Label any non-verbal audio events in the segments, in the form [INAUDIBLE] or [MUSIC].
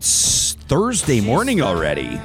It's Thursday morning already.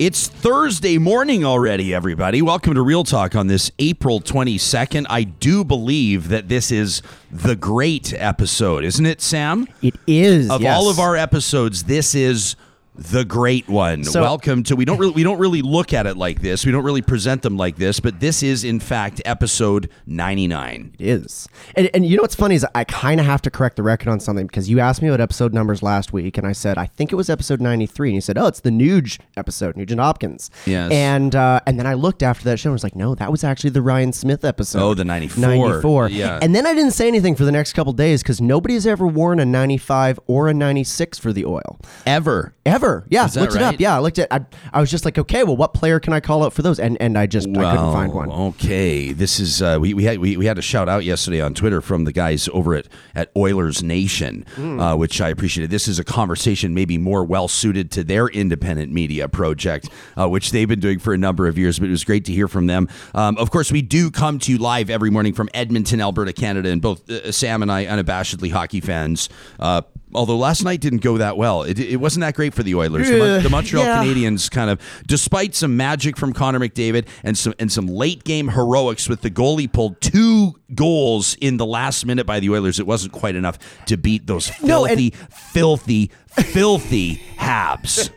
It's Thursday morning already, everybody. Welcome to Real Talk on this April 22nd. I do believe that this is the great episode, isn't it, Sam? It is. Of yes. all of our episodes, this is the great one. So- Welcome to we don't really we don't really look at it like this. We don't really present them like this, but this is in fact episode 99. It is. And, and you know what's funny is I kind of have to correct the record on something because you asked me what episode numbers last week, and I said I think it was episode ninety three, and you said, "Oh, it's the Nuge episode, Nugent Hopkins." Yes. And uh, and then I looked after that show and was like, "No, that was actually the Ryan Smith episode." Oh, the 94. Ninety four. Yeah. And then I didn't say anything for the next couple days because nobody's ever worn a ninety five or a ninety six for the oil. Ever. Ever? Yeah, Is that looked it right? up. Yeah, I looked at. I, I was just like, okay, well, what player can I call out for those? And and I just I couldn't find one. Okay, this is uh, we we had we, we had a shout out yesterday on Twitter from the guys over at at Oilers Nation, Hmm. uh, which I appreciated. This is a conversation maybe more well suited to their independent media project, uh, which they've been doing for a number of years. But it was great to hear from them. Um, of course, we do come to you live every morning from Edmonton, Alberta, Canada, and both uh, Sam and I unabashedly hockey fans. Uh, Although last night didn't go that well, it, it wasn't that great for the Oilers. The, Mon- the Montreal yeah. Canadiens kind of, despite some magic from Connor McDavid and some and some late game heroics with the goalie pulled two goals in the last minute by the Oilers, it wasn't quite enough to beat those No, and- filthy, filthy, filthy Habs.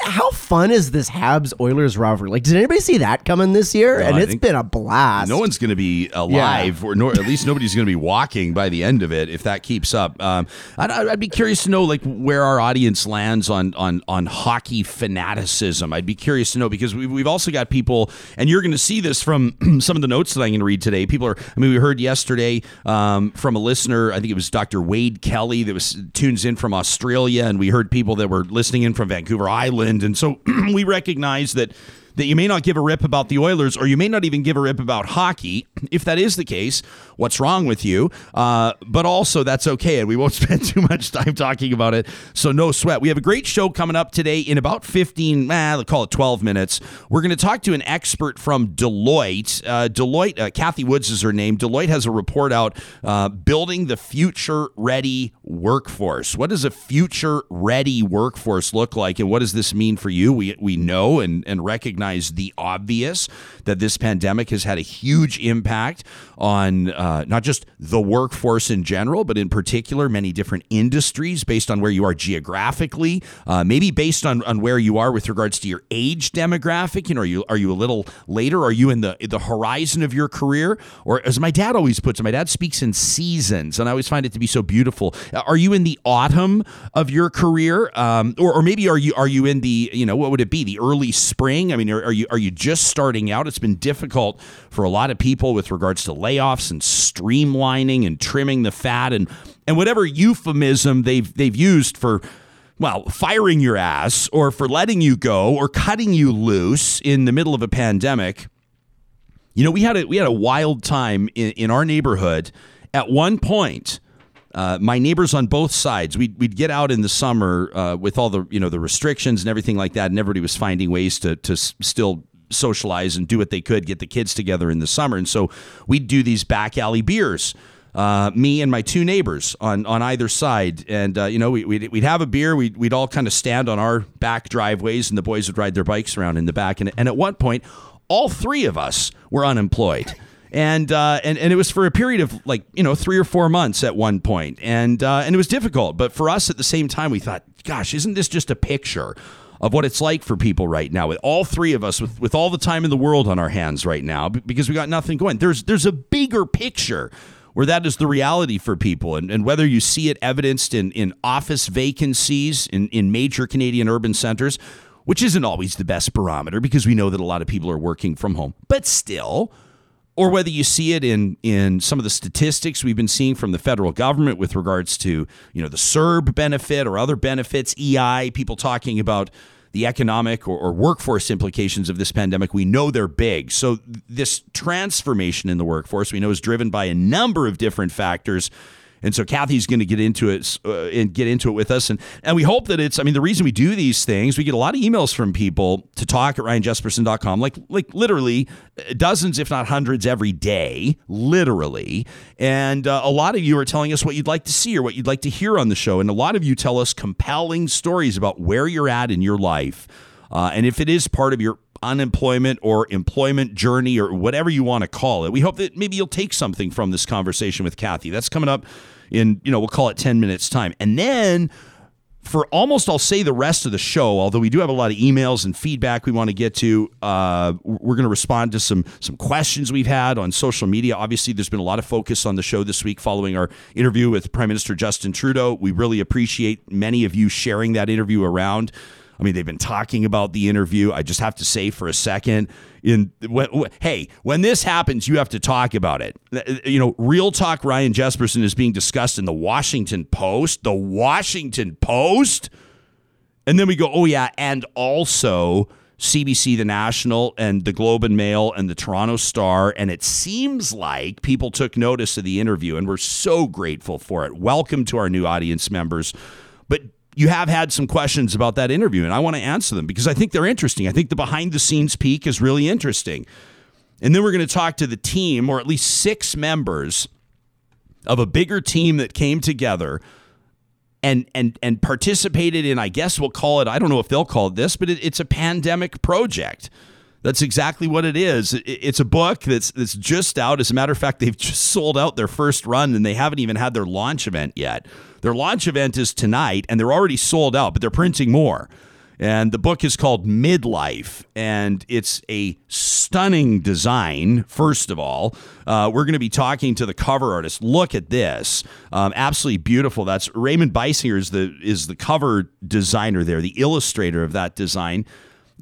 How fun is this Habs Oilers rivalry? Like, did anybody see that coming this year? No, and I it's think been a blast. No one's going to be alive, or nor, at least nobody's going to be walking by the end of it if that keeps up. Um, I'd, I'd be curious to know like where our audience lands on on on hockey fanaticism. I'd be curious to know because we've, we've also got people, and you're going to see this from [CLEARS THROAT] some of the notes that I'm going to read today. People are, I mean, we heard yesterday um, from a listener. I think it was Dr. Wade Kelly that was tunes in from Australia, and we heard people that were listening in from Vancouver Island, and so [CLEARS THROAT] we recognize that that you may not give a rip about the Oilers or you may not even give a rip about hockey. If that is the case, what's wrong with you? Uh, but also, that's okay. And we won't [LAUGHS] spend too much time talking about it. So, no sweat. We have a great show coming up today in about 15, eh, let's call it 12 minutes. We're going to talk to an expert from Deloitte. Uh, Deloitte, uh, Kathy Woods is her name. Deloitte has a report out uh, building the future ready workforce. What does a future ready workforce look like? And what does this mean for you? We, we know and, and recognize the obvious that this pandemic has had a huge impact on uh, not just the workforce in general, but in particular many different industries based on where you are geographically, uh, maybe based on, on where you are with regards to your age demographic. You know, are you are you a little later? Are you in the the horizon of your career, or as my dad always puts it, my dad speaks in seasons, and I always find it to be so beautiful. Are you in the autumn of your career, um, or, or maybe are you are you in the you know what would it be the early spring? I mean, are, are you are you just starting out? It's been difficult for a lot of people with regards to layoffs and streamlining and trimming the fat and and whatever euphemism they've they've used for well, firing your ass or for letting you go or cutting you loose in the middle of a pandemic. You know, we had a we had a wild time in, in our neighborhood. At one point, uh, my neighbors on both sides, we'd, we'd get out in the summer uh, with all the you know the restrictions and everything like that, and everybody was finding ways to to still socialize and do what they could, get the kids together in the summer, and so we'd do these back alley beers. Uh, me and my two neighbors on, on either side, and uh, you know we, we'd, we'd have a beer. We'd, we'd all kind of stand on our back driveways, and the boys would ride their bikes around in the back. And, and at one point, all three of us were unemployed and uh, and and it was for a period of like you know three or four months at one point, and uh, and it was difficult. But for us, at the same time, we thought, gosh, isn't this just a picture of what it's like for people right now? With all three of us, with with all the time in the world on our hands right now, because we got nothing going. There's there's a bigger picture. Where that is the reality for people, and, and whether you see it evidenced in, in office vacancies in, in major Canadian urban centers, which isn't always the best barometer because we know that a lot of people are working from home, but still, or whether you see it in in some of the statistics we've been seeing from the federal government with regards to you know the CERB benefit or other benefits, EI, people talking about the economic or, or workforce implications of this pandemic, we know they're big. So this transformation in the workforce we know is driven by a number of different factors. And so Kathy's going to get into it uh, and get into it with us. And, and we hope that it's, I mean, the reason we do these things, we get a lot of emails from people to talk at ryanjesperson.com, like, like literally dozens, if not hundreds every day, literally. And uh, a lot of you are telling us what you'd like to see or what you'd like to hear on the show. And a lot of you tell us compelling stories about where you're at in your life. Uh, and if it is part of your unemployment or employment journey or whatever you want to call it. We hope that maybe you'll take something from this conversation with Kathy. That's coming up in, you know, we'll call it 10 minutes time. And then for almost, I'll say the rest of the show, although we do have a lot of emails and feedback we want to get to, uh, we're going to respond to some some questions we've had on social media. Obviously, there's been a lot of focus on the show this week following our interview with Prime Minister Justin Trudeau. We really appreciate many of you sharing that interview around. I mean, they've been talking about the interview. I just have to say for a second, in hey, when this happens, you have to talk about it. You know, real talk. Ryan Jesperson is being discussed in the Washington Post. The Washington Post, and then we go, oh yeah, and also. CBC, the National, and the Globe and Mail, and the Toronto Star. And it seems like people took notice of the interview, and we're so grateful for it. Welcome to our new audience members. You have had some questions about that interview, and I want to answer them because I think they're interesting. I think the behind the scenes peek is really interesting. And then we're going to talk to the team, or at least six members of a bigger team that came together and and and participated in. I guess we'll call it. I don't know if they'll call it this, but it, it's a pandemic project. That's exactly what it is. It's a book that's that's just out. As a matter of fact, they've just [LAUGHS] sold out their first run, and they haven't even had their launch event yet. Their launch event is tonight, and they're already sold out, but they're printing more. And the book is called Midlife, and it's a stunning design, first of all. Uh, we're going to be talking to the cover artist. Look at this. Um, absolutely beautiful. That's Raymond Biesinger is the, is the cover designer there, the illustrator of that design.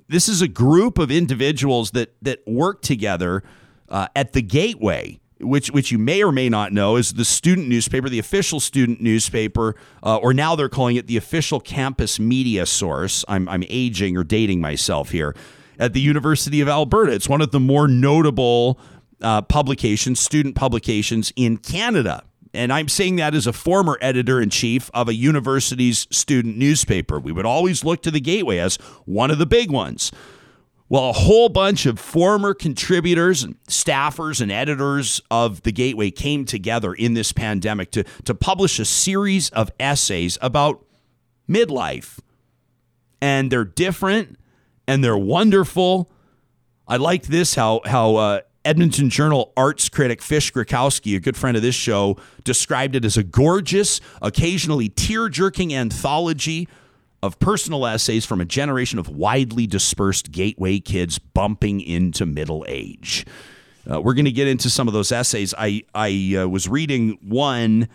This is a group of individuals that, that work together uh, at the Gateway which which you may or may not know is the student newspaper, the official student newspaper, uh, or now they're calling it the official campus media source. I'm I'm aging or dating myself here. At the University of Alberta, it's one of the more notable uh, publications, student publications in Canada. And I'm saying that as a former editor in chief of a university's student newspaper. We would always look to the Gateway as one of the big ones. Well, a whole bunch of former contributors and staffers and editors of The Gateway came together in this pandemic to, to publish a series of essays about midlife. And they're different and they're wonderful. I liked this how, how uh, Edmonton Journal arts critic Fish Griwkowsky, a good friend of this show, described it as a gorgeous, occasionally tear jerking anthology of personal essays from a generation of widely dispersed gateway kids bumping into middle age. Uh, we're going to get into some of those essays. I I uh, was reading one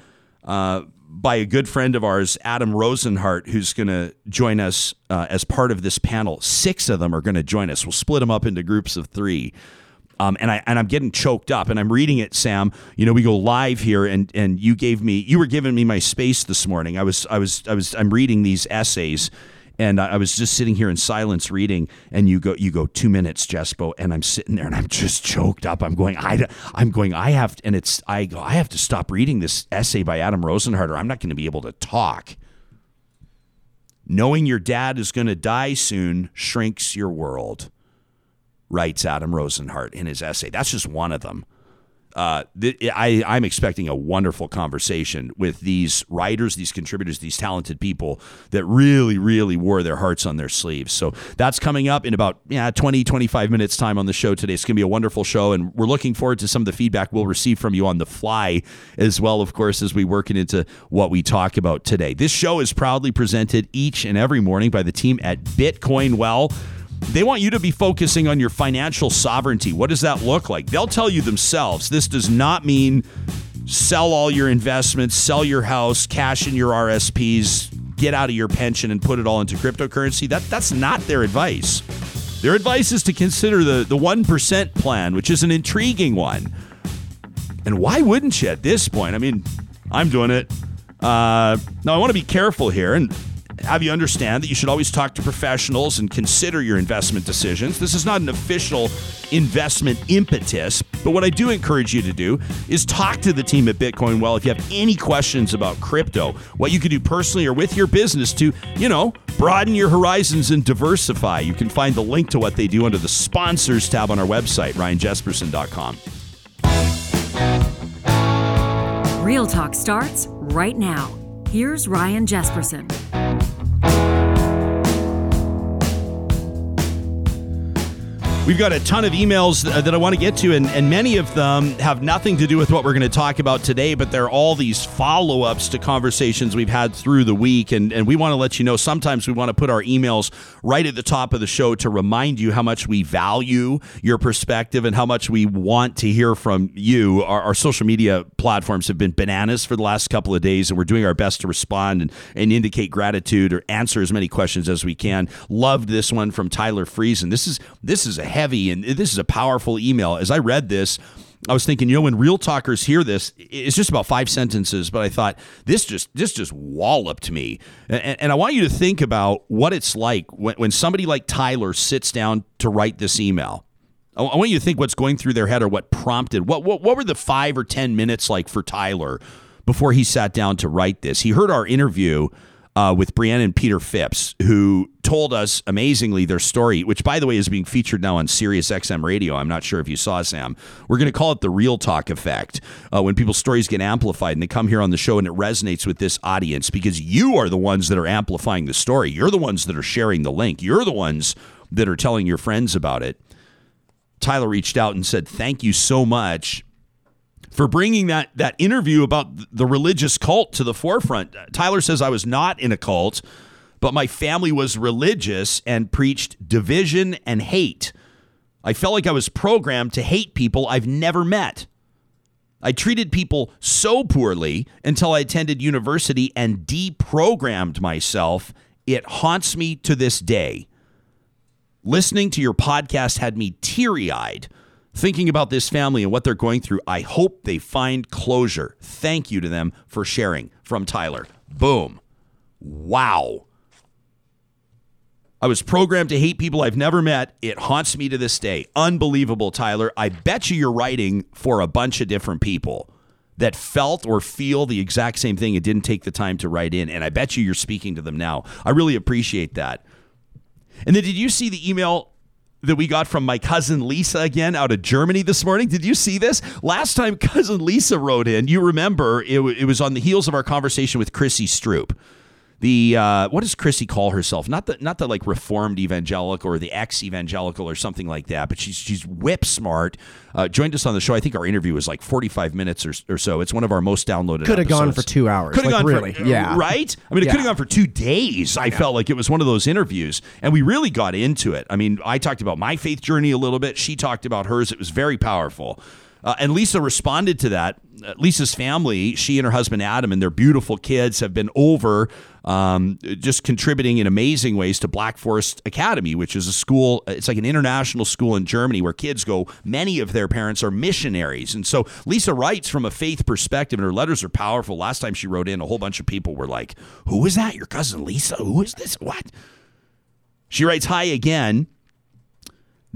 uh, by a good friend of ours, Adam Rozenhart, who's going to join us uh, as part of this panel. Six of them are going to join us. We'll split them up into groups of three. Um, and I and I'm getting choked up, and I'm reading it, Sam. You know, we go live here, and and you gave me, you were giving me my space this morning. I was, I was, I was, I'm reading these essays, and I was just sitting here in silence reading, and you go, you go two minutes, Jespo, and I'm sitting there, and I'm just choked up. I'm going, I, I'm going, I have, and it's, I go, I have to stop reading this essay by Adam Rozenhart, or I'm not going to be able to talk. Knowing your dad is going to die soon shrinks your world writes Adam Rozenhart in his essay. That's just one of them. Uh, th- I, I'm expecting a wonderful conversation with these writers, these contributors, these talented people that really, really wore their hearts on their sleeves. So that's coming up in about yeah, 20, 25 minutes time on the show today. It's going to be a wonderful show, and we're looking forward to some of the feedback we'll receive from you on the fly as well, of course, as we work it into what we talk about today. This show is proudly presented each and every morning by the team at Bitcoin Well. They want you to be focusing on your financial sovereignty. What does that look like? They'll tell you themselves. This does not mean sell all your investments, sell your house, cash in your RSPs, get out of your pension and put it all into cryptocurrency. That that's not their advice. Their advice is to consider the the 1% plan, which is an intriguing one. And why wouldn't you at this point? I mean, I'm doing it. Uh, now I want to be careful here and have you understand that you should always talk to professionals and consider your investment decisions. This is not an official investment impetus, but what I do encourage you to do is talk to the team at Bitcoin Well if you have any questions about crypto, what you can do personally or with your business to, you know, broaden your horizons and diversify. You can find the link to what they do under the sponsors tab on our website, ryanjesperson.com. Real Talk starts right now. Here's Ryan Jesperson. We've got a ton of emails that I want to get to, and, and many of them have nothing to do with what we're going to talk about today, but they're all these follow ups to conversations we've had through the week. And, and we want to let you know sometimes we want to put our emails right at the top of the show to remind you how much we value your perspective and how much we want to hear from you. Our, our social media platforms have been bananas for the last couple of days, and we're doing our best to respond and, and indicate gratitude or answer as many questions as we can. Loved this one from Tyler Friesen. This is this is a heavy and this is a powerful email. As I read this, I was thinking, you know, when real talkers hear this, it's just about five sentences, but I thought this just this just walloped me, and, and I want you to think about what it's like when, when somebody like Tyler sits down to write this email. I, want you to think what's going through their head or what prompted what what what were the five or ten minutes like for Tyler before he sat down to write this. He heard our interview uh, with Brienne and Peter Phipps, who told us amazingly their story, which, by the way, is being featured now on Sirius XM radio. I'm not sure if you saw, Sam. We're going to call it the real talk effect uh, when people's stories get amplified and they come here on the show and it resonates with this audience because you are the ones that are amplifying the story. You're the ones that are sharing the link. You're the ones that are telling your friends about it. Tyler reached out and said, Thank you so much for bringing that that interview about the religious cult to the forefront. Tyler says I was not in a cult, but my family was religious and preached division and hate. I felt like I was programmed to hate people I've never met. I treated people so poorly until I attended university and deprogrammed myself. It haunts me to this day. Listening to your podcast had me teary eyed thinking about this family and what they're going through. I hope they find closure. Thank you to them for sharing from Tyler. Boom. Wow. I was programmed to hate people I've never met. It haunts me to this day. Unbelievable, Tyler. I bet you you're writing for a bunch of different people that felt or feel the exact same thing and didn't take the time to write in. And I bet you you're speaking to them now. I really appreciate that. And then did you see the email that we got from my cousin Lisa again out of Germany this morning. Did you see this? Last time [LAUGHS] cousin Lisa wrote in, you remember it, it was on the heels of our conversation with Chrissy Stroop the uh, what does Chrissy call herself? Not the not the like reformed evangelical or the ex evangelical or something like that, but she's she's whip smart. Uh, joined us on the show. I think our interview was like forty five minutes or, or so. It's one of our most downloaded. Could have gone for two hours. Could have like, gone really, for, yeah, right. I mean, it Yeah. could have gone for two days. I felt like it was one of those interviews, and we really got into it. I mean, I talked about my faith journey a little bit. She talked about hers. It was very powerful. Uh, and Lisa responded to that. Uh, Lisa's family, she and her husband Adam and their beautiful kids have been over, um, just contributing in amazing ways to Black Forest Academy, which is a school. It's like an international school in Germany where kids go. Many of their parents are missionaries, and so Lisa writes from a faith perspective, and her letters are powerful. Last time she wrote in, a whole bunch of people were like, "Who is that? Your cousin Lisa? Who is this? What?" She writes, Hi again.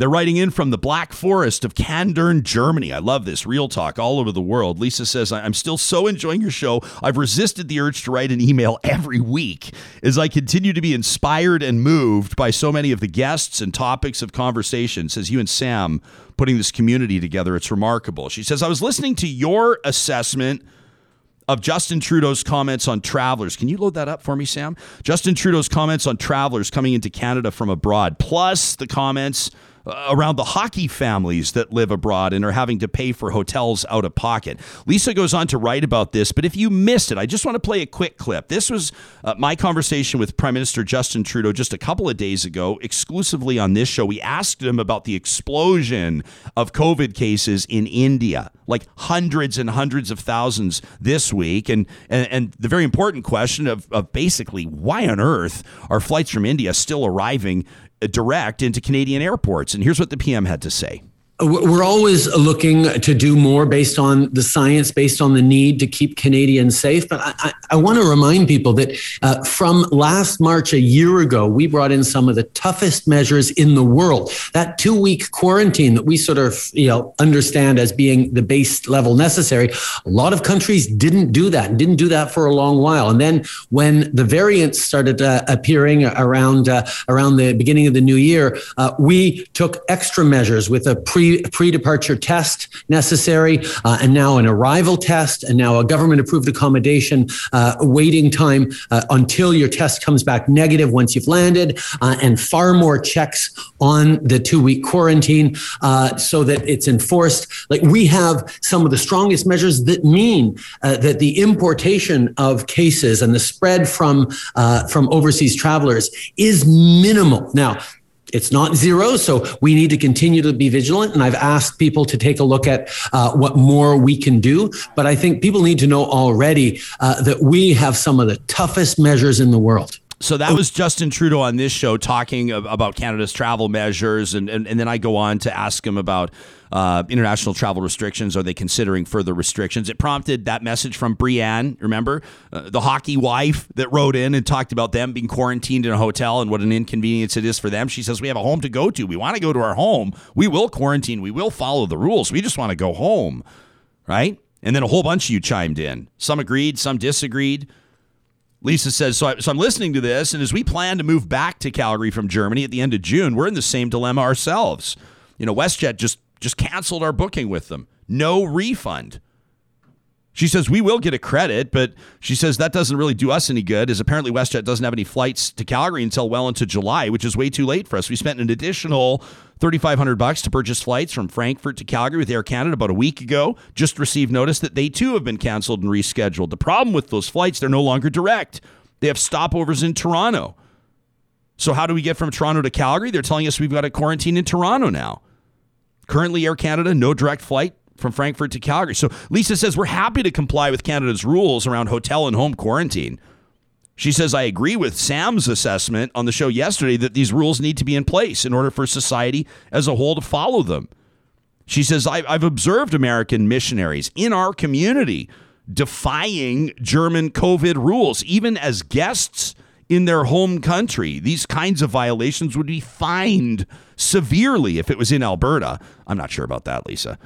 They're writing in from the Black Forest of Kandern, Germany. I love this. Real talk all over the world. Lisa says, I'm still so enjoying your show. I've resisted the urge to write an email [LAUGHS] every week as I continue to be inspired and moved by so many of the guests and topics of conversation. Says you and Sam putting this community together. It's remarkable. She says, I was listening to your assessment of Justin Trudeau's comments on travelers. Can you load that up for me, Sam? Justin Trudeau's comments on travelers coming into Canada from abroad, plus the comments uh, around the hockey families that live abroad and are having to pay for hotels out of pocket. Lisa goes on to write about this, but if you missed it, I just want to play a quick clip. This was uh, my conversation with Prime Minister Justin Trudeau just a couple of days ago, exclusively on this show. We asked him about the explosion of COVID cases in India, like hundreds and hundreds of thousands this week. And, and, and the very important question of, of basically why on earth are flights from India still arriving direct into Canadian airports? And here's what the PM had to say. We're always looking to do more based on the science, based on the need to keep Canadians safe. But I, I, I want to remind people that uh, from last March, a year ago, we brought in some of the toughest measures in the world. That two week quarantine that we sort of you know understand as being the base level necessary. A lot of countries didn't do that and didn't do that for a long while. And then when the variants started uh, appearing around uh, around the beginning of the new year, uh, we took extra measures with a pre pre departure test necessary, uh, and now an arrival test, and now a government approved accommodation uh, waiting time uh, until your test comes back negative once you've landed, uh, and far more checks on the two week quarantine uh, so that it's enforced. Like we have some of the strongest measures that mean that the importation of cases and the spread from from overseas travelers is minimal. Now, it's not zero. So we need to continue to be vigilant. And I've asked people to take a look at uh, what more we can do. But I think people need to know already uh, that we have some of the toughest measures in the world. So that was Justin Trudeau on this show talking about Canada's travel measures. And, and, and then I go on to ask him about uh, international travel restrictions. Are they considering further restrictions? It prompted that message from Brienne, remember? Uh, the hockey wife that wrote in and talked about them being quarantined in a hotel and what an inconvenience it is for them. She says, We have a home to go to. We want to go to our home. We will quarantine. We will follow the rules. We just want to go home. Right? And then a whole bunch of you chimed in. Some agreed, some disagreed. Lisa says, so, I, so I'm listening to this, and as we plan to move back to Calgary from Germany at the end of June, we're in the same dilemma ourselves. You know, WestJet just just canceled our booking with them. No refund. She says we will get a credit, but she says that doesn't really do us any good, as apparently WestJet doesn't have any flights to Calgary until well into July, which is way too late for us. We spent an additional 3500 bucks to purchase flights from Frankfurt to Calgary with Air Canada about a week ago. Just received notice that they too have been canceled and rescheduled. The problem with those flights, they're no longer direct. They have stopovers in Toronto. So how do we get from Toronto to Calgary? They're telling us we've got a quarantine in Toronto now. Currently Air Canada no direct flight from Frankfurt to Calgary. So Lisa says we're happy to comply with Canada's rules around hotel and home quarantine. She says, I agree with Sam's assessment on the show yesterday that these rules need to be in place in order for society as a whole to follow them. She says, I've observed American missionaries in our community defying German COVID rules, even as guests in their home country. These kinds of violations would be fined severely if it was in Alberta. I'm not sure about that, Lisa.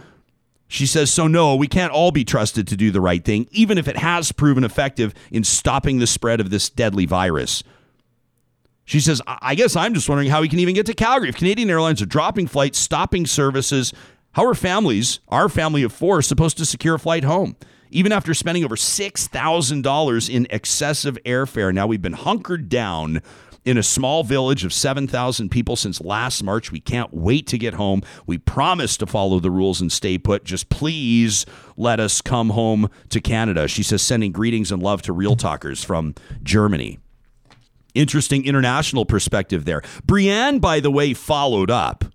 She says, So, no, we can't all be trusted to do the right thing, even if it has proven effective in stopping the spread of this deadly virus. She says, I guess I'm just wondering how we can even get to Calgary. If Canadian Airlines are dropping flights, stopping services, how are families, our family of four, supposed to secure a flight home? Even after spending over $6,000 in excessive airfare, now we've been hunkered down in a small village of 7,000 people since last March. We can't wait to get home. We promise to follow the rules and stay put. Just please let us come home to Canada. She says, sending greetings and love to Real Talkers from Germany. Interesting international perspective there. Brienne, by the way, followed up.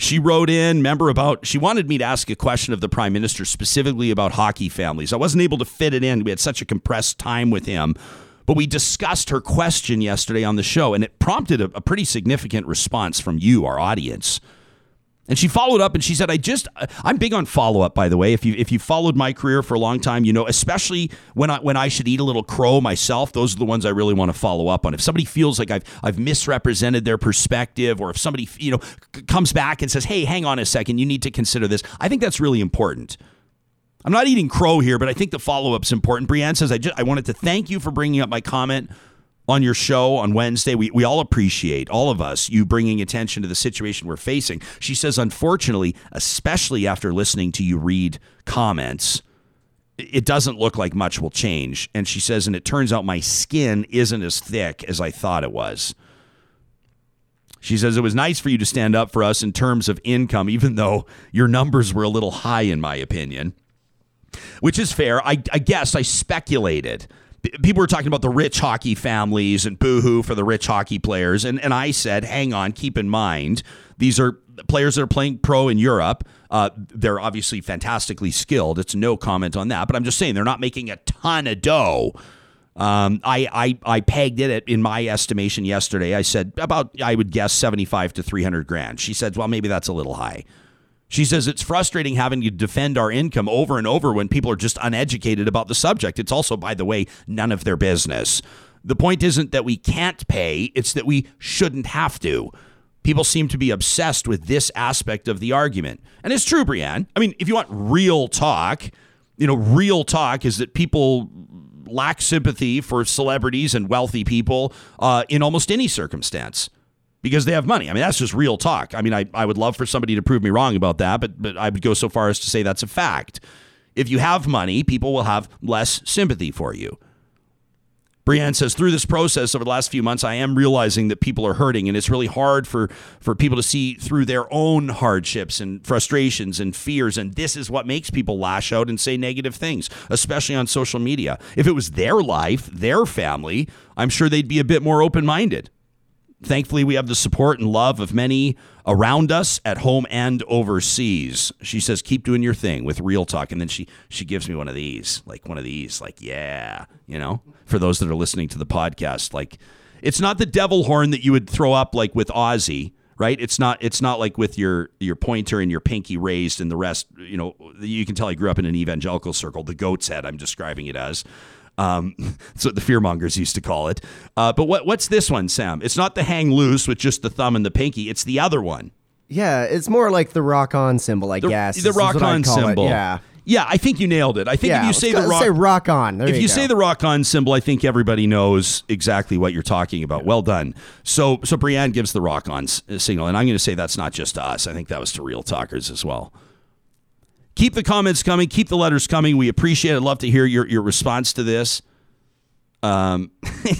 She wrote in, remember about, she wanted me to ask a question of the prime minister specifically about hockey families. I wasn't able to fit it in. We had such a compressed time with him. But we discussed her question yesterday on the show, and it prompted a, a pretty significant response from you, our audience. And she followed up and she said, I just, I'm big on follow up, by the way. If you, if you followed my career for a long time, you know, especially when I, when I should eat a little crow myself, those are the ones I really want to follow up on. If somebody feels like I've, I've misrepresented their perspective or if somebody, you know, comes back and says, Hey, hang on a second, you need to consider this. I think that's really important. I'm not eating crow here, but I think the follow up's important. Brienne says, I, just, I wanted to thank you for bringing up my comment on your show on Wednesday. We, we all appreciate, all of us, you bringing attention to the situation we're facing. She says, unfortunately, especially after listening to you read comments, it doesn't look like much will change. And she says, and it turns out my skin isn't as thick as I thought it was. She says it was nice for you to stand up for us in terms of income, even though your numbers were a little high, in my opinion which is fair. I, I guess I speculated. People were talking about the rich hockey families and boohoo for the rich hockey players. And, and I said, hang on, keep in mind, these are players that are playing pro in Europe. Uh, they're obviously fantastically skilled. It's no comment on that. But I'm just saying they're not making a ton of dough. Um, I, I, I pegged it at, in my estimation yesterday. I said about, I would guess 75 to 300 grand. She said, well, maybe that's a little high. She says it's frustrating having to defend our income over and over when people are just uneducated about the subject. It's also, by the way, none of their business. The point isn't that we can't pay, it's that we shouldn't have to. People seem to be obsessed with this aspect of the argument. And it's true, Brianne. I mean, if you want real talk, you know, real talk is that people lack sympathy for celebrities and wealthy people uh, in almost any circumstance because they have money. I mean, that's just real talk. I mean, I, I would love for somebody to prove me wrong about that, but, but I would go so far as to say that's a fact. If you have money, people will have less sympathy for you. Brianne says, through this process over the last few months, I am realizing that people are hurting, and it's really hard for, for people to see through their own hardships and frustrations and fears. And this is what makes people lash out and say negative things, especially on social media. If it was their life, their family, I'm sure they'd be a bit more open minded. Thankfully, we have the support and love of many around us at home and overseas. She says, "Keep doing your thing with real talk," and then she she gives me one of these, like one of these, like yeah, you know. For those that are listening to the podcast, like it's not the devil horn that you would throw up like with Ozzy, right? It's not it's not like with your your pointer and your pinky raised and the rest. You know, you can tell I grew up in an evangelical circle. The goat's head, I'm describing it as. Um, [LAUGHS] that's what the fearmongers used to call it. Uh, but what, what's this one, Sam? It's not the hang loose with just the thumb and the pinky. It's the other one. Yeah, it's more like the rock on symbol, I The, guess. the rock on call it. symbol. Yeah. Yeah, I think you nailed it. I think yeah. if you say go- the rock, say rock on. There if you, you say the rock on symbol, I think everybody knows exactly what you're talking about. Well done. So, so Brianne gives the rock on signal, and I'm going to say that's not just to us. I think that was to real talkers as well. Keep the comments coming. Keep the letters coming. We appreciate it. I'd love to hear your, your response to this. Um,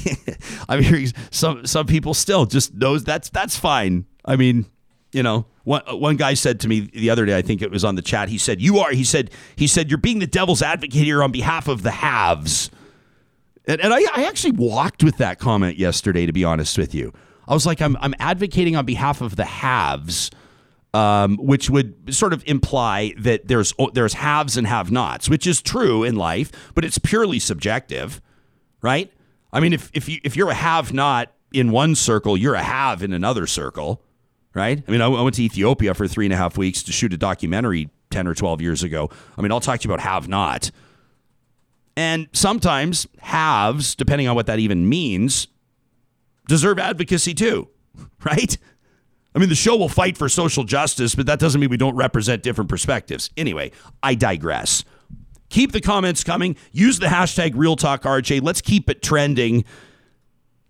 [LAUGHS] I'm hearing some some people still just knows that's that's fine. I mean, you know, one one guy said to me the other day, I think it was on the chat. He said, "You are." He said, "He said you're being the devil's advocate here on behalf of the haves." And, and I, I actually walked with that comment yesterday. To be honest with you, I was like, I'm I'm advocating on behalf of the haves. Um, which would sort of imply that there's there's haves and have-nots, which is true in life, but it's purely subjective right? I mean, if if you if you're a have not in one circle, you're a have in another circle, right? I mean, I, I went to Ethiopia for three and a half weeks to shoot a documentary ten or twelve years ago. I mean, I'll talk to you about have not, and sometimes haves, depending on what that even means, deserve advocacy too, [LAUGHS] right? I mean, the show will fight for social justice, but that doesn't mean we don't represent different perspectives. Anyway, I digress. Keep the comments coming. Use the hashtag RealTalkRJ. Let's keep it trending.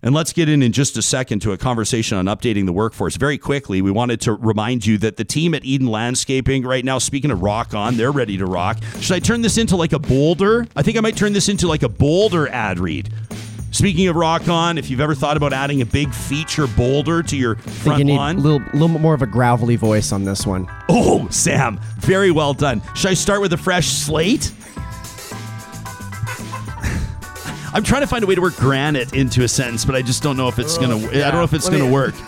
And let's get in in just a second to a conversation on updating the workforce. Very quickly, we wanted to remind you that the team at Eden Landscaping right now, speaking of rock on, they're ready to rock. Should I turn this into like a boulder? I think I might turn this into like a boulder ad read. Speaking of rock on, if you've ever thought about adding a big feature boulder to your I think front you need a little, little bit more of a gravelly voice on this one. Oh, Sam, very well done. Should I start with a fresh slate? I'm trying to find a way to work granite into a sentence, but I just don't know if it's gonna. I don't know if it's Let gonna work. [LAUGHS]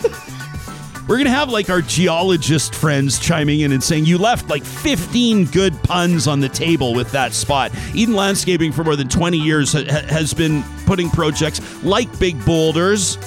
We're gonna have like our geologist friends chiming in and saying you left like 15 good puns on the table with that spot. Eden Landscaping for more than 20 years ha- ha- has been putting projects like big boulders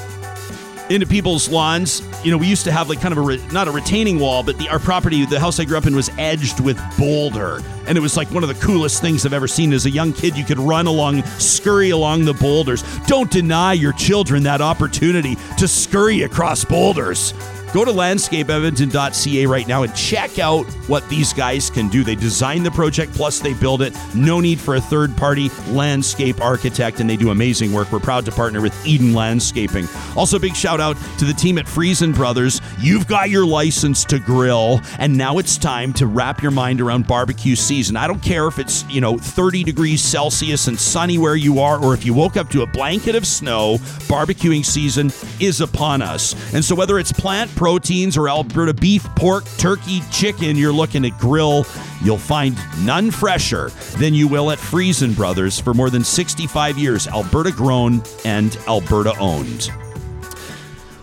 into people's lawns. You know, we used to have like kind of a re- not a retaining wall, but the our property, the house I grew up in, was edged with boulder, and it was like one of the coolest things I've ever seen. As a young kid, you could run along, scurry along the boulders. Don't deny your children that opportunity to scurry across boulders. Go to landscapeedmonton.ca right now and check out what these guys can do. They design the project, plus they build it. No need for a third party landscape architect, and they do amazing work. We're proud to partner with Eden Landscaping. Also, big shout out to the team at Freson Brothers. You've got your license to grill, and now it's time to wrap your mind around barbecue season. I don't care if it's, you know, 30 degrees Celsius and sunny where you are, or if you woke up to a blanket of snow, barbecuing season is upon us. And so, whether it's plant proteins or Alberta beef, pork, turkey, chicken you're looking to grill, you'll find none fresher than you will at Freson Brothers for more than 65 years, Alberta grown and Alberta owned.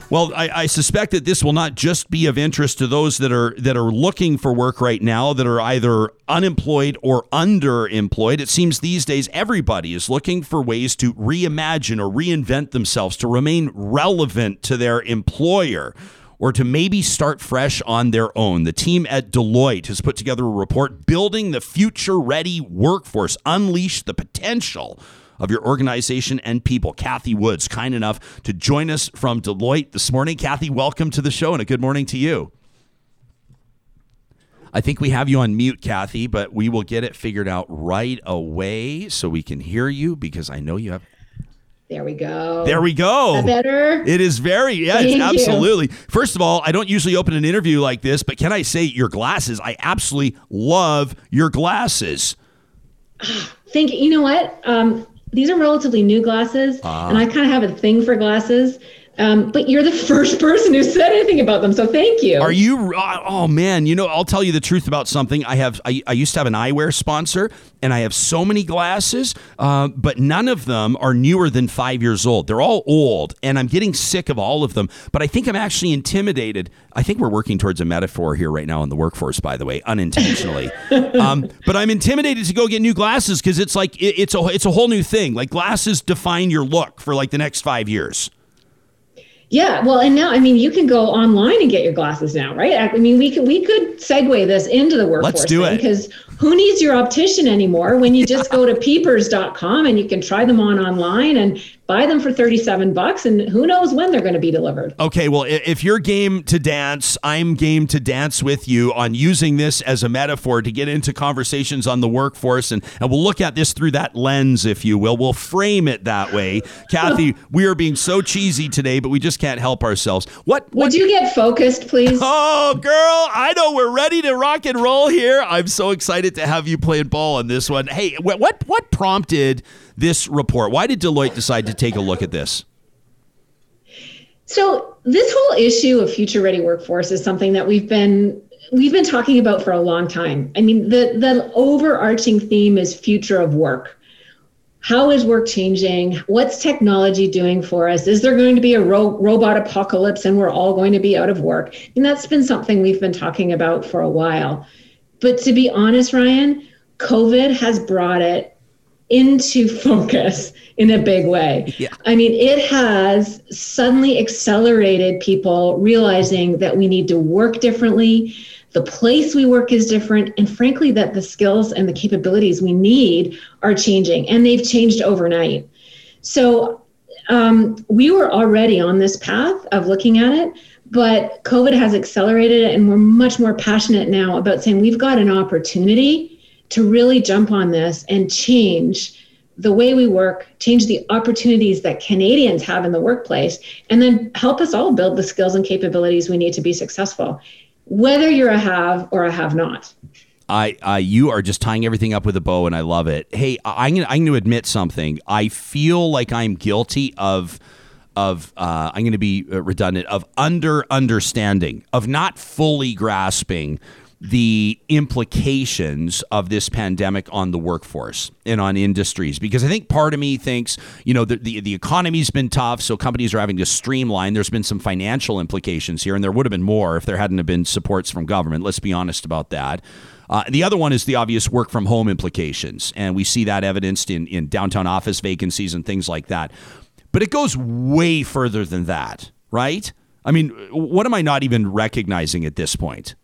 Well, I, I suspect that this will not just be of interest to those that are that are looking for work right now, that are either unemployed or underemployed. It seems these days everybody is looking for ways to reimagine or reinvent themselves to remain relevant to their employer. Or to maybe start fresh on their own. The team at Deloitte has put together a report building the future ready workforce, unleash the potential of your organization and people. Kathy Woods, kind enough to join us from Deloitte this morning. Kathy, welcome to the show and a good morning to you. I think we have you on mute, Kathy, but we will get it figured out right away so we can hear you because I know you have. There we go. There we go. Better? It is very, yes, Thank you. absolutely. First of all, I don't usually open an interview like this, but can I say your glasses? I absolutely love your glasses. [SIGHS] Thank you You know what? Um, these are relatively new glasses, Ah. and I kind of have a thing for glasses. Um, but you're the [LAUGHS] first person who said anything about them, so thank you. Are you? Oh man, you know, I'll tell you the truth about something. I have. I, I used to have an eyewear sponsor, and I have so many glasses, uh, but none of them are newer than five years old. They're all old, and I'm getting sick of all of them. But I think I'm actually intimidated. I think we're working towards a metaphor here right now in the workforce, by the way, unintentionally. [LAUGHS] um, but I'm intimidated to go get new glasses because it's like it, it's a it's a whole new thing. Like glasses define your look for like the next five years. Yeah, well, and now I mean, you can go online and get your glasses now, right? I mean, we could we could segue this into the workforce Let's do it. because who needs your optician anymore when you just go to [LAUGHS] peepers.com and you can try them on online and buy them for 37 bucks and who knows when they're going to be delivered. Okay, well, if you're game to dance, I'm game to dance with you on using this as a metaphor to get into conversations on the workforce, and, and we'll look at this through that lens, if you will. We'll frame it that way. Kathy, [LAUGHS] we are being so cheesy today, but we just can't help ourselves. What? what Would you get focused, please? [LAUGHS] Oh, girl, I know we're ready to rock and roll here. I'm so excited to have you playing ball on this one. Hey, wh- what what prompted this report? Why did Deloitte decide to take a look at this? So this whole issue of future ready workforce is something that we've been we've been talking about for a long time. I mean, the the overarching theme is future of work. How is work changing? What's technology doing for us? Is there going to be a ro- robot apocalypse and we're all going to be out of work? And that's been something we've been talking about for a while. But to be honest, Ryan, COVID has brought it into [LAUGHS] focus in a big way. Yeah. I mean, it has suddenly accelerated people realizing that we need to work differently. The place we work is different. And frankly, that the skills and the capabilities we need are changing, and they've changed overnight. So um, we were already on this path of looking at it, but COVID has accelerated it, and we're much more passionate now about saying we've got an opportunity to really jump on this and change the way we work, change the opportunities that Canadians have in the workplace, and then help us all build the skills and capabilities we need to be successful, whether you're a have or a have not. I, you are just tying everything up with a bow, and I love it. Hey, I'm gonna, I'm to admit something. I feel like I'm guilty of, of uh, I'm going to be uh, redundant of under understanding, of not fully grasping the implications of this pandemic on the workforce and on industries. Because I think part of me thinks you know the, the the economy's been tough so companies are having to streamline. There's been some financial implications here and there would have been more if there hadn't have been supports from government. Let's be honest about that. Uh, the other one is the obvious work from home implications and we see that evidenced in in downtown office vacancies and things like that. But it goes way further than that right? I mean what am I not even recognizing at this point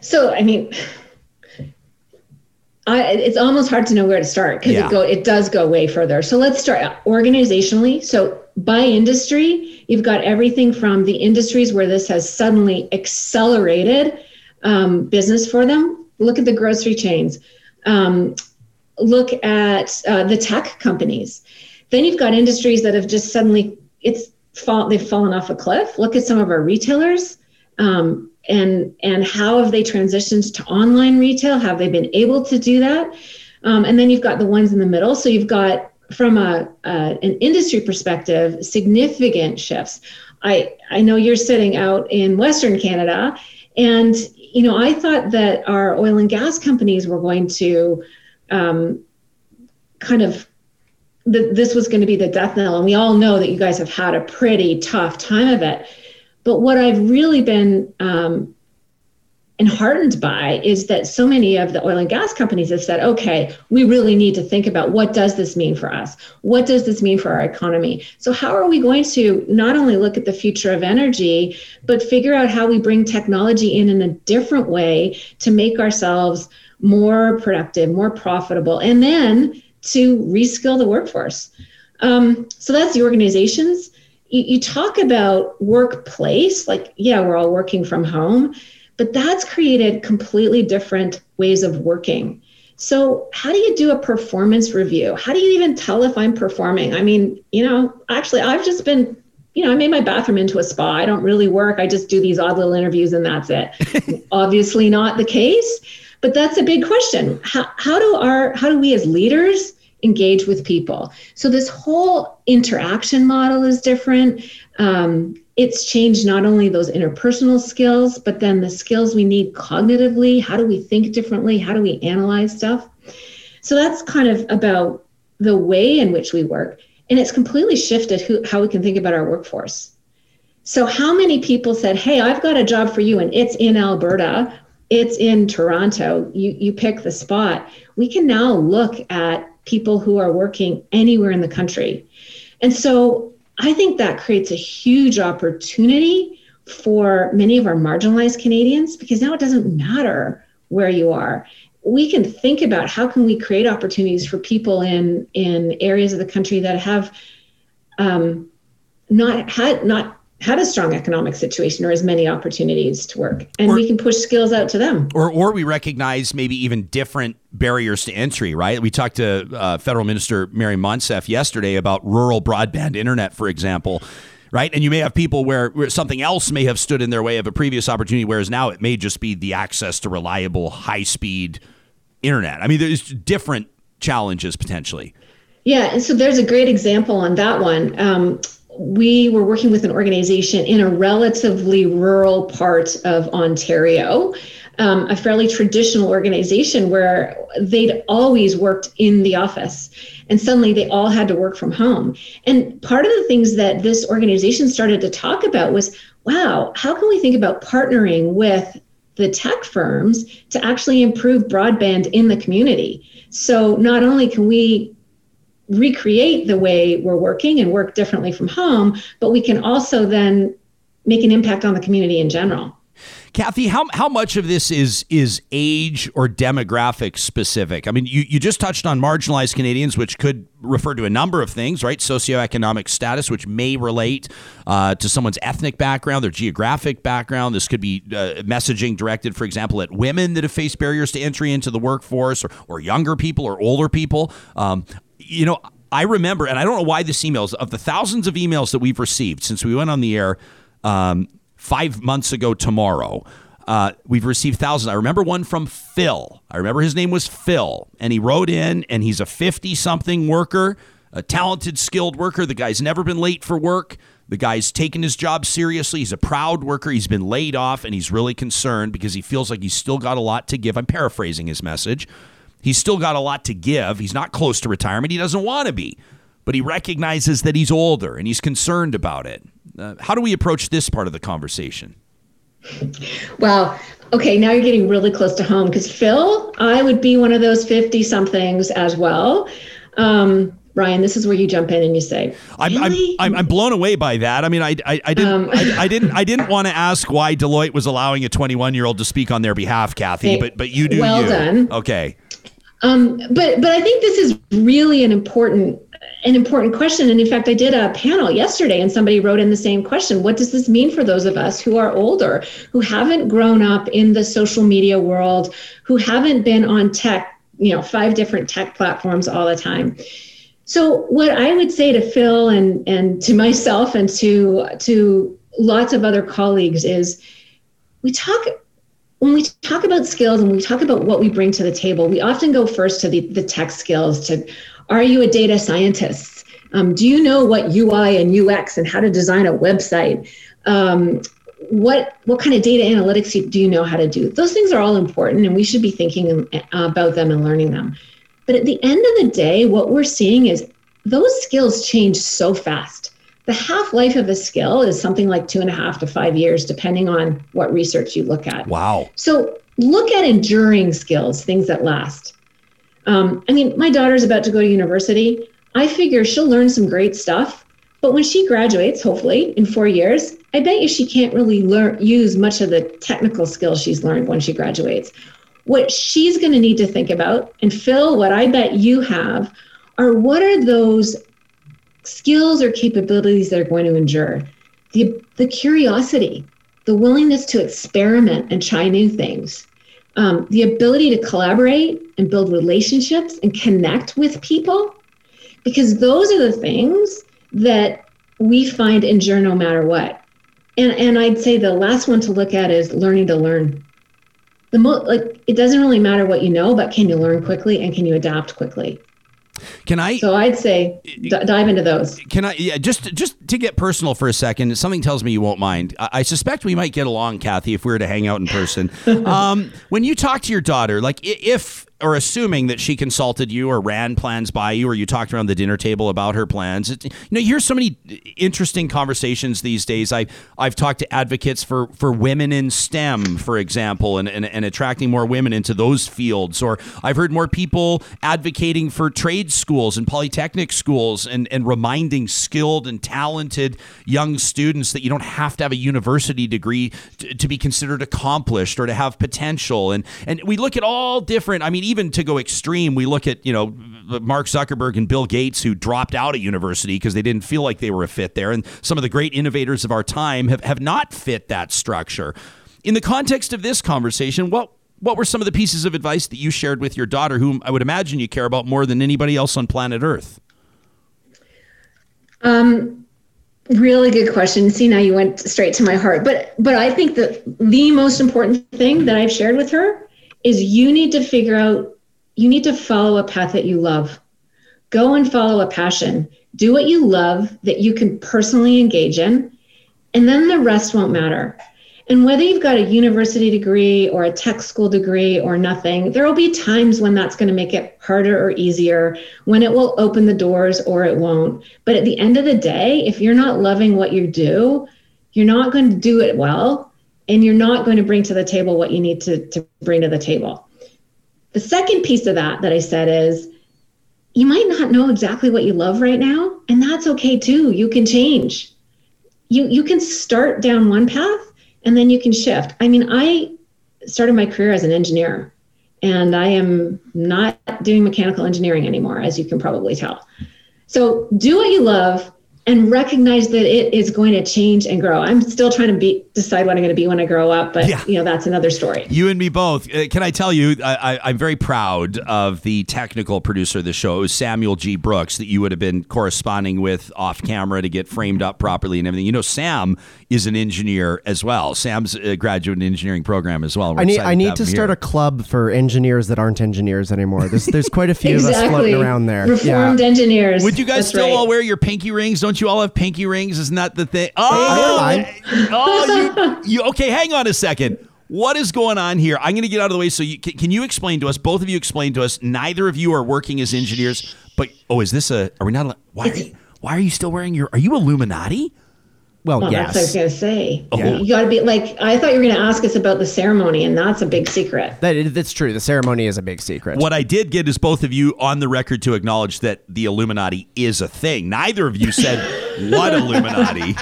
So, I mean, I, it's almost hard to know where to start because Yeah. it go it does go way further. So let's start organizationally. So by industry, you've got everything from the industries where this has suddenly accelerated um, business for them. Look at the grocery chains. Um, look at uh, the tech companies. Then you've got industries that have just suddenly it's fall, they've fallen off a cliff. Look at some of our retailers. Um, and and how have they transitioned to online retail? Have they been able to do that? Um, and then you've got the ones in the middle. So you've got from a an industry perspective significant shifts. I I know you're sitting out in Western Canada, and you know I thought that our oil and gas companies were going to um, kind of that this was going to be the death knell, and we all know that you guys have had a pretty tough time of it. But what I've really been um, and heartened by is that so many of the oil and gas companies have said, okay, we really need to think about what does this mean for us? What does this mean for our economy? So how are we going to not only look at the future of energy, but figure out how we bring technology in in a different way to make ourselves more productive, more profitable, and then to reskill the workforce. Um, so that's the organizations. You, you talk about workplace, like, yeah, we're all working from home but that's created completely different ways of working. So, how do you do a performance review? How do you even tell if I'm performing? I mean, you know, actually, I've just been, you know, I made my bathroom into a spa. I don't really work. I just do these odd little interviews and that's it. [LAUGHS] Obviously, not the case, but that's a big question. How, how do our, how do we as leaders engage with people? So, this whole interaction model is different. Um, it's changed not only those interpersonal skills, but then the skills we need cognitively. How do we think differently? How do we analyze stuff? So that's kind of about the way in which we work. And it's completely shifted who, how we can think about our workforce. So, how many people said, Hey, I've got a job for you, and it's in Alberta, it's in Toronto, you, you pick the spot. We can now look at people who are working anywhere in the country. And so I think that creates a huge opportunity for many of our marginalized Canadians because now it doesn't matter where you are. We can think about how can we create opportunities for people in in areas of the country that have um, not had not had a strong economic situation or as many opportunities to work. And or, we can push skills out to them. Or or we recognize maybe even different barriers to entry right? We talked to uh, federal minister Maryam Monsef yesterday about rural broadband internet for example right? And you may have people where, where something else may have stood in their way of a previous opportunity whereas now it may just be the access to reliable high speed internet. I mean there's different challenges potentially. Yeah and so there's a great example on that one. Um, we were working with an organization in a relatively rural part of Ontario, um, a fairly traditional organization where they'd always worked in the office. And suddenly they all had to work from home. And part of the things that this organization started to talk about was wow, how can we think about partnering with the tech firms to actually improve broadband in the community? So not only can we recreate the way we're working and work differently from home, but we can also then make an impact on the community in general. Kathy, how, how much of this is is age or demographic specific? I mean, you, you just touched on marginalized Canadians, which could refer to a number of things, right? Socioeconomic status, which may relate uh, to someone's ethnic background, their geographic background. This could be uh, messaging directed, for example, at women that have faced barriers to entry into the workforce, or, or younger people or older people. Um, you know, I remember, and I don't know why this emails of the thousands of emails that we've received since we went on the air um, five months ago tomorrow. Uh, we've received thousands. I remember one from Phil. I remember his name was Phil, and he wrote in, and he's a 50 something worker, a talented, skilled worker. The guy's never been late for work. The guy's taken his job seriously. He's a proud worker. He's been laid off, and he's really concerned because he feels like he's still got a lot to give. I'm paraphrasing his message. He's still got a lot to give. He's not close to retirement. He doesn't want to be, but he recognizes that he's older and he's concerned about it. Uh, how do we approach this part of the conversation? Well, okay, now you're getting really close to home because Phil, I would be one of those 50 somethings as well. Um, Ryan, this is where you jump in and you say, really? I'm, I'm, I'm, blown away by that. I mean, I, I, I didn't, um, I, I, [LAUGHS] didn't, I didn't want to ask why Deloitte was allowing a 21 year old to speak on their behalf, Kathy, but, but you do. Well you. done. Okay. Um, but but I think this is really an important an important question. And in fact, I did a panel yesterday and somebody wrote in the same question. What does this mean for those of us who are older, who haven't grown up in the social media world, who haven't been on tech, you know, five different tech platforms all the time? So what I would say to Phil and and to [LAUGHS] myself and to to lots of other colleagues is we talk when we talk about skills and we talk about what we bring to the table, we often go first to the, the tech skills to are you a data scientist? Um, do you know what UI and UX and how to design a website? Um, what what kind of data analytics do you know how to do? Those things are all important, and we should be thinking about them and learning them. But at the end of the day, what we're seeing is those skills change so fast. The half life of a skill is something like two and a half to five years, depending on what research you look at. Wow. So look at enduring skills, things that last. Um, I mean, my daughter's about to go to university. I figure she'll learn some great stuff, but when she graduates, hopefully in four years, I bet you she can't really learn use much of the technical skills she's learned when she graduates. What she's going to need to think about, and Phil, what I bet you have, are what are those skills or capabilities that are going to endure? The, the curiosity, the willingness to experiment and try new things, um, the ability to collaborate and build relationships and connect with people, because those are the things that we find endure no matter what. And, and I'd say the last one to look at is learning to learn. The mo- like it doesn't really matter what you know, but can you learn quickly and can you adapt quickly? Can I? So I'd say d- dive into those. Can I? Yeah, just just to get personal for a second. Something tells me you won't mind. I, I suspect we might get along, Kathy, if we were to hang out in person. [LAUGHS] um, when you talk to your daughter, like if or assuming that she consulted you or ran plans by you or you talked around the dinner table about her plans. It, you know, you hear so many interesting conversations these days. I I've talked to advocates for for women in STEM, for example, and, and, and attracting more women into those fields. Or I've heard more people advocating for trade schools and polytechnic schools and, and reminding skilled and talented young students that you don't have to have a university degree to, to be considered accomplished or to have potential. And and we look at all different, I mean, even to go extreme, we look at, you know, Mark Zuckerberg and Bill Gates who dropped out of university because they didn't feel like they were a fit there. And some of the great innovators of our time have, have not fit that structure. In the context of this conversation, what what were some of the pieces of advice that you shared with your daughter, whom I would imagine you care about more than anybody else on planet Earth? Um, really good question. See, now you went straight to my heart. But but I think that the most important thing that I've shared with her is you need to figure out, you need to follow a path that you love. Go and follow a passion. Do what you love that you can personally engage in, and then the rest won't matter. And whether you've got a university degree or a tech school degree or nothing, there will be times when that's going to make it harder or easier, when it will open the doors or it won't. But at the end of the day, if you're not loving what you do, you're not going to do it well and you're not going to bring to the table what you need to, to bring to the table. The second piece of that that I said is you might not know exactly what you love right now, and that's okay too. You can change. You you can start down one path and then you can shift. I mean, I started my career as an engineer and I am not doing mechanical engineering anymore, as you can probably tell. So do what you love and recognize that it is going to change and grow. I'm still trying to be decide what I'm going to be when I grow up, but yeah. you know that's another story. You and me both. Uh, can I tell you? I, am very proud of the technical producer of the show, it was Samuel G. Brooks, that you would have been corresponding with off camera to get framed up properly and everything. You know, Sam is an engineer as well. Sam's a graduate engineering program as well. We're I need I need to start here. a club for engineers that aren't engineers anymore. There's there's quite a [LAUGHS] few exactly. of us floating around there. Reformed yeah. engineers. Would you guys That's still right. all wear your pinky rings? Don't you all have pinky rings? Isn't that the thing? Oh, oh, you, you okay? Hang on a second. What is going on here? I'm going to get out of the way. So, you, can, can you explain to us? Both of you explain to us. Neither of you are working as engineers, but oh, is this a? Are we not? Why are you? Why are you still wearing your? Are you Illuminati? Well, well yes. That's what I was going to say. Oh. You got to be like, I thought you were going to ask us about the ceremony, and that's a big secret. That, that's true. The ceremony is a big secret. What I did get is both of you on the record to acknowledge that the Illuminati is a thing. Neither of you said [LAUGHS] what Illuminati.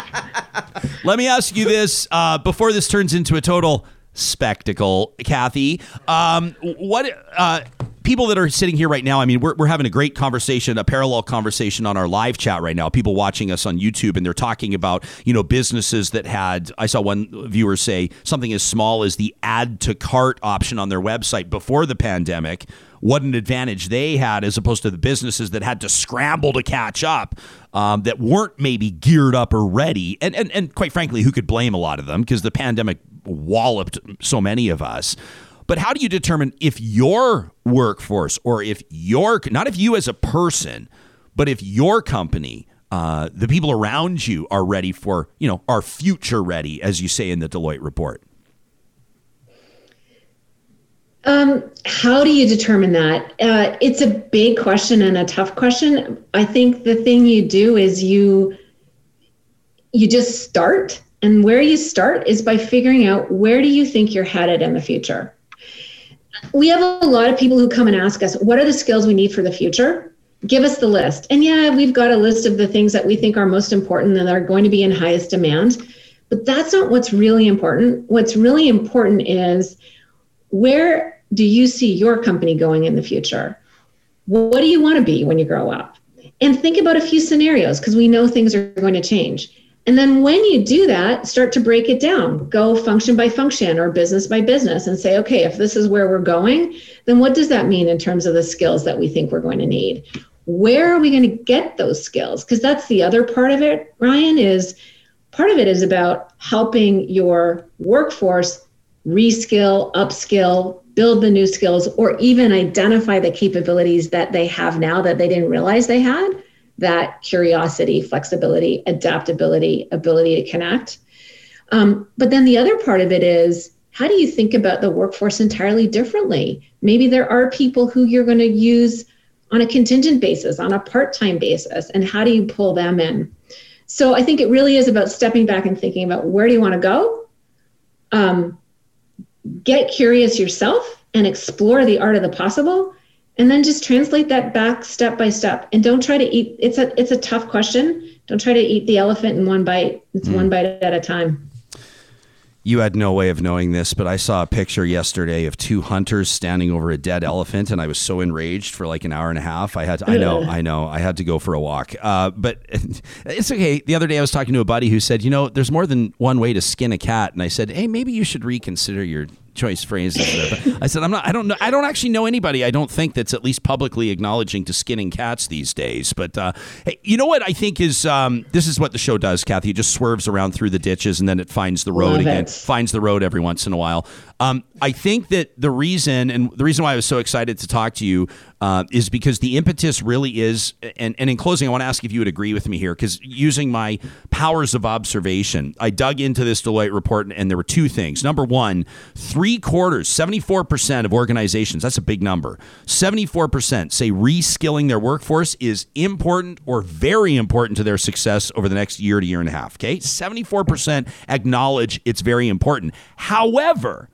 Let me ask you this uh, before this turns into a total spectacle, Kathy. Um, what uh, people that are sitting here right now, I mean, we're, we're having a great conversation, a parallel conversation on our live chat right now. People watching us on YouTube, and they're talking about, you know, businesses that had, I saw one viewer say something as small as the add to cart option on their website before the pandemic. What an advantage they had as opposed to the businesses that had to scramble to catch up, um, that weren't maybe geared up or ready. And, and, and quite frankly, who could blame a lot of them because the pandemic walloped so many of us. But how do you determine if your workforce or if your, not if you as a person, but if your company, uh, the people around you are ready for, you know, are future ready, as you say in the Deloitte report? Um, how do you determine that? Uh, it's a big question and a tough question. I think the thing you do is you you just start. And where you start is by figuring out where do you think you're headed in the future. We have a lot of people who come and ask us, what are the skills we need for the future? Give us the list. And yeah, we've got a list of the things that we think are most important and are going to be in highest demand. But that's not what's really important. What's really important is where do you see your company going in the future? What do you want to be when you grow up? And think about a few scenarios because we know things are going to change. And then when you do that, start to break it down. Go function by function or business by business and say, okay, if this is where we're going, then what does that mean in terms of the skills that we think we're going to need? Where are we going to get those skills? Because that's the other part of it, Ryan, is part of it is about helping your workforce reskill, upskill, build the new skills, or even identify the capabilities that they have now that they didn't realize they had that curiosity, flexibility, adaptability, ability to connect. Um, but then the other part of it is how do you think about the workforce entirely differently? Maybe there are people who you're going to use on a contingent basis, on a part time basis, and how do you pull them in? So I think it really is about stepping back and thinking about where do you want to go? Um, get curious yourself and explore the art of the possible and then just translate that back step by step and don't try to eat it's a it's a tough question don't try to eat the elephant in one bite it's mm. one bite at a time you had no way of knowing this, but I saw a picture yesterday of two hunters standing over a dead elephant, and I was so enraged for like an hour and a half. I had, to, I know, I know, I had to go for a walk. Uh, but [LAUGHS] it's okay. The other day, I was talking to a buddy who said, you know, there's more than one way to skin a cat, and I said, hey, maybe you should reconsider your choice phrases there. But I said, I'm not, I don't know, I don't actually know anybody, I don't think, that's at least publicly acknowledging to skinning cats these days. But uh, hey, you know what I think is um, this is what the show does, Kathy. It just swerves around through the ditches and then it finds the road Love again, it. finds the road every once in a while. Um, I think that the reason, and the reason why I was so excited to talk to you uh, is because the impetus really is, and, and in closing, I want to ask if you would agree with me here, because using my powers of observation, I dug into this Deloitte report, and there were two things. Number one, three quarters, 74% of organizations, that's a big number, 74% say reskilling their workforce is important or very important to their success over the next year to year and a half. Okay. 74% acknowledge it's very important. However,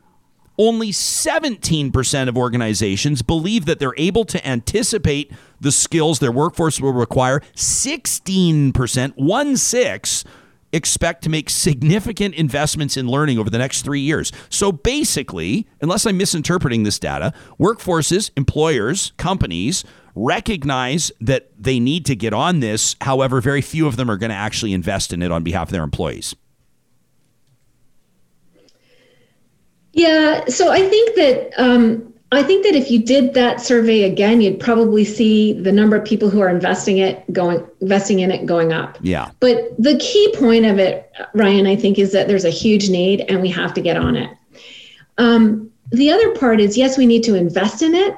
only 17% of organizations believe that they're able to anticipate the skills their workforce will require. 16%, one six, expect to make significant investments in learning over the next three years. So basically, unless I'm misinterpreting this data, workforces, employers, companies recognize that they need to get on this. However, very few of them are going to actually invest in it on behalf of their employees. Yeah, so I think that um, I think that if you did that survey again, you'd probably see the number of people who are investing it going investing in it going up. Yeah. But the key point of it, Ryan, I think, is that there's a huge need and we have to get on it. Um, the other part is yes, we need to invest in it,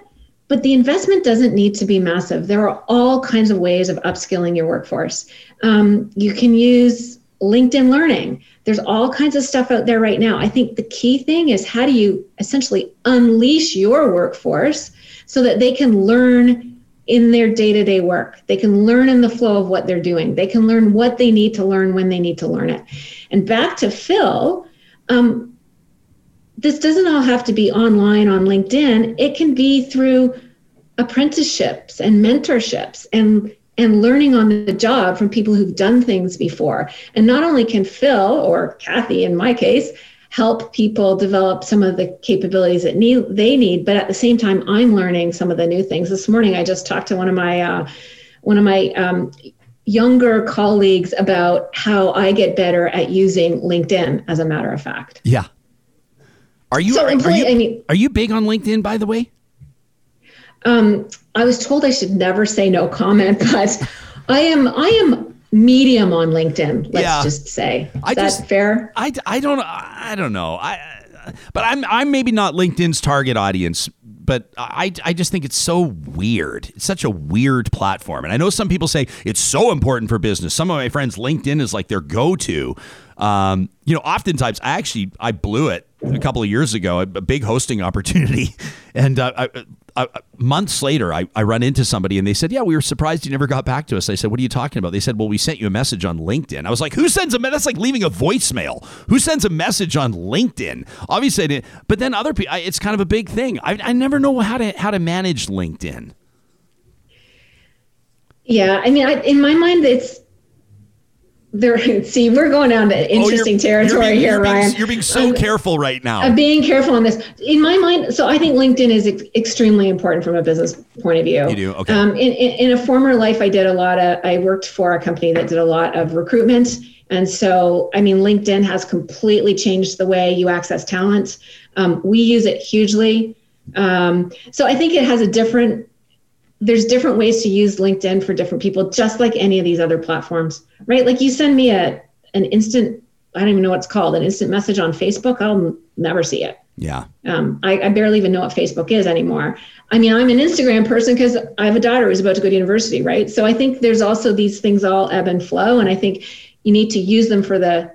but the investment doesn't need to be massive. There are all kinds of ways of upskilling your workforce. Um, you can use LinkedIn Learning there's all kinds of stuff out there right now. I think the key thing is how do you essentially unleash your workforce so that they can learn in their day to day work. They can learn in the flow of what they're doing. They can learn what they need to learn when they need to learn it. And back to Phil, um, this doesn't all have to be online on LinkedIn, it can be through apprenticeships and mentorships and and learning on the job from people who've done things before. And not only can Phil or Kathy, in my case, help people develop some of the capabilities that need they need, but at the same time, I'm learning some of the new things. This morning, I just talked to one of my uh, one of my um, younger colleagues about how I get better at using LinkedIn. As a matter of fact, yeah. Are you, so are, are you I mean, are you big on LinkedIn? By the way. Um, I was told I should never say no comment, [LAUGHS] but I am I am medium on LinkedIn. Let's yeah. just say. Is I that just, fair? I, I don't I don't know. I but I'm I'm maybe not LinkedIn's target audience, but I I just think it's so weird. It's such a weird platform. And I know some people say it's so important for business. Some of my friends LinkedIn is like their go-to. Um, you know, oftentimes I actually I blew it a couple of years ago, a, a big hosting opportunity, [LAUGHS] and uh, I, months later, I, I run into somebody and they said, "Yeah, we were surprised you never got back to us." I said, "What are you talking about?" They said, "Well, we sent you a message on LinkedIn." I was like, "Who sends a? Message? That's like leaving a voicemail. Who sends a message on LinkedIn?" Obviously, I didn't. But then other people, it's kind of a big thing. I, I never know how to how to manage LinkedIn. Yeah, I mean, I, in my mind, it's there. [LAUGHS] See, we're going down to interesting oh, you're, territory you're being, here, you're Ryan. Being, you're being so um, careful right now. I'm being careful on this. In my mind, so I think LinkedIn is ex- extremely important from a business point of view. You do, okay. Um, in, in, in a former life, I did a lot of. I worked for a company that did a lot of recruitment, and so I mean, LinkedIn has completely changed the way you access talent. Um, we use it hugely. Um, so I think it has a different there's different ways to use LinkedIn for different people, just like any of these other platforms, right? Like you send me a an instant, I don't even know what's called, an instant message on Facebook, I'll never see it. Yeah. Um, I, I barely even know what Facebook is anymore. I mean, I'm an Instagram person because I have a daughter who's about to go to university, right? So I think there's also these things all ebb and flow, and I think you need to use them for the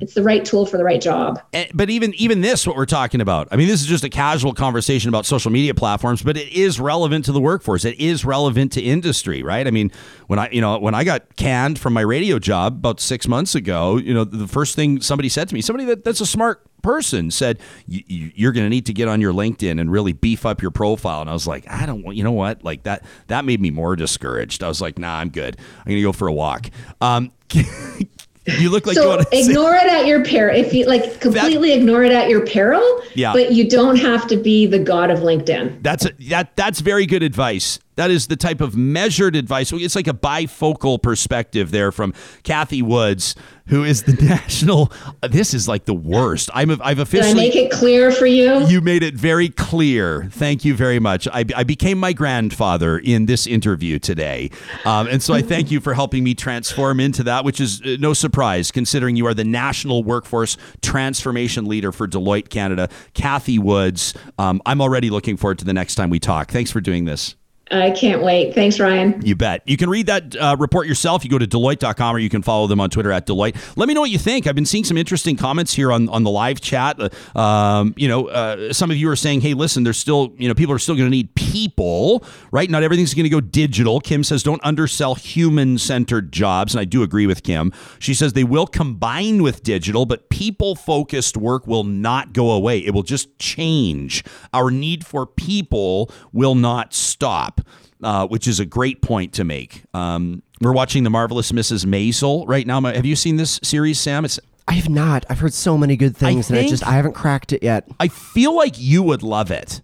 it's the right tool for the right job. But even even this, what we're talking about, I mean, this is just a casual conversation about social media platforms, but it is relevant to the workforce. It is relevant to industry, right? I mean, when I you know when I got canned from my radio job about six months ago, you know, the first thing somebody said to me, somebody that, that's a smart person said you're going to need to get on your linkedin and really beef up your profile and i was like i don't want you know what like that that made me more discouraged i was like nah i'm good i'm going to go for a walk um, [LAUGHS] You look like so you want to ignore it at your peril. If you like completely that, ignore it at your peril, yeah. but you don't have to be the god of LinkedIn. That's a, that that's very good advice. That is the type of measured advice. It's like a bifocal perspective there from Kathy Woods, who is the [LAUGHS] national. This is like the worst. I'm. I've officially. Did I make it clear for you? You made it very clear. Thank you very much. I, I became my grandfather in this interview today, um, and so I thank you for helping me transform into that, which is uh, no surprise considering you are the national workforce transformation leader for Deloitte Canada, Kathy Woods. Um, I'm already looking forward to the next time we talk. Thanks for doing this. I can't wait. Thanks, Ryan. You bet. You can read that uh, report yourself. You go to Deloitte.com or you can follow them on Twitter at Deloitte. Let me know what you think. I've been seeing some interesting comments here on, on the live chat. Uh, um, you know, uh, some of you are saying, hey, listen, there's still, you know, people are still going to need people, right? Not everything's going to go digital. Kim says, don't undersell human centered jobs. And I do agree with Kim. She says they will combine with digital, but people focused work will not go away. It will just change. Our need for people will not stop uh, which is a great point to make. Um, we're watching the marvelous Mrs. Maisel right now. Have you seen this series, Sam? It's I have not. I've heard so many good things, I and I just I haven't cracked it yet. I feel like you would love it.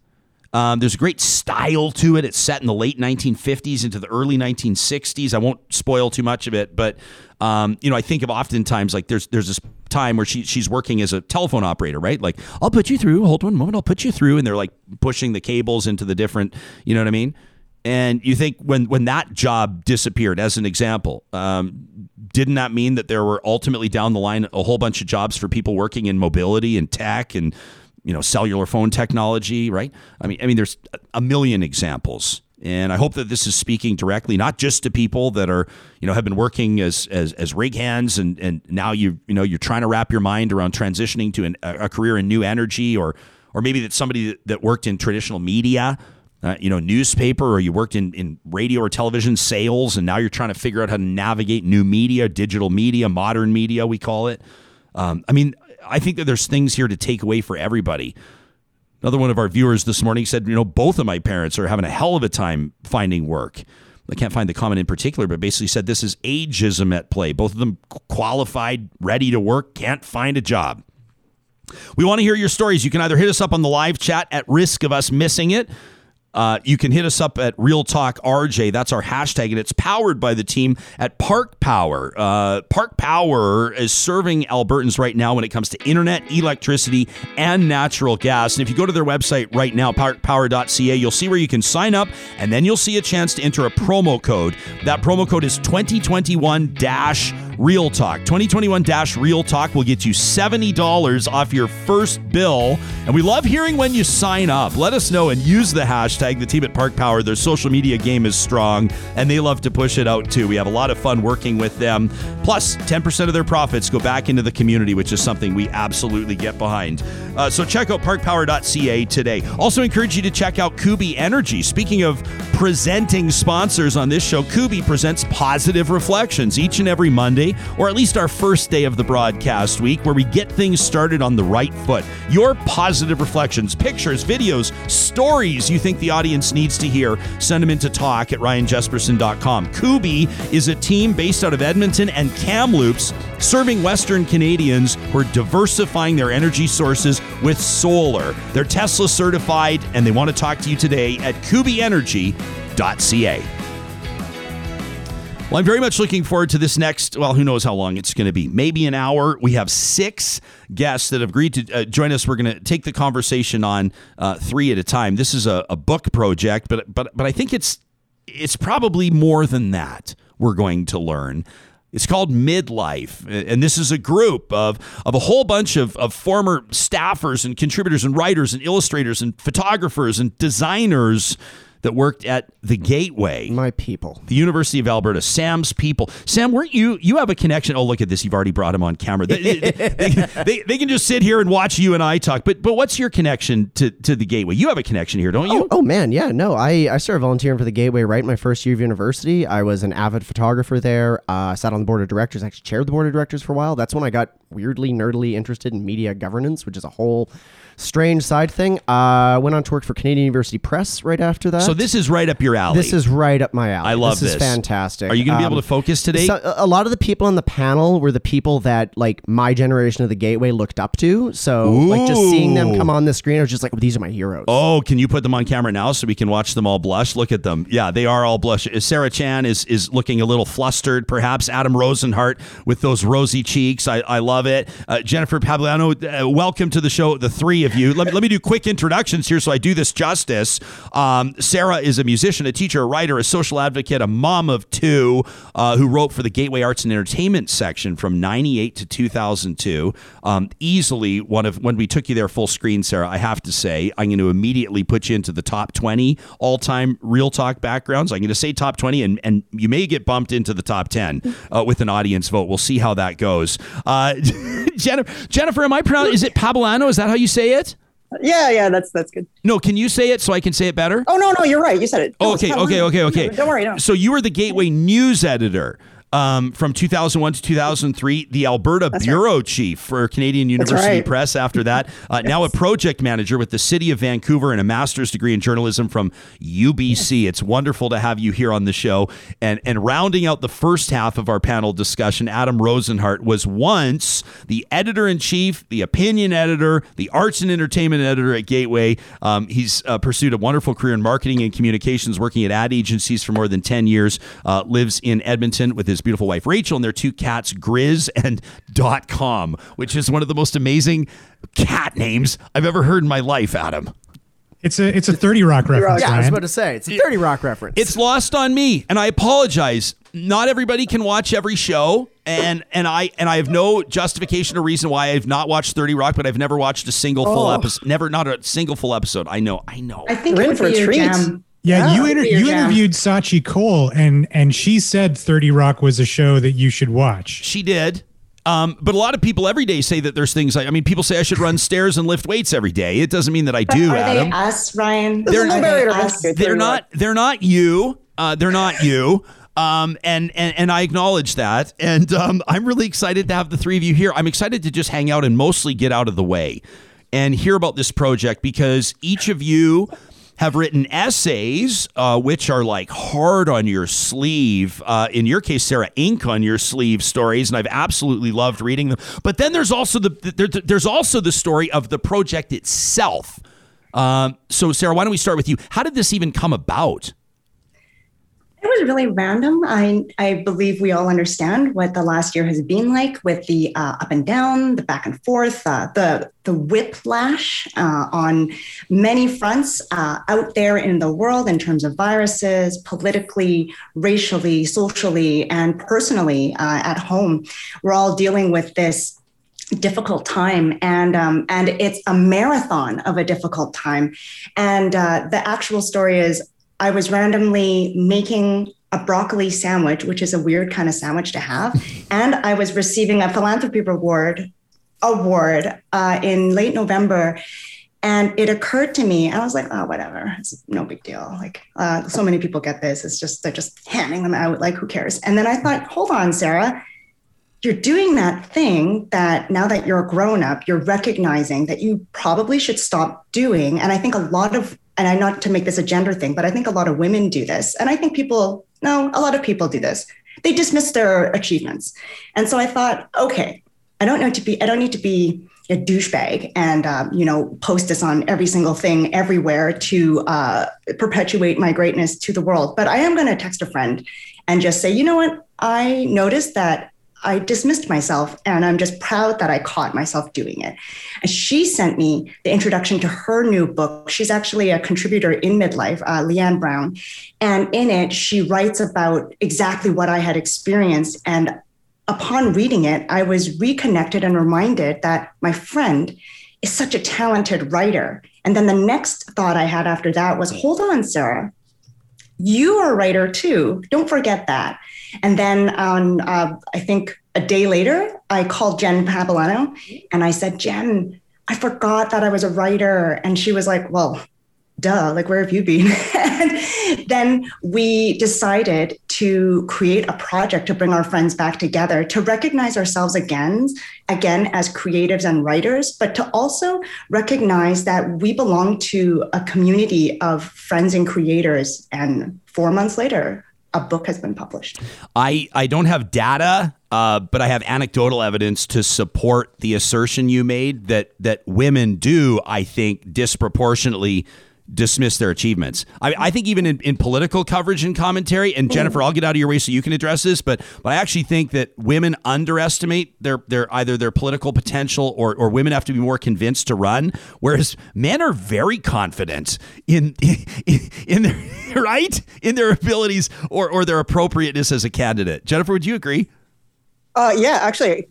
Um, there's a great style to it. It's set in the late 1950s into the early 1960s. I won't spoil too much of it, but um, you know, I think of oftentimes like there's there's this time where she she's working as a telephone operator, right? Like I'll put you through. Hold one moment. I'll put you through, and they're like pushing the cables into the different. You know what I mean? And you think when when that job disappeared, as an example, um, didn't that mean that there were ultimately down the line a whole bunch of jobs for people working in mobility and tech and you know cellular phone technology, right? I mean, I mean, there's a million examples, and I hope that this is speaking directly not just to people that are you know have been working as as, as rig hands and and now you you know you're trying to wrap your mind around transitioning to an, a career in new energy or or maybe that somebody that worked in traditional media uh, you know, newspaper or you worked in, in radio or television sales and now you're trying to figure out how to navigate new media, digital media, modern media, we call it. Um, I mean, I think that there's things here to take away for everybody. Another one of our viewers this morning said, you know, both of my parents are having a hell of a time finding work. I can't find the comment in particular, but basically said this is ageism at play. Both of them qualified, ready to work, can't find a job. We want to hear your stories. You can either hit us up on the live chat at risk of us missing it uh, you can hit us up at Real Talk RJ. That's our hashtag, and it's powered by the team at Park Power. Uh, Park Power is serving Albertans right now when it comes to internet, electricity, and natural gas. And if you go to their website right now, parkpower.ca, you'll see where you can sign up, and then you'll see a chance to enter a promo code. That promo code is 2021 dash Real Talk. 2021 Real Talk will get you $70 off your first bill. And we love hearing when you sign up. Let us know and use the hashtag, the team at Park Power. Their social media game is strong and they love to push it out too. We have a lot of fun working with them. Plus, 10% of their profits go back into the community, which is something we absolutely get behind. Uh, so check out parkpower.ca today. Also, encourage you to check out Kuby Energy. Speaking of presenting sponsors on this show, Kuby presents Positive Reflections each and every Monday, or at least our first day of the broadcast week, where we get things started on the right foot. Your positive reflections, pictures, videos, stories you think the audience needs to hear, send them into talk at ryanjesperson.com. Kuby is a team based out of Edmonton and Kamloops serving Western Canadians who are diversifying their energy sources with solar. They're Tesla certified, and they want to talk to you today at kubyenergy.ca. Well, I'm very much looking forward to this next, well, who knows how long it's going to be. Maybe an hour. We have six guests that have agreed to uh, join us. We're going to take the conversation on uh, three at a time. This is a, a book project, but, but, but I think it's, it's probably more than that we're going to learn. It's called Midlife. And this is a group of, of a whole bunch of, of former staffers and contributors and writers and illustrators and photographers and designers that worked at the Gateway. My people. The University of Alberta. Sam's people. Sam, weren't you? You have a connection. Oh, look at this. You've already brought him on camera. They, they, [LAUGHS] they, they, can just sit here and watch you and I talk. But but what's your connection to, to the Gateway? You have a connection here, don't you? Oh, oh man, yeah. No, I, I started volunteering for the Gateway right my first year of university. I was an avid photographer there. Uh, I sat on the board of directors. Actually chaired the board of directors for a while. That's when I got weirdly nerdily interested in media governance, which is a whole strange side thing. I uh, went on to work for Canadian University Press right after that. So this is right up your alley. This is right up my alley. I love this. This is fantastic. Are you going to be able to um, focus today? So a lot of the people on the panel were the people that like my generation of the Gateway looked up to. So Ooh. like just seeing them come on the screen, I was just like, well, these are my heroes. Oh, can you put them on camera now so we can watch them all blush? Look at them. Yeah, they are all blush. Sarah Chan is is looking a little flustered. Perhaps Adam Rozenhart with those rosy cheeks. I, I love it. Uh, Jhenifer Pabillano, uh, welcome to the show. The three of you. Let me let me do quick introductions here so I do this justice. Um, Sarah is a musician, a teacher, a writer, a social advocate, a mom of two uh, who wrote for the Gateway Arts and Entertainment section from 98 to 2002. Um, easily one of, when we took you there full screen, Sarah, I have to say, I'm going to immediately put you into the top 20 all time real talk backgrounds. I'm going to say top 20, and, and you may get bumped into the top 10 uh, with an audience vote. We'll see how that goes. Uh, [LAUGHS] Jhenifer, Jhenifer, am I pronouncing? Is it Pablano? Is that how you say it? Yeah, yeah, that's that's good. No, can you say it so I can say it better? Oh no, no, you're right. You said it. No, okay, okay, okay, okay. don't worry. No. So you were the Gateway news editor um, from 2001 to 2003, the Alberta That's Bureau right. Chief for Canadian University right. Press after that. Uh, [LAUGHS] yes. Now a project manager with the City of Vancouver and a master's degree in journalism from UBC. It's wonderful to have you here on the show. And, and rounding out the first half of our panel discussion, Adam Rozenhart was once the editor in chief, the opinion editor, the arts and entertainment editor at Gateway. Um, he's uh, pursued a wonderful career in marketing and communications, working at ad agencies for more than 10 years, uh, lives in Edmonton with his beautiful wife Rachel and their two cats, Grizz and [LAUGHS] Dot Com, which is one of the most amazing cat names I've ever heard in my life, Adam. It's a it's a 30 Rock reference. Yeah, I was about to say it's a 30 Rock reference. It's lost on me, and I apologize. Not everybody can watch every show, and and I and I have no justification or reason why I've not watched 30 Rock, but I've never watched a single full oh. episode. Never, not a single full episode. I know, I know. I think we're in for a treat. Jam. Yeah, you inter- you interviewed Sachi Cole, and and she said Thirty Rock was a show that you should watch. She did. Um, but a lot of people every day say that there's things like I mean, people say I should run stairs and lift weights every day. It doesn't mean that I do. Are Adam. they us, Ryan? They're, not, they us? they're not. They're not you. Uh, they're not you. Um, and, and and I acknowledge that, and um, I'm really excited to have the three of you here. I'm excited to just hang out and mostly get out of the way and hear about this project because each of you have written essays, uh, which are like hard on your sleeve. Uh, in your case, Sarah, ink on your sleeve stories, and I've absolutely loved reading them. But then there's also the there, there's also the story of the project itself. Um, so, Sarah, why don't we start with you? How did this even come about? It was really random. I I believe we all understand what the last year has been like with the uh, up and down, the back and forth, uh, the the whiplash uh, on many fronts uh, out there in the world in terms of viruses, politically, racially, socially, and personally uh, at home. We're all dealing with this difficult time and um, and it's a marathon of a difficult time and uh, the actual story is I was randomly making a broccoli sandwich, which is a weird kind of sandwich to have. [LAUGHS] And I was receiving a philanthropy reward award uh, in late November. And it occurred to me, I was like, oh, whatever, it's no big deal. Like, uh, so many people get this. It's just, they're just handing them out. Like, who cares? And then I thought, hold on, Sarah, you're doing that thing that now that you're a grown up, you're recognizing that you probably should stop doing. And I think a lot of and I'm not to make this a gender thing, but I think a lot of women do this. And I think people, no, a lot of people do this. They dismiss their achievements. And so I thought, okay, I don't need to be, I don't need to be a douchebag and um, you know post this on every single thing everywhere to uh, perpetuate my greatness to the world. But I am going to text a friend and just say, you know what? I noticed that I dismissed myself and I'm just proud that I caught myself doing it. And she sent me the introduction to her new book. She's actually a contributor in midlife, uh, Leanne Brown. And in it, she writes about exactly what I had experienced. And upon reading it, I was reconnected and reminded that my friend is such a talented writer. And then the next thought I had after that was hold on, Sarah, you are a writer too. Don't forget that. And then on, uh, I think a day later, I called Jen Pabillano and I said, Jen, I forgot that I was a writer. And she was like, well, duh, like, where have you been? [LAUGHS] and then we decided to create a project to bring our friends back together, to recognize ourselves again, again as creatives and writers, but to also recognize that we belong to a community of friends and creators. And four months later, a book has been published. I, I don't have data, uh, but I have anecdotal evidence to support the assertion you made that that women do, I think, disproportionately dismiss their achievements. I, I think even in, in, political coverage and commentary, and Jhenifer, I'll get out of your way so you can address this, but but I actually think that women underestimate their their either their political potential or or women have to be more convinced to run, whereas men are very confident in in, [LAUGHS] in their [LAUGHS] right in their abilities or or their appropriateness as a candidate. Jhenifer, would you agree? Uh, yeah, actually,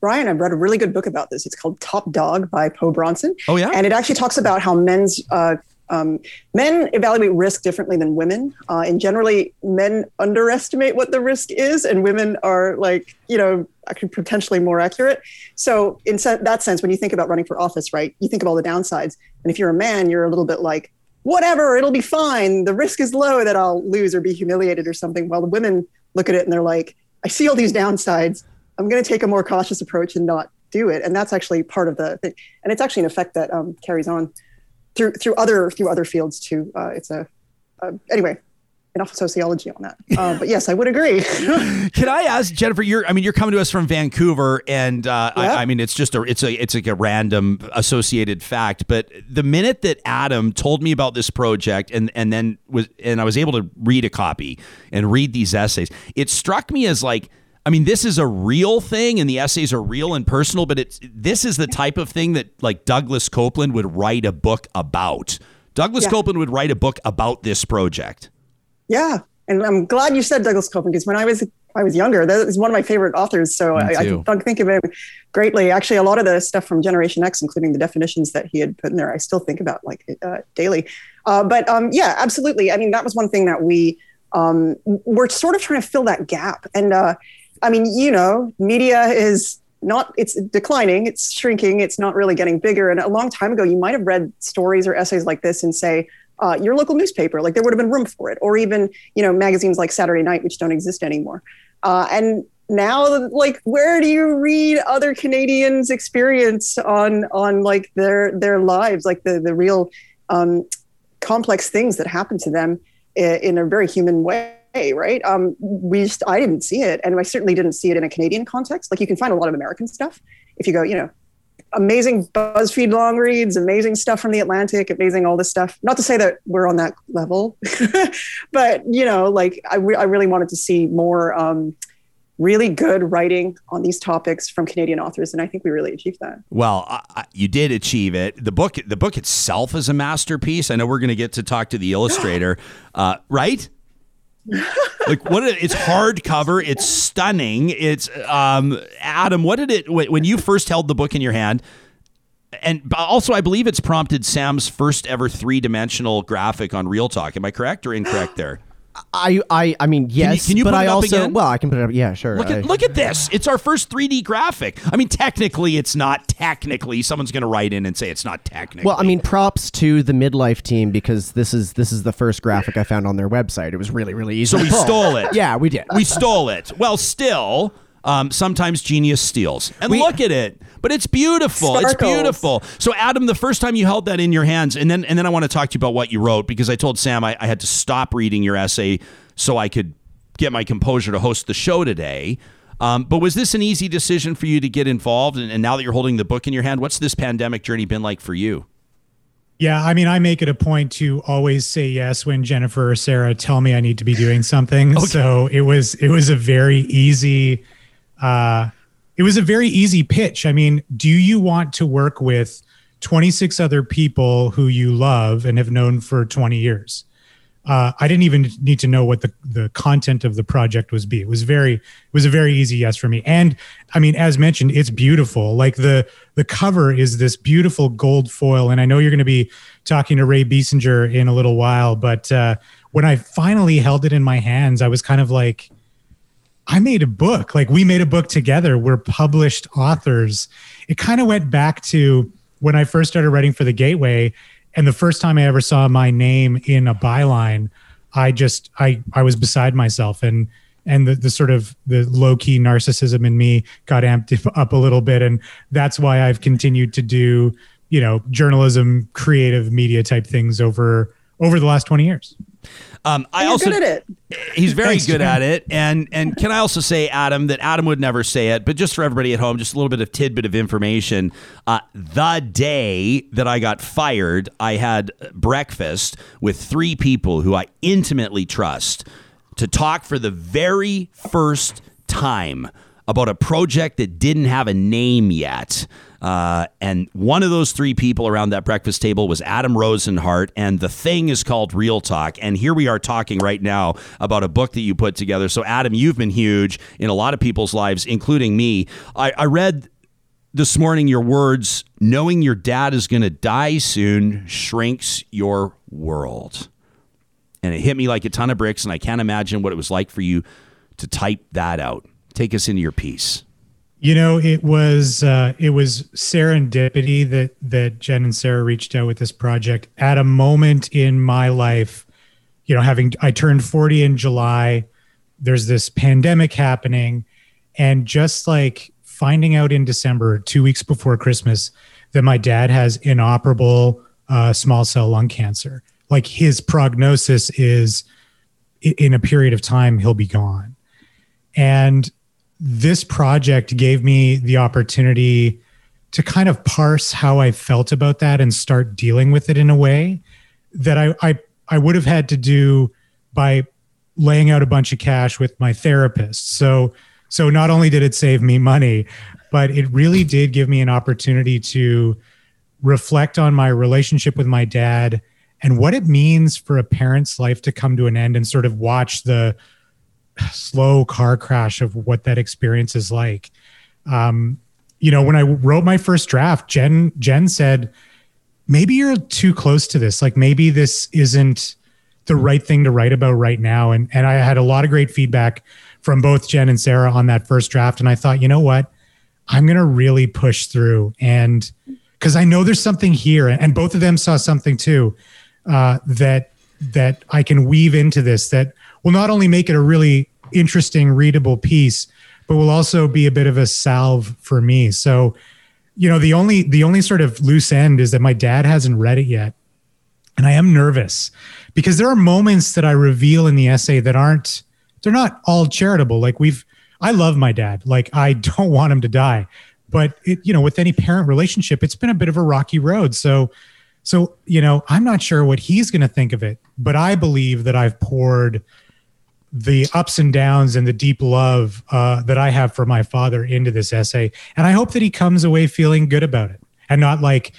Brian, I've read a really good book about this. It's called Top Dog by Po Bronson. Oh, yeah. And it actually talks about how men's uh, um, men evaluate risk differently than women. Uh, and generally, men underestimate what the risk is, and women are like, you know, actually potentially more accurate. So, in that sense, when you think about running for office, right, you think of all the downsides. And if you're a man, you're a little bit like, whatever, it'll be fine. The risk is low that I'll lose or be humiliated or something. While the women look at it and they're like, I see all these downsides. I'm going to take a more cautious approach and not do it. And that's actually part of the thing. And it's actually an effect that um, carries on through through other through other fields too. Uh, it's a uh, anyway enough sociology on that. Uh, but yes, I would agree. [LAUGHS] Can I ask Jhenifer? You're, I mean, you're coming to us from Vancouver, and uh, yeah. I, I, mean, it's just a, it's a, it's like a random associated fact. But the minute that Adam told me about this project, and and then was, and I was able to read a copy and read these essays, it struck me as like I mean, this is a real thing, and the essays are real and personal. But it's this is the type of thing that like Douglas Coupland would write a book about. Douglas yeah. Coupland would write a book about this project. Yeah, and I'm glad you said Douglas Coupland because when I was I was younger, that is one of my favorite authors. So I, I, think of him greatly. Actually, a lot of the stuff from Generation X, including the definitions that he had put in there, I still think about like uh, daily. Uh, but um, yeah, absolutely. I mean, that was one thing that we um, we're sort of trying to fill that gap. And uh, I mean, you know, media is not it's declining it's shrinking it's not really getting bigger. And a long time ago you might have read stories or essays like this and say uh, your local newspaper like there would have been room for it. Or even you know magazines like saturday night which don't exist anymore. Uh, and now like where do you read other canadians experience on on like their their lives like the the real um, complex things that happen to them in, in a very human way right? Um, we just I didn't see it, and I certainly didn't see it in a Canadian context. Like you can find a lot of American stuff if you go, you know, amazing BuzzFeed long reads, amazing stuff from the Atlantic, amazing all this stuff. Not to say that we're on that level, [LAUGHS] but you know, like I, re- I really wanted to see more um, really good writing on these topics from Canadian authors, and I think we really achieved that. Well, you did achieve it. The book, the book itself, is a masterpiece. I know we're going to get to talk to the illustrator, [GASPS] uh, right? Like what it's hardcover. It's stunning. It's um adam what did it when you first held the book in your hand and also i believe it's prompted sam's first ever three-dimensional graphic on real talk. Am i correct or incorrect there I, I, I mean, yes. Can you, can you but put I it up also, again? well, I can put it up. Yeah, sure. Look at, I, look at this. It's our first 3D graphic. I mean, technically, it's not. Technically, someone's going to write in and say it's not technically. Well, I mean, props to the midlife team because this is this is the first graphic I found on their website. It was really really easy. So we stole it. [LAUGHS] yeah, we did. We stole it. Well, still, um, sometimes genius steals. And we, look at it. But it's beautiful. Sparkles. It's beautiful. So, Adam, the first time you held that in your hands, and then and then I want to talk to you about what you wrote because I told Sam I, I had to stop reading your essay so I could get my composure to host the show today. Um, but was this an easy decision for you to get involved? And, and now that you're holding the book in your hand, what's this pandemic journey been like for you? Yeah, I mean, I make it a point to always say yes when Jhenifer or Sarah tell me I need to be doing something. [LAUGHS] okay. So it was it was a very easy, uh, it was a very easy pitch. I mean, do you want to work with 26 other people who you love and have known for 20 years? uh, I didn't even need to know what the, the content of the project was be. It was very it was a very easy yes for me. And I mean, as mentioned, it's beautiful. Like the the cover is this beautiful gold foil. And I know you're going to be talking to Ray Biesinger in a little while, but uh, when I finally held it in my hands, I was kind of like, I made a book. Like we made a book together. We're published authors. It kind of went back to when I first started writing for the Gateway and the first time I ever saw my name in a byline, I just I I was beside myself and and the, the sort of the low key narcissism in me got amped [LAUGHS] up a little bit and that's why I've continued to do you know journalism creative media type things over over the last 20 years um, I also good at it. He's very Thanks, good Jim. at it, and and can I also say, Adam, that Adam would never say it, but just for everybody at home, just a little bit of tidbit of information. Uh, the day that I got fired, I had breakfast with three people who I intimately trust to talk for the very first time about a project that didn't have a name yet. Uh, and one of those three people around that breakfast table was Adam Rozenhart. And the thing is called Real Talk. And here we are talking right now about a book that you put together. So, Adam, you've been huge in a lot of people's lives, including me. I, I read this morning your words knowing your dad is going to die soon shrinks your world. And it hit me like a ton of bricks. And I can't imagine what it was like for you to type that out. Take us into your piece. You know, it was uh, it was serendipity that that Jen and Sarah reached out with this project at a moment in my life. You know, having I turned forty in July. There's this pandemic happening, and just like finding out in December, two weeks before Christmas, that my dad has inoperable uh, small cell lung cancer. Like his prognosis is, in a period of time, he'll be gone, and this project gave me the opportunity to kind of parse how I felt about that and start dealing with it in a way that I I, I would have had to do by laying out a bunch of cash with my therapist. So so not only did it save me money, but it really did give me an opportunity to reflect on my relationship with my dad and what it means for a parent's life to come to an end and sort of watch the slow car crash of what that experience is like. Um, you know, when I wrote my first draft, Jen Jen said, "Maybe you're too close to this. Like maybe this isn't the right thing to write about right now." And and I had a lot of great feedback from both Jen and Sarah on that first draft, and I thought, you know what, I'm gonna really push through and because I know there's something here, and both of them saw something too uh, that that I can weave into this that will not only make it a really interesting, readable piece, but will also be a bit of a salve for me. So, you know, the only the only sort of loose end is that my dad hasn't read it yet. And I am nervous because there are moments that I reveal in the essay that aren't they're not all charitable. Like we've I love my dad. Like I [LAUGHS] don't want him to die. but it, you know, with any parent relationship, it's been a bit of a rocky road. So, so you know, I'm not sure what he's going to think of it, but I believe that I've poured the ups and downs and the deep love uh, that I have for my father into this essay, and I hope that he comes away feeling good about it and not like.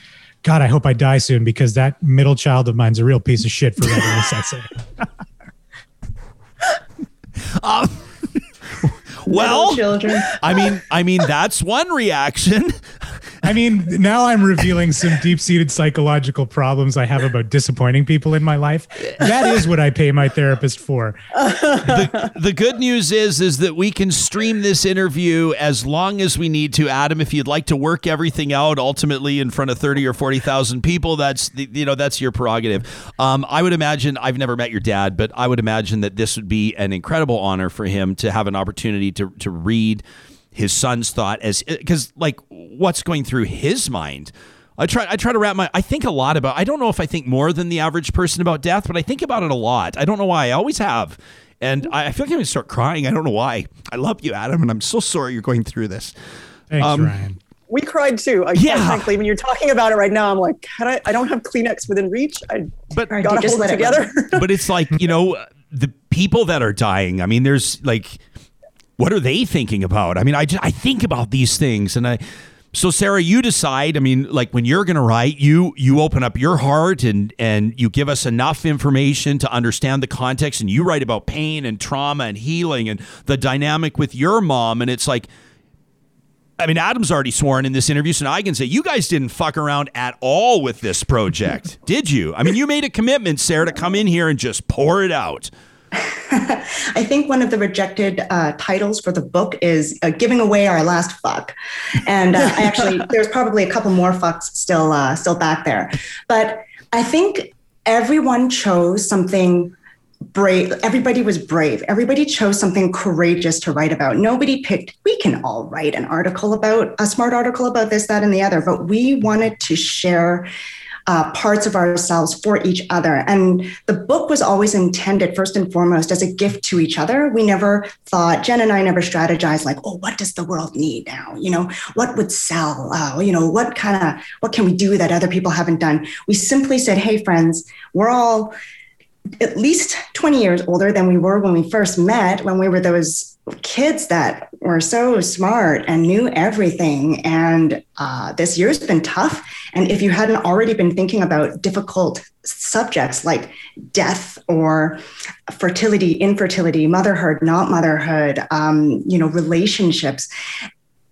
God, I hope I die soon because that middle child of mine's a real piece of shit for writing this essay. [LAUGHS] um, well, children. I mean, I mean that's one reaction. I mean, now I'm revealing some deep seated psychological problems I have about disappointing people in my life. That is what I pay my therapist for. The, the good news is is that we can stream this interview as long as we need to. Adam, if you'd like to work everything out ultimately in front of 30 or 40,000 people, that's you know, that's your prerogative. Um, I would imagine I've never met your dad, but I would imagine that this would be an incredible honor for him to have an opportunity to to read his son's thought as because like what's going through his mind. I try I try to wrap my I think a lot about I don't know if I think more than the average person about death, but I think about it a lot. I don't know why. I always have. And I, I feel like I'm gonna start crying. I don't know why. I love you, Adam, and I'm so sorry you're going through this. Thanks, um, Ryan. We cried too. I, yeah. Frankly, when you're talking about it right now, I'm like, I, I don't have Kleenex within reach. I but gotta hold it together. but it's like you know the people that are dying. I mean, there's like what are they thinking about? I mean, I, just, I think about these things and I so Sarah, you decide. I mean, like when you're going to write, you you open up your heart and and you give us enough information to understand the context, and you write about pain and trauma and healing and the dynamic with your mom, and it's like. I mean, Adam's already sworn in this interview, so now I can say you guys didn't fuck around at all with this project, did you? I mean, you made a commitment, Sarah, to come in here and just pour it out. [LAUGHS] I think one of the rejected uh, titles for the book is uh, "Giving Away Our Last Fuck," and uh, I actually [LAUGHS] there's probably a couple more fucks still uh, still back there, but I think everyone chose something brave. Everybody was brave. Everybody chose something courageous to write about. Nobody picked. We can all write an article about a smart article about this, that, and the other, but we wanted to share uh, parts of ourselves for each other. And the book was always intended, first and foremost, as a gift to each other. We never thought, Jen and I never strategized like, oh, what does the world need now? You know, what would sell? Uh, you know, what kind of, what can we do that other people haven't done? We simply said, hey, friends, we're all at least 20 years older than we were when we first met, when we were those kids that were so smart and knew everything. And uh, this year's been tough. And if you hadn't already been thinking about difficult subjects like death or fertility, infertility, motherhood, not motherhood, um, you know, relationships,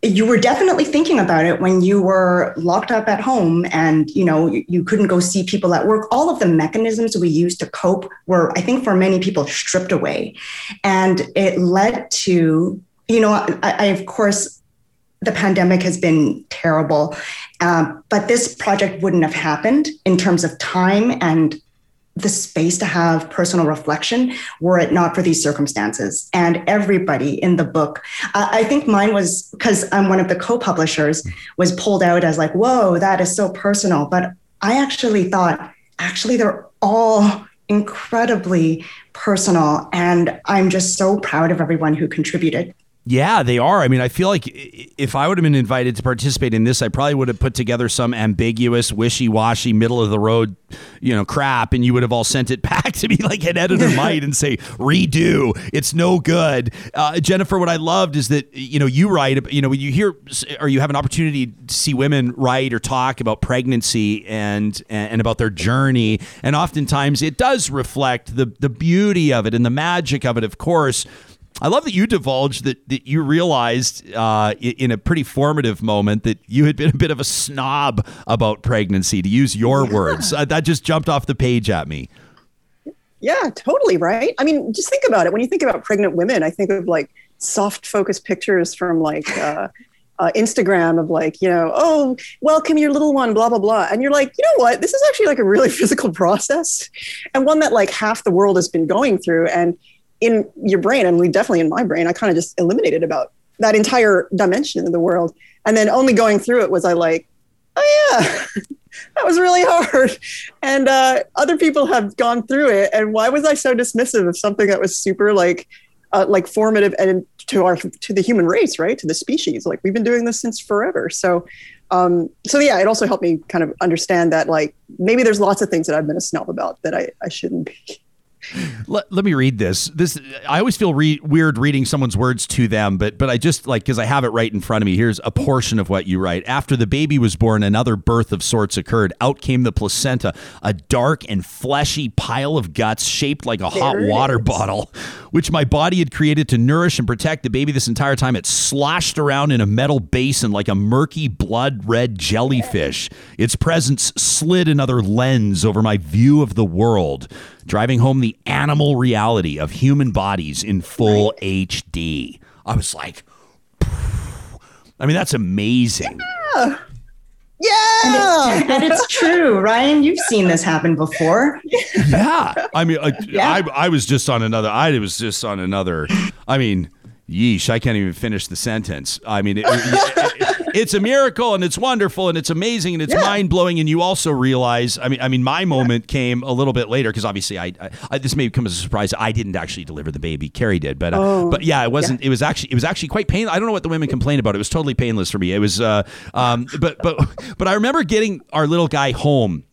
you were definitely thinking about it when you were locked up at home and you know you, you, couldn't go see people at work all of the mechanisms we used to cope were i think for many people stripped away and it led to you know i, I of course the pandemic has been terrible um, but this project wouldn't have happened in terms of time and the space to have personal reflection were it not for these circumstances. And everybody in the book, uh, I think mine was because I'm one of the co publishers, was pulled out as like, whoa, that is so personal. But I actually thought, actually, they're all incredibly personal. And I'm just so proud of everyone who contributed. Yeah, they are. I mean, I feel like if I would have been invited to participate in this, I probably would have put together some ambiguous, wishy-washy, middle of the road, you know, crap, and you would have all sent it [LAUGHS] back to me like an editor might and say, "Redo. It's no good." Uh, Jhenifer, what I loved is that you know you write, you know, when you hear or you have an opportunity to see women write or talk about pregnancy and and about their journey, and oftentimes it does reflect the the beauty of it and the magic of it, of course I love that you divulged that, that you realized uh, in a pretty formative moment that you had been a bit of a snob about pregnancy, to use your yeah. words. Uh, that just jumped off the page at me. Yeah, totally right. I mean, just think about it. When you think about pregnant women, I think of like soft focus pictures from like uh, uh, Instagram of like, you know, oh, welcome your little one, blah, blah, blah. And you're like, you know what? This is actually like a really [LAUGHS] physical process and one that like half the world has been going through. And in your brain, and definitely in my brain, I kind of just eliminated about that entire dimension of the world. And then only going through it was I like, oh yeah, [LAUGHS] that was really hard. And uh, other people have gone through it. And why was I so dismissive of something that was super like uh, like formative and to our to the human race, right? To the species. Like we've been doing this since forever. So um, so yeah, it also helped me kind of understand that like maybe there's lots of things that I've been a snob about that I, I shouldn't be. Let, let me read this. This I always feel re- weird reading someone's words to them, but but I just like because I have it right in front of me. Here's a portion of what you write. After the baby was born, another birth of sorts occurred. Out came the placenta, a dark and fleshy pile of guts shaped like a there hot water is. bottle, which my body had created to nourish and protect the baby. This entire time, it sloshed around in a metal basin like a murky blood red jellyfish. Its presence slid another lens over my view of the world driving home the animal reality of human bodies in full right. HD. I was like, I mean, that's amazing. Yeah. Yeah. And, it, and, it's true, Ryan. You've seen this happen before. yeah. I mean, like, yeah. I, I was just on another, I was just on another, I mean, yeesh, I can't even finish the sentence. I mean, it, it, it's a miracle and it's wonderful and it's amazing and it's yeah. mind blowing. And you also realize, I mean, I mean, my moment yeah. came a little bit later because obviously I, I, I, this may come as a surprise. I didn't actually deliver the baby. Carrie did, but, uh, oh, but yeah, it wasn't, yeah. it was actually, it was actually quite painful. I don't know what the women complained about. It was totally painless for me. It was, uh, um, but, but, [LAUGHS] but I remember getting our little guy home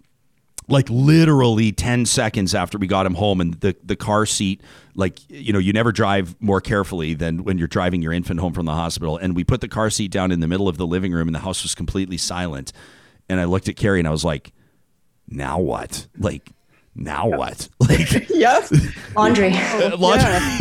like literally 10 seconds after we got him home and the, the car seat like you know you never drive more carefully than when you're driving your infant home from the hospital. And we put the car seat down in the middle of the living room and the house was completely silent. And i looked at carrie and i was like now what? Like now what? [LAUGHS] Like [LAUGHS] yes [LAUGHS] laundry. Uh, laundry. Yeah.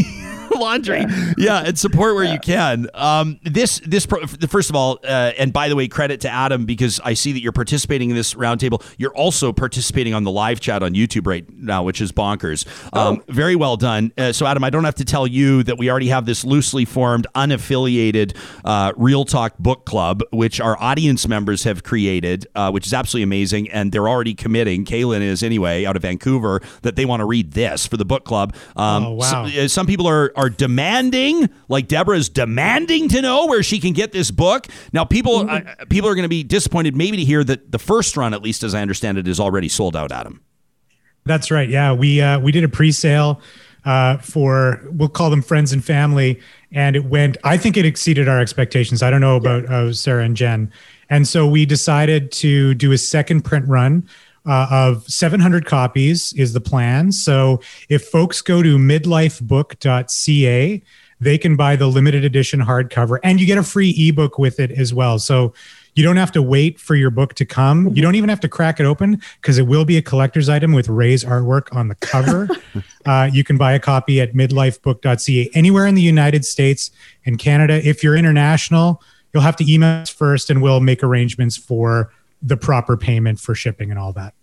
[LAUGHS] laundry. Yeah. yeah. and support where yeah. you can. Um, this this pro- first of all, uh, and by the way, credit to Adam because I see that you're participating in this roundtable. You're also participating on the live chat on YouTube right now, which is bonkers. Um, oh. Very well done. Uh, so, Adam, I don't have to tell you that we already have this loosely formed, unaffiliated uh, Real Talk Book Club, which our audience members have created, uh, which is absolutely amazing, and they're already committing. Kaylin is anyway out of Vancouver that they want to read this for the book club. Um, oh wow! So, uh, some people are are demanding, like Deborah is demanding to know where she can get this book. Now, people mm-hmm. uh, people are going to be disappointed maybe to hear that the first run, at least as I understand it, is already sold out. Adam. That's right. Yeah, we uh, we did a pre-sale uh, for we'll call them friends and family, and it went. I think it exceeded our expectations. I don't know about uh, Sarah and Jen, and so we decided to do a second print run uh, of 700 copies is the plan. So if folks go to midlifebook.ca, they can buy the limited edition hardcover and you get a free ebook with it as well. So you don't have to wait for your book to come. You don't even have to crack it open because it will be a collector's item with Ray's artwork on the cover. [LAUGHS] uh, you can buy a copy at midlifebook.ca anywhere in the United States and Canada. If you're international, you'll have to email us first and we'll make arrangements for the proper payment for shipping and all that.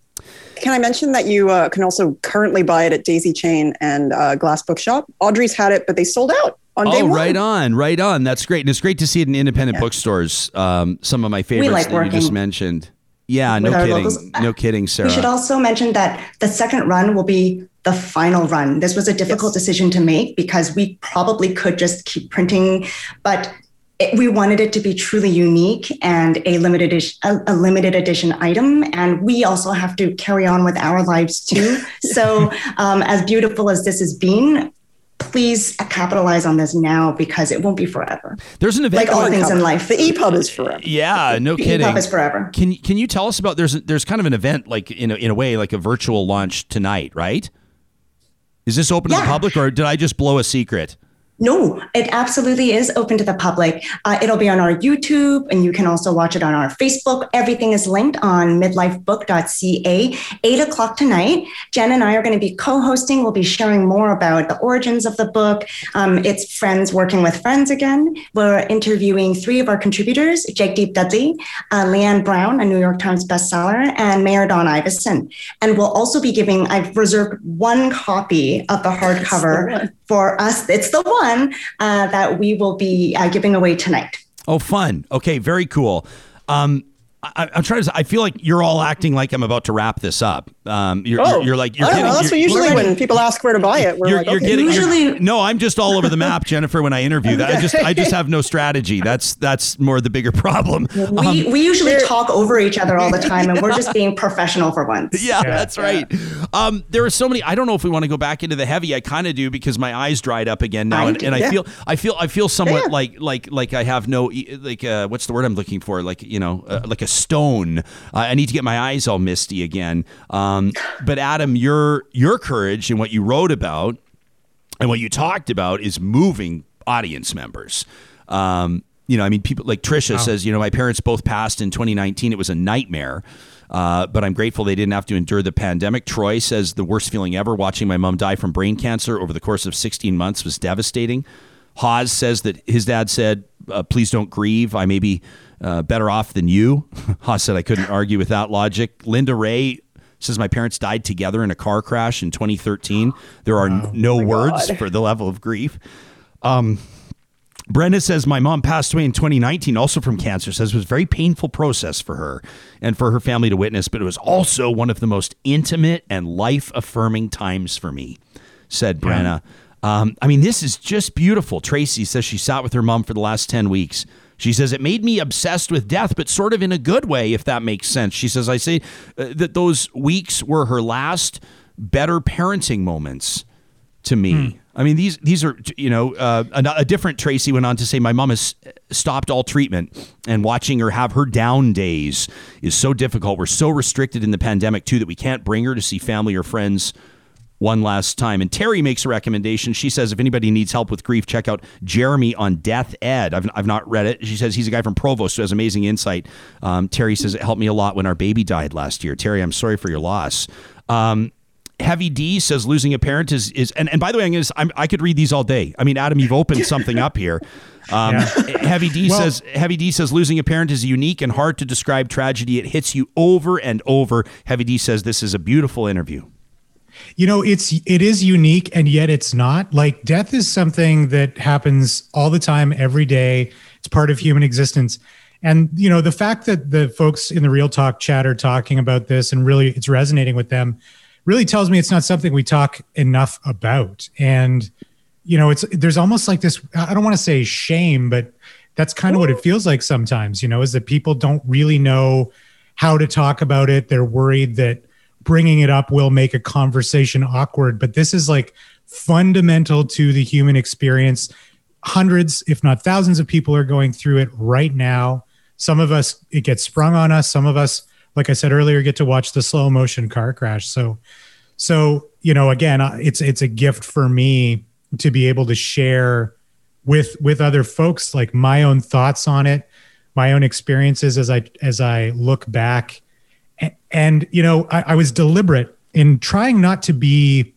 Can I mention that you uh, can also currently buy it at Daisy Chain and uh, Glass Bookshop? Audrey's had it, but they sold out on day oh, one. right on, right on. That's great, and it's great to see it in independent yeah. bookstores. Um, some of my favorites like that you just mentioned. Yeah, no kidding, locals. no kidding, Sarah. We should also mention that the second run will be the final run. This was a difficult yes. decision to make because we probably could just keep printing, but it, we wanted it to be truly unique and a limited edition, a, a, limited edition item. And we also have to carry on with our lives too. [LAUGHS] so, um, as beautiful as this has been, please capitalize on this now because it won't be forever. There's an event like all things in life. The EPUB is forever. Yeah, no the kidding. EPUB is forever. Can can you tell us about there's there's kind of an event like in a, in a way like a virtual launch tonight, right? Is this open yeah. to the public or did I just blow a secret? No, it absolutely is open to the public. Uh, it'll be on our YouTube and you can also watch it on our Facebook. Everything is linked on midlifebook.ca. Eight o'clock tonight. Jen and I are going to be co hosting. We'll be sharing more about the origins of the book. Um, it's friends working with friends again. We're interviewing three of our contributors Jagdeep Dudley, uh, Leanne Brown, a New York Times bestseller, and Mayor Don Iveson. And we'll also be giving, I've reserved one copy of the hardcover for us. It's the one uh, that we will be uh, giving away tonight. Oh, fun. Okay, very cool. Um, I, am trying to. I feel like you're all acting like I'm about to wrap this up. Um, you're, oh, you're, you're like you're getting, know, that's what usually when people ask where to buy it. We're you're, like, you're okay. getting, usually no. I'm just all over the map, [LAUGHS] Jhenifer. When I interview that, I just I just have no strategy. That's that's more the bigger problem. We um, we usually talk over each other all the time, and we're just being [LAUGHS] professional for once. Yeah, yeah that's right. Um, there are so many. I don't know if we want to go back into the heavy. I kind of do because my eyes dried up again now, and, and I feel I feel I feel somewhat like like like I have no like uh, what's the word I'm looking for? Like you know uh, like a stone. Uh, I need to get my eyes all misty again. Um, but Adam, your your courage and what you wrote about and what you talked about is moving audience members. Um, you know, I mean, people like Trisha wow. says, you know, my parents both passed in 2019. It was a nightmare. Uh, but I'm grateful they didn't have to endure the pandemic. Troy says the worst feeling ever watching my mom die from brain cancer over the course of 16 months was devastating. Haas says that his dad said, uh, please don't grieve. I may be uh, better off than you. [LAUGHS] Haas said I couldn't argue with that logic. Linda Ray says my parents died together in a car crash in 2013. There are oh, no words God. for the level of grief. Um, Brenda says my mom passed away in 2019, also from cancer. Says it was a very painful process for her and for her family to witness, but it was also one of the most intimate and life affirming times for me. Said Brenna. Yeah. Um, I mean, this is just beautiful. Tracy says she sat with her mom for the last 10 weeks. She says it made me obsessed with death, but sort of in a good way, if that makes sense. She says, I say uh, that those weeks were her last better parenting moments to me. Hmm. I mean, these these are you know uh, a, a, different Tracy went on to say my mom has stopped all treatment and watching her have her down days is so difficult. We're so restricted in the pandemic too that we can't bring her to see family or friends one last time. And Terry makes a recommendation. She says if anybody needs help with grief, check out Jeremy on Death Ed. I've, I've not read it. She says he's a guy from Provost who has amazing insight. Um, Terry says it helped me a lot when our baby died last year. Terry, I'm sorry for your loss. Um, Heavy D says losing a parent is is and, and by the way, I'm gonna, I'm, i could read these all day. I mean, Adam, you've opened [LAUGHS] something up here. Um, yeah. Heavy D well, says Heavy D says losing a parent is a unique and hard to describe tragedy. It hits you over and over. Heavy D says this is a beautiful interview. You know, it's it is unique and yet it's not. Like death is something that happens all the time, every day. It's part of human existence. And you know, the fact that the folks in the Real Talk chat are talking about this and really it's resonating with them really tells me it's not something we talk enough about. And you know, it's there's almost like this. I don't want to say shame, but that's kind of what it feels like sometimes. You know, is that people don't really know how to talk about it. They're worried that bringing it up will make a conversation awkward. But this is like fundamental to the human experience. Hundreds, if not thousands, of people are going through it right now. Some of us, it gets sprung on us. Some of us like I said earlier, get to watch the slow motion car crash. So, so you know, again, uh, it's it's a gift for me to be able to share with with other folks like my own thoughts on it, my own experiences as I as I look back, and, you know, I, I was deliberate in trying not to be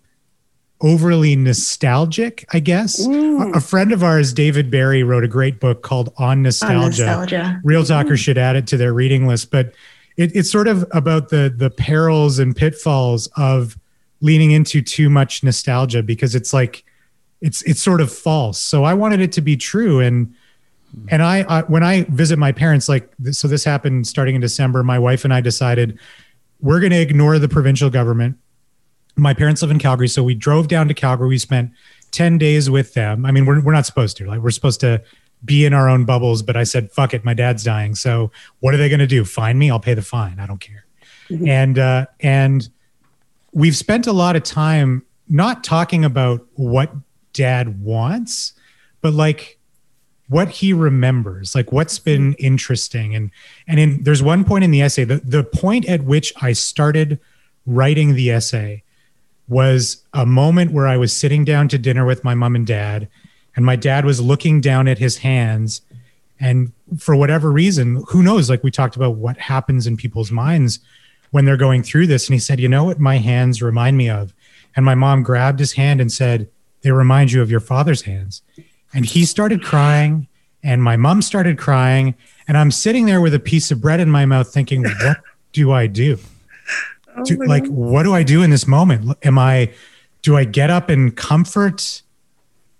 overly nostalgic, I guess. A, a, friend of ours, David Berry, wrote a great book called On Nostalgia. On nostalgia. Real mm-hmm. talkers should add it to their reading list. But it, it's sort of about the the perils and pitfalls of leaning into too much nostalgia because it's like it's it's sort of false. So I wanted it to be true and and I, I when I visit my parents like so this happened starting in December my wife and I decided we're going to ignore the provincial government. My parents live in Calgary so we drove down to Calgary we spent 10 days with them. I mean we're we're not supposed to. Like we're supposed to be in our own bubbles. But I said, fuck it, my dad's dying. So what are they going to do? Fine me? I'll pay the fine. I don't care. Mm-hmm. And uh, and we've spent a lot of time not talking about what dad wants, but like what he remembers, like what's been mm-hmm. interesting. And and in there's one point in the essay, the, the point at which I started writing the essay was a moment where I was sitting down to dinner with my mom and dad and my dad was looking down at his hands. And for whatever reason who knows like we talked about what happens in people's minds when they're going through this. And he said you know what my hands remind me of? And my mom grabbed his hand and said they remind you of your father's hands and he started crying and my mom started crying and i'm sitting there with a piece of bread in my mouth thinking [LAUGHS] what do i do, oh do like God. what do i do in this moment am i do i get up and comfort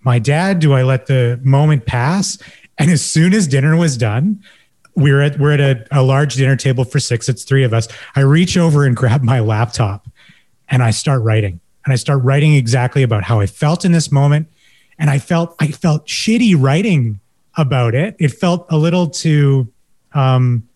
my dad? Do I let the moment pass? And as soon as dinner was done, we're at we're at a, a large dinner table for six. It's three of us. I reach over and grab my laptop, and I start writing. And I start writing exactly about how I felt in this moment. And I felt I felt shitty writing about it. It felt a little too um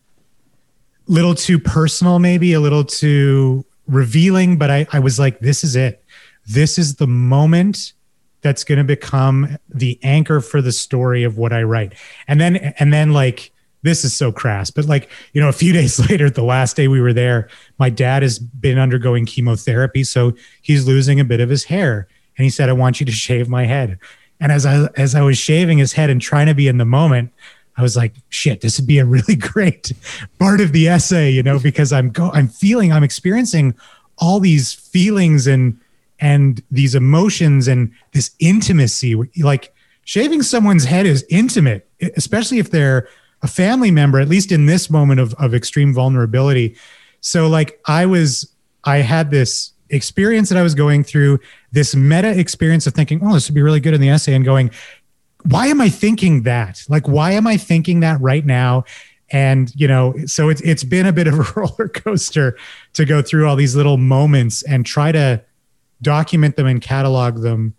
little too personal, maybe a little too revealing, but I, I was like, this is it. This is the moment that's going to become the anchor for the story of what I write. And then, and then like, this is so crass, but like, you know, a few [LAUGHS] days later, the last day we were there, my dad has been undergoing chemotherapy. So he's losing a bit of his hair. And he said, I want you to shave my head. And as I, as I was shaving his head and trying to be in the moment, I was like, shit, this would be a really [LAUGHS] great part of the essay, you know, because I'm go I'm feeling, I'm experiencing all these feelings and and these emotions and this intimacy. Like shaving someone's head is intimate, especially if they're a family member, at least in this moment of, of extreme vulnerability. So like I was, I had this experience that I was going through, this meta experience of thinking, oh, this would be really good in the essay, and going, why am I thinking that? Like, why am I thinking that right now? And you know, so it's it's been a bit of a [LAUGHS] roller coaster to go through all these little moments and try to document them and catalog them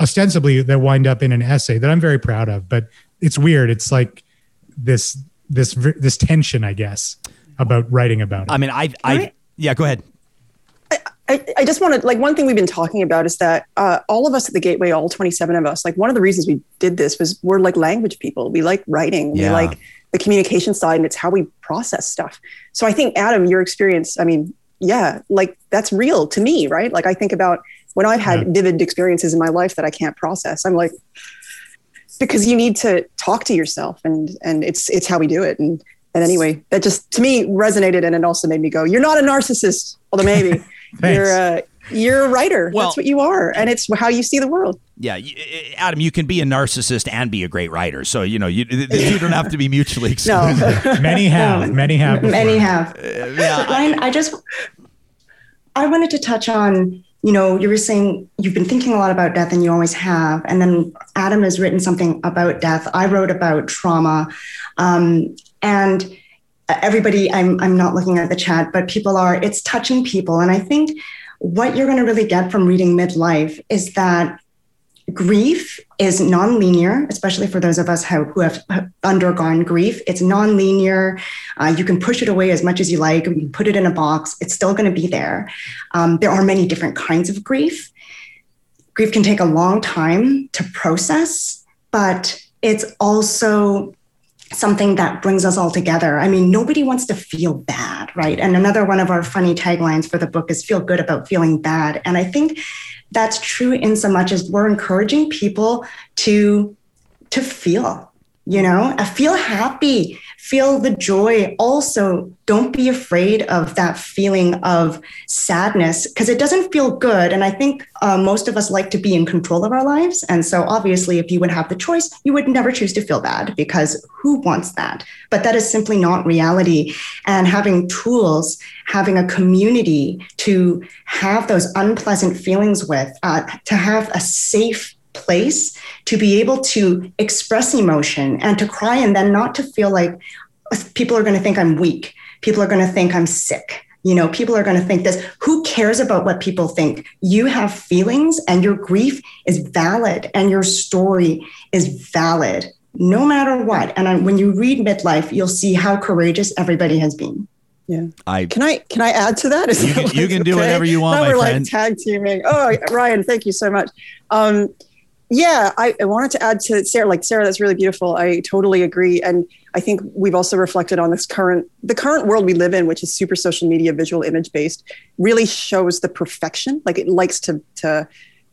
ostensibly that wind up in an essay that I'm very proud of. But it's weird. It's like this this this tension, I guess, about writing about it. I mean, I I yeah, go ahead. I, I just want to like one thing we've been talking about is that uh, all of us at the Gateway, all 27 of us, like one of the reasons we did this was we're like language people. We like writing. Yeah. We like the communication side, and it's how we process stuff. So I think Adam, your experience, I mean, yeah, like that's real to me, right? Like I think about when I've had yeah. vivid experiences in my life that I can't process. I'm like, because you need to talk to yourself, and and it's it's how we do it. And and anyway, that just to me resonated, and it also made me go, "You're not a narcissist." Although maybe you're a you're a writer. Well, That's what you are, and it's how you see the world. Yeah, Adam, you can be a narcissist and be a great writer. So you know you you don't have to be mutually exclusive. No. [LAUGHS] many have, many have, before. many have. Uh, yeah, Ryan, I just I wanted to touch on. You know, you were saying you've been thinking a lot about death, and you always have. And then Adam has written something about death. I wrote about trauma, um, and everybody. I'm I'm not looking at the chat, but people are. It's touching people, and I think what you're going to really get from reading midlife is that grief is nonlinear, especially for those of us who have undergone grief. It's nonlinear. Uh, you can push it away as much as you like. You can put it in a box. It's still going to be there. Um, there are many different kinds of grief. Grief can take a long time to process, but it's also something that brings us all together. I mean, nobody wants to feel bad, right? And another one of our funny taglines for the book is feel good about feeling bad. And I think that's true in so much as we're encouraging people to to feel you know feel happy feel the joy. Also don't be afraid of that feeling of sadness because it doesn't feel good and i think uh, most of us like to be in control of our lives and so obviously if you would have the choice you would never choose to feel bad because who wants that? But that is simply not reality and having tools having a community to have those unpleasant feelings with uh, to have a safe place to be able to express emotion and to cry and then not to feel like people are going to think I'm weak. People are going to think I'm sick. You know, people are going to think this. Who cares about what people think? You have feelings and your grief is valid and your story is valid no matter what. And when you read midlife, you'll see how courageous everybody has been. Yeah. I can I can I add to that? Is you can, you can do okay? whatever you want. Now we're friend. like tag teaming. Oh, Ryan, thank you so much. Um, yeah, I, I, wanted to add to Sarah, like Sarah, that's really beautiful. I totally agree. And I think we've also reflected on this current, the current world we live in, which is super social media, visual image based, really shows the perfection. Like it likes to, to,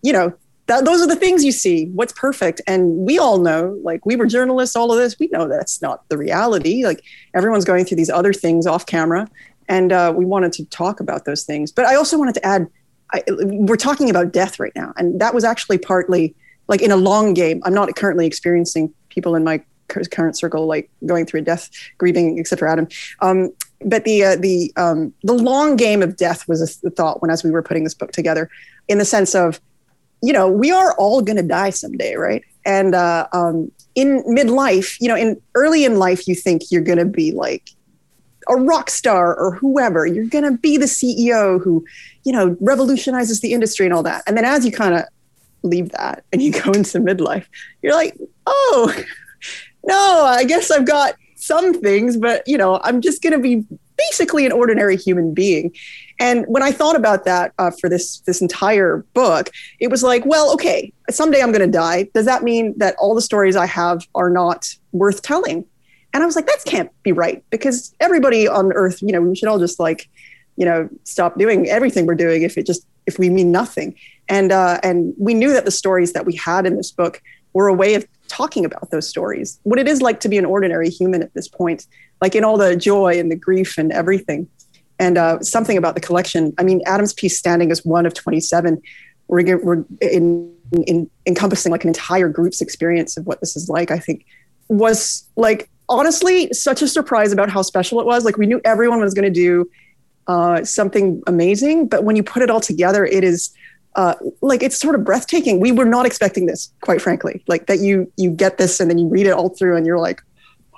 you know, those are the things you see. What's perfect, and we all know. Like we were journalists, all of this, we know that's not the reality. Like everyone's going through these other things off camera, and uh, we wanted to talk about those things. But I also wanted to add, I, we're talking about death right now, and that was actually partly like in a long game, I'm not currently experiencing people in my current circle like going through a death, grieving, for Adam. Um, but the uh, the um, the long game of death was a thought when as we were putting this book together, in the sense of, you know, we are all going to die someday, right? And uh, um, in midlife, you know, in early in life, you think you're going to be like a rock star or whoever. You're going to be the CEO who, you know, revolutionizes the industry and all that. And then as you kind of leave that and you [LAUGHS] go into midlife, you're like, oh, no, I guess I've got some things, but you know, I'm just going to be basically an ordinary human being. And when I thought about that uh, for this this entire book, it was like, well, okay, someday I'm going to die. Does that mean that all the stories I have are not worth telling? And I was like, that can't be right because everybody on Earth, you know, we should all just like, you know, stop doing everything we're doing if it just if we mean nothing. And uh, and we knew that the stories that we had in this book were a way of talking about those stories, what it is like to be an ordinary human at this point, like in all the joy and the grief and everything. And uh, something about the collection. I mean, Adam's piece standing as one of 27. We're, we're in, in encompassing like an entire group's experience of what this is like. I think was like honestly such a surprise about how special it was. Like we knew everyone was going to do uh, something amazing, but when you put it all together, it is uh, like it's sort of breathtaking. We were not expecting this, quite frankly. Like that you you get this and then you read it all through and you're like,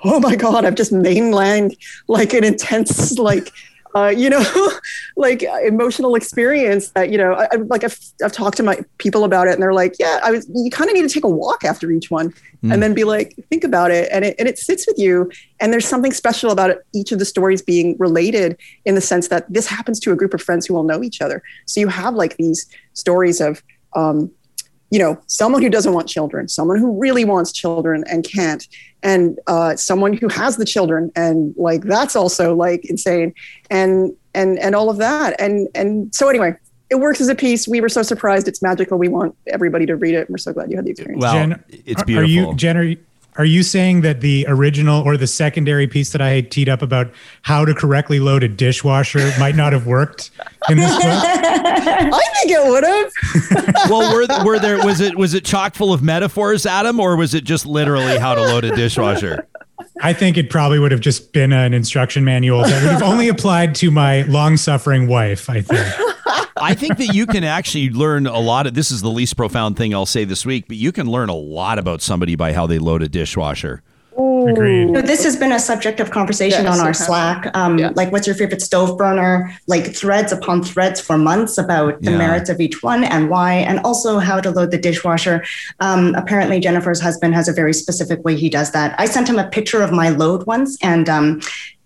oh my god, I've just mainlined like an intense like uh, you know, [LAUGHS] like emotional experience that, you know, I, I, like I've, I've talked to my people about it and they're like, yeah, I was, you kind of need to take a walk after each one mm. and then be like, think about it. And it, and it sits with you. And there's something special about it, each of the stories being related in the sense that this happens to a group of friends who all know each other. So you have like these stories of, um, you know, someone who doesn't want children, someone who really wants children and can't, and uh, someone who has the children, and like that's also like insane, and and and all of that, and and so anyway, it works as a piece. We were so surprised. It's magical. We want everybody to read it. We're so glad you had the experience. Well, Jen, it's beautiful. Are you, Jen, are you, are you saying that the original or the secondary piece that I had teed up about how to correctly load a dishwasher might not have worked in this book? [LAUGHS] I think it would have. [LAUGHS] well, were, were there was it was it chock full of metaphors, Adam, or was it just literally how to load a dishwasher? I think it probably would have just been an instruction manual that would have only applied to my long suffering wife, I think. [LAUGHS] I think that you can actually learn a lot of this is the least profound thing I'll say this week, but you can learn a lot about somebody by how they load a dishwasher. Agreed. So this has been a subject of conversation yes, on our Slack. Um, yeah. Like, what's your favorite stove burner? Like, threads upon threads for months about the yeah. merits of each one and why, and also how to load the dishwasher. Um, apparently, Jhenifer's husband has a very specific way he does that. I sent him a picture of my load once, and um,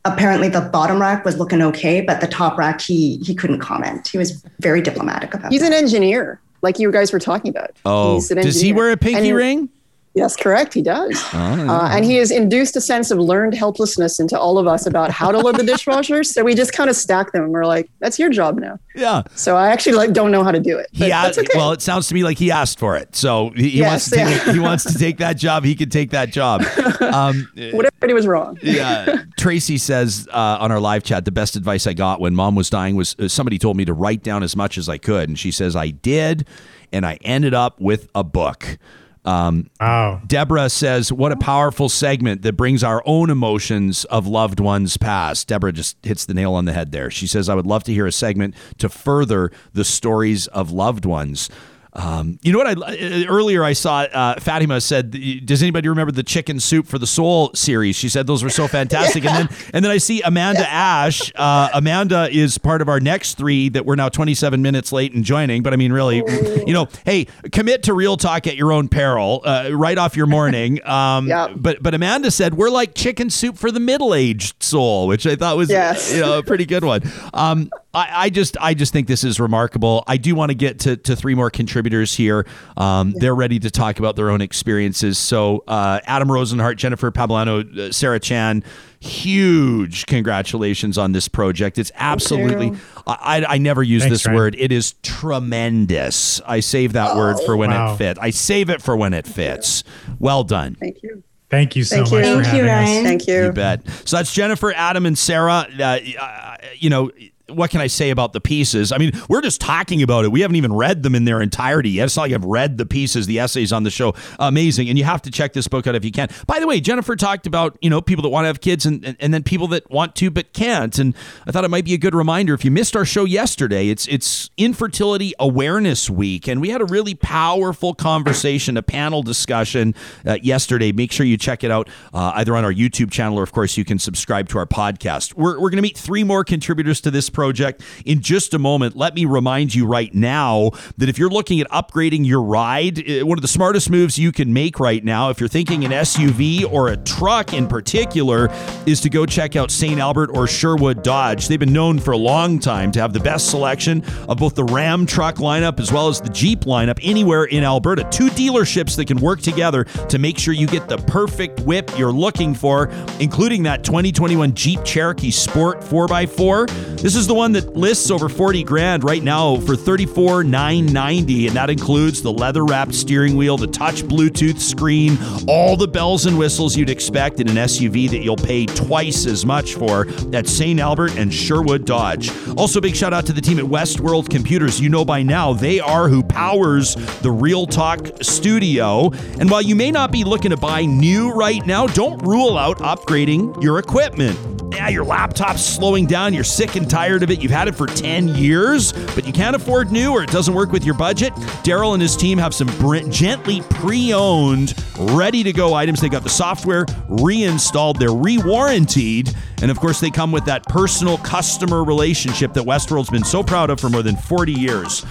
apparently the bottom rack was looking okay, but the top rack he he couldn't comment. He was very diplomatic about. It. He's that. an engineer, like you guys were talking about. Oh, does he wear a pinky ring? Yes, correct. He does. Oh, uh, and he has induced a sense of learned helplessness into all of us about how to load the dishwasher. So we just kind of stack them. We're like, that's your job now. Yeah. So I actually like don't know how to do it. He asked, okay. Well, it sounds to me like he asked for it. So he, he yes, wants to take, he wants to take that job. He can take that job. Um, [LAUGHS] Whatever he was wrong. yeah. Tracy says uh, on our live chat, the best advice I got when mom was dying was uh, somebody told me to write down as much as I could. And she says, I did. And I ended up with a book. Um, wow. Deborah says, What a powerful segment that brings our own emotions of loved ones past. Deborah just hits the nail on the head there. She says, I would love to hear a segment to further the stories of loved ones. Um, you know what? I uh, earlier I saw uh, Fatima said, "Does anybody remember the Chicken Soup for the Soul series?" She said those were so [LAUGHS] fantastic, yeah. and then and then I see Amanda yeah. Ash. Uh, Amanda is part of our next three that we're now 27 minutes late in joining. But I mean, really, you know, hey, commit to real talk at your own peril, uh, right off your morning. [LAUGHS] Um, yeah. But but Amanda said we're like Chicken Soup for the middle aged soul, which I thought was yes. you know a pretty good one. Um, I, I, just I just think this is remarkable. I do want to get to, to three more contributors here. Um, yeah. They're ready to talk about their own experiences. So uh, Adam Rozenhart, Jhenifer Pabillano, uh, Sarah Chan, huge congratulations on this project. It's absolutely I, I, I never use Thanks, this Ryan. word. It is tremendous. I save that oh, word for when wow. it fits. I save it for when it fits. Well done. Thank you. Thank you so Thank much. You. Thank you, Ryan. Us. Thank you. You bet. So that's Jhenifer, Adam, and Sarah. Uh, uh, you know, what can I say about the pieces? I mean, we're just talking about it. We haven't even read them in their entirety yet. It's not like I've read the pieces, the essays on the show. Amazing. And you have to check this book out if you can. By the way, Jhenifer talked about, you know, people that want to have kids and, and, and then people that want to but can't. And I thought it might be a good reminder. If you missed our show yesterday, it's it's Infertility Awareness Week. And we had a really powerful conversation, a panel discussion uh, yesterday. Make sure you check it out uh, either on our YouTube channel or, of course, you can subscribe to our podcast. We're, we're going to meet three more contributors to this project in just a moment. Let me remind you right now that if you're looking at upgrading your ride, eh, one of the smartest moves you can make right now, if you're thinking an SUV or a truck in particular, is to go check out St. Albert or Sherwood Dodge. They've been known for a long time to have the best selection of both the Ram truck lineup as well as the Jeep lineup anywhere in Alberta. Two dealerships that can work together to make sure you get the perfect whip you're looking for, including that 2021 Jeep Cherokee Sport 4x4. This is is the one that lists over 40 grand right now for 34,990 and that includes the leather wrapped steering wheel, the touch Bluetooth screen, all the bells and whistles you'd expect in an SUV that you'll pay twice as much for at St. Albert and Sherwood Dodge. Also big shout out to the team at Westworld Computers. You know by now they are who powers the Real Talk studio. And while you may not be looking to buy new right now, don't rule out upgrading your equipment yeah, your laptop's slowing down, you're sick and tired of it, you've had it for 10 years, but you can't afford new or it doesn't work with your budget, Daryl and his team have some gently pre owned, ready to go items. They got the software reinstalled, they're re warranted, and of course, they come with that personal customer relationship that Westworld's been so proud of for more than 40 years.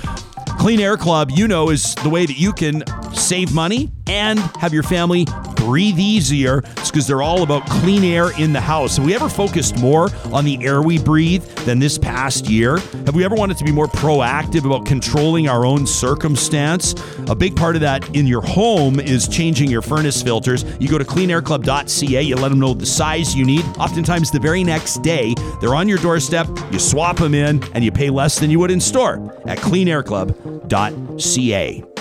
Clean Air Club, you know, is the way that you can save money and have your family breathe easier. It's because they're all about clean air in the house. Have we ever focused more on the air we breathe than this past year? Have we ever wanted to be more proactive about controlling our own circumstance? A big part of that in your home is changing your furnace filters. You go to cleanairclub.ca, you let them know the size you need. Oftentimes, the very next day, they're on your doorstep, you swap them in, and you pay less than you would in store at cleanairclub.ca.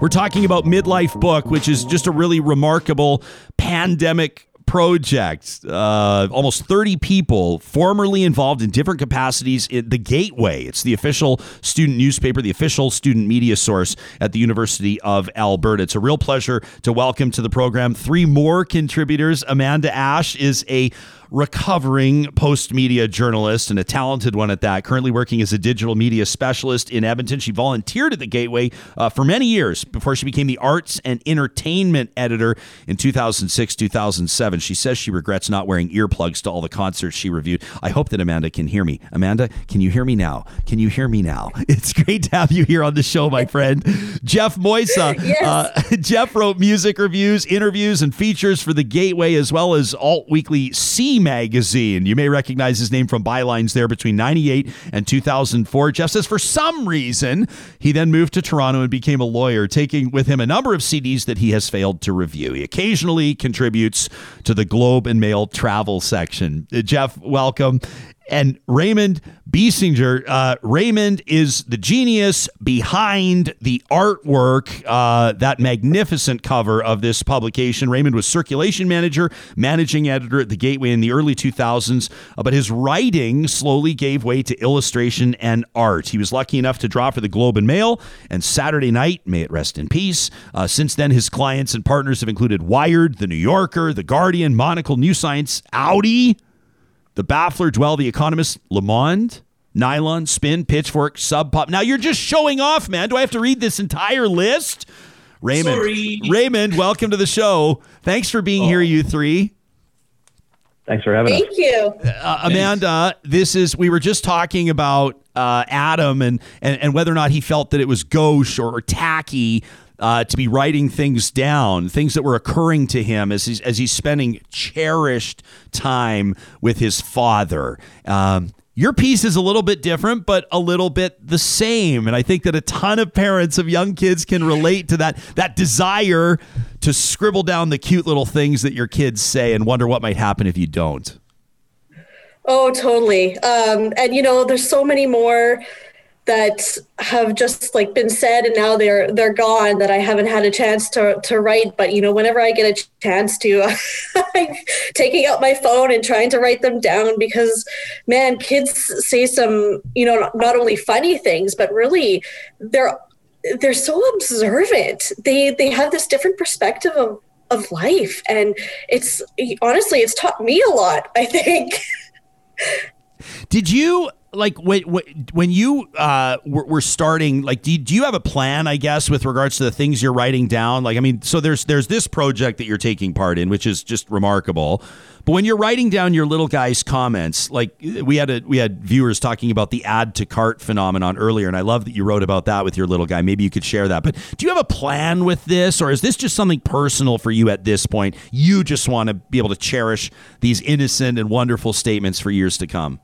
We're talking about Midlife Book, which is just a really remarkable pandemic project. Uh, almost 30 people formerly involved in different capacities the Gateway. It's the official student newspaper, the official student media source at the University of Alberta. It's a real pleasure to welcome to the program three more contributors. Amanda Ash is a recovering post media journalist and a talented one at that. Currently working as a digital media specialist in Edmonton. She volunteered at the Gateway uh, for many years before she became the arts and entertainment editor in 2006 2007. She says she regrets not wearing earplugs to all the concerts she reviewed. I hope that Amanda can hear me. Amanda, can you hear me now? Can you hear me now? [LAUGHS] It's great to have you here on the show, my friend. Geoff Moysa. [LAUGHS] Yes. Uh, [LAUGHS] Geoff wrote music reviews, interviews, and features for the Gateway as well as Alt Weekly C magazine. You may recognize his name from bylines there between 98 and 2004. Geoff says for some reason, he then moved to Toronto and became a lawyer, taking with him a number of CDs that he has failed to review. He occasionally contributes to the Globe and Mail travel section. Uh, Geoff, welcome. And Raymond Biesinger, uh, Raymond is the genius behind the artwork, uh, that magnificent cover of this publication. Raymond was circulation manager, managing editor at the Gateway in the early 2000s, uh, but his writing slowly gave way to illustration and art. He was lucky enough to draw for the Globe and Mail and Saturday Night, may it rest in peace. Uh, since then, his clients and partners have included Wired, The New Yorker, The Guardian, Monocle, New Science, Audi. The Baffler, Dwell, The Economist, Le Monde, Nylon, Spin, Pitchfork, Sub Pop. Now you're just showing off, man. Do I have to read this entire list? Raymond, Sorry. Raymond, welcome to the show. Thanks for being oh. here, you three. Thanks for having Thank us. Thank you, uh, Amanda. This is we were just talking about uh, Adam and, and and whether or not he felt that it was gauche or tacky uh, to be writing things down, things that were occurring to him as he's, as he's spending cherished time with his father. Um, your piece is a little bit different, but a little bit the same. And I think that a ton of parents of young kids can relate to that that desire to scribble down the cute little things that your kids say and wonder what might happen if you don't. Oh, totally. Um, and you know, there's so many more that have just like been said and now they're they're gone that I haven't had a chance to to write but you know whenever I get a chance to [LAUGHS] taking out my phone and trying to write them down because, man, kids say some, you know, not only funny things, but really they're they're so observant. They they have this different perspective of of life, and it's honestly, it's taught me a lot. I think. [LAUGHS] Did you like when when you uh, were, starting? Like, do you, do you have a plan? I guess with regards to the things you're writing down. Like, I mean, so there's there's this project that you're taking part in, which is just remarkable. But when you're writing down your little guy's comments, like we had a we had viewers talking about the add to cart phenomenon earlier, and I love that you wrote about that with your little guy. Maybe you could share that. But do you have a plan with this, or is this just something personal for you at this point? You just want to be able to cherish these innocent and wonderful statements for years to come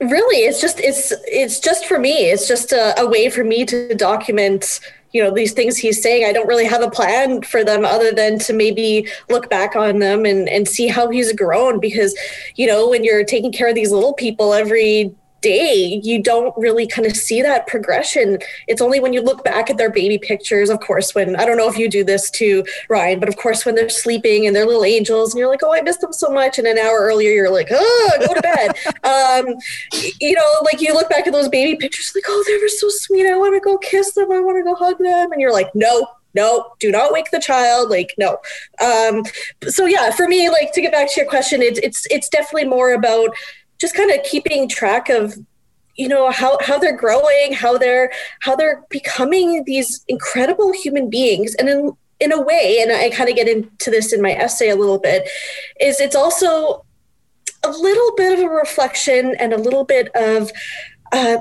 really it's just it's it's just for me. It's just a, a, way for me to document you know these things he's saying. I don't really have a plan for them other than to maybe look back on them and and see how he's grown because you know when you're taking care of these little people every day you don't really kind of see that progression. It's only when you look back at their baby pictures of course when i don't know if you do this too ryan but of course when they're sleeping and they're little angels and you're like oh i missed them so much. And an hour earlier you're like oh go to bed. [LAUGHS] Um, you know like you look back at those baby pictures like oh they were so sweet. I want to go kiss them. I want to go hug them. And you're like no no do not wake the child. Like no. Um so yeah for me like to get back to your question it's it's it's definitely more about just kind of keeping track of you know how how they're growing how they're how they're becoming these incredible human beings. And in in a way and i kind of get into this in my essay a little bit is it's also a little bit of a reflection and a little bit of uh,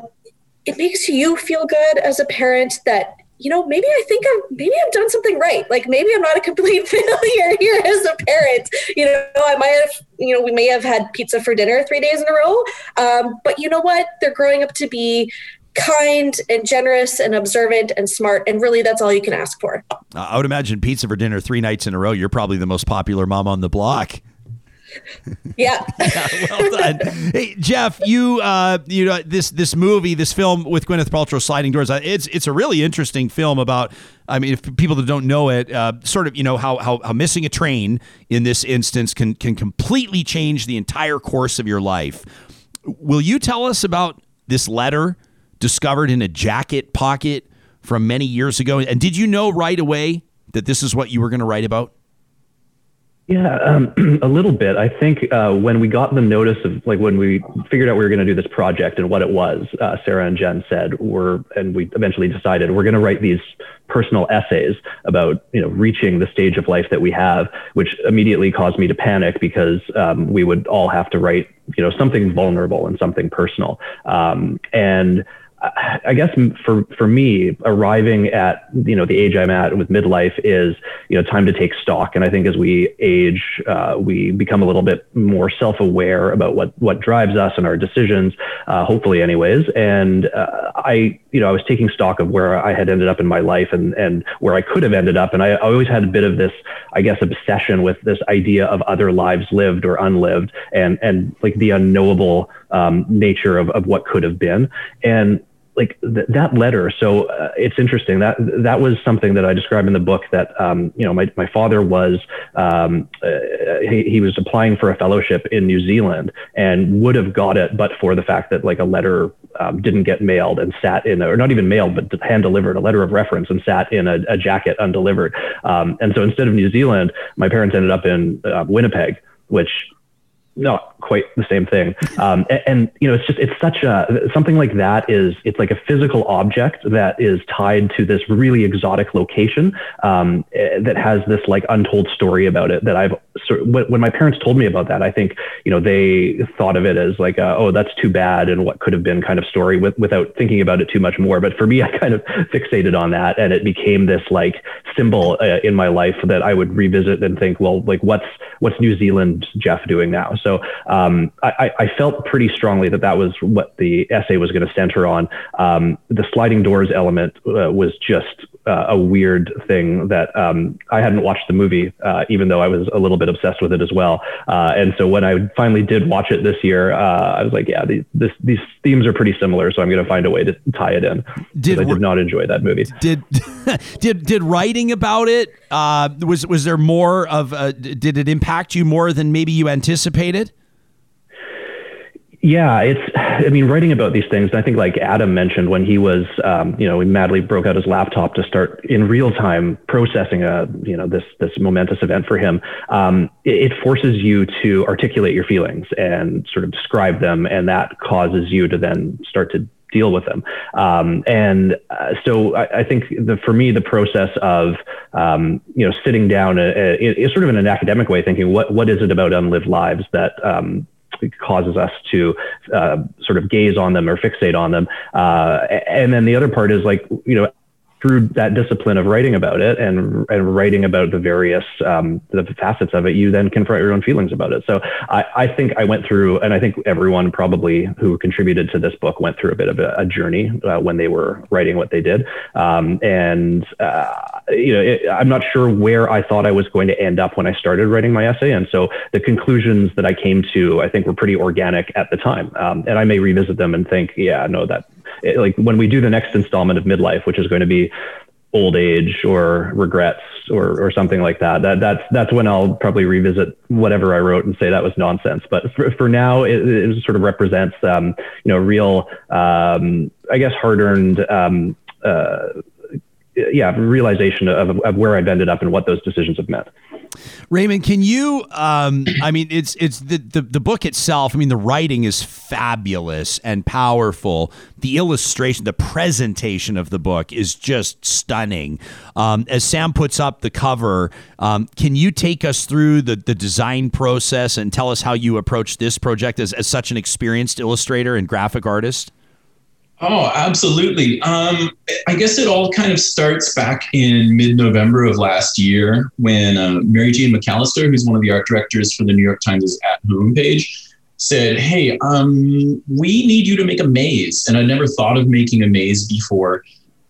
it makes you feel good as a parent that you know, maybe I think I'm maybe I've done something right. Like maybe I'm not a complete [LAUGHS] failure here as a parent. You know, I might have, you know, we may have had pizza for dinner three days in a row. Um, but you know what? They're growing up to be kind and generous and observant and smart and really that's all you can ask for i would imagine pizza for dinner three nights in a row you're probably the most popular mom on the block yeah. [LAUGHS] yeah. Well done. hey, Geoff, you uh, you know this this movie, this film with Gwyneth Paltrow, Sliding Doors. Uh, it's it's a really interesting film about. I mean, if people that don't know it, uh, sort of, you know, how, how how missing a train in this instance can can completely change the entire course of your life. Will you tell us about this letter discovered in a jacket pocket from many years ago? And did you know right away that this is what you were going to write about? Yeah, um, [CLEARS THROAT] a little bit. I think uh, when we got the notice of, like, when we figured out we were going to do this project and what it was, uh, Sarah and Jen said, we're, and we eventually decided we're going to write these personal essays about, you know, reaching the stage of life that we have, which immediately caused me to panic because um, we would all have to write, you know, something vulnerable and something personal. Um, and I guess for for me, arriving at you know the age I'm at with midlife is you know time to take stock, and I think as we age, uh, we become a little bit more self-aware about what what drives us and our decisions, uh, hopefully, anyways. And uh, I you know I was taking stock of where I had ended up in my life and and where I could have ended up, and I, always had a bit of this I guess obsession with this idea of other lives lived or unlived, and and like the unknowable um, nature of of what could have been, and like th- that letter. So uh, it's interesting that that was something that I describe in the book. That um, you know, my my father was um, uh, he, he was applying for a fellowship in New Zealand and would have got it, but for the fact that like a letter um, didn't get mailed and sat in, a, or not even mailed, but hand delivered, a letter of reference and sat in a, a jacket undelivered. Um, and so instead of New Zealand, my parents ended up in uh, Winnipeg, which not quite the same thing. [LAUGHS] Um, and, and, you know, it's just it's such a something like that is it's like a physical object that is tied to this really exotic location um, eh, that has this like untold story about it. That I've when my parents told me about that, I think you know they thought of it as like oh that's too bad and what could have been kind of story with, without thinking about it too much more. But for me, [LAUGHS] I kind of fixated on that, and it became this like symbol uh, in my life that I would revisit and think, well, like what's what's New Zealand Geoff doing now? So so um, I, I, felt pretty strongly that that was what the essay was going to center on. Um, the sliding doors element uh, was just uh, a weird thing that um, I hadn't watched the movie, uh, even though I was a little bit obsessed with it as well. Uh, and so when I finally did watch it this year, uh, I was like, yeah, these, this, these themes are pretty similar, so I'm going to find a way to tie it in. Did I did not enjoy that movie? Did [LAUGHS] did did writing about it? Uh, was was there more of? A, did it impact you more than maybe you anticipated? Yeah, it's. I mean, writing about these things. I think, like Adam mentioned, when he was, um, you know, he madly broke out his laptop to start in real time processing a, you know, this this momentous event for him. Um, it, it, forces you to articulate your feelings and sort of describe them, and that causes you to then start to deal with them. Um, and uh, so I, I, think the, for me, the process of, um, you know, sitting down uh, is sort of in an academic way, thinking what, what is it about unlived lives that, um, causes us to uh, sort of gaze on them or fixate on them. Uh, and then the other part is like, you know, through that discipline of writing about it and and writing about the various um, the facets of it, you then confront your own feelings about it. So I, I think I went through, and I think everyone probably who contributed to this book went through a bit of a, a journey uh, when they were writing what they did. Um, and uh, you know, it, I'm not sure where I thought I was going to end up when I started writing my essay, and so the conclusions that I came to, I think, were pretty organic at the time. Um, and I may revisit them and think, yeah, no, that it, like when we do the next installment of midlife, which is going to be old age or regrets or, or something like that. That that's that's when I'll probably revisit whatever I wrote and say that was nonsense. But for, for now, it, it sort of represents um, you know real um, I guess hard earned um, uh, yeah realization of, of where I've ended up and what those decisions have meant. Raymond, can you? Um, I mean, it's it's the, the the book itself. I mean, the writing is fabulous and powerful. The illustration, the presentation of the book is just stunning. Um, as Sam puts up the cover, um, can you take us through the the design process and tell us how you approach this project as, as such an experienced illustrator and graphic artist? Oh, absolutely. Um, I guess it all kind of starts back in mid November of last year when uh, Mary Jane McAllister, who's one of the art directors for the New York Times' At Home page, said, Hey, um, we need you to make a maze. And I'd never thought of making a maze before.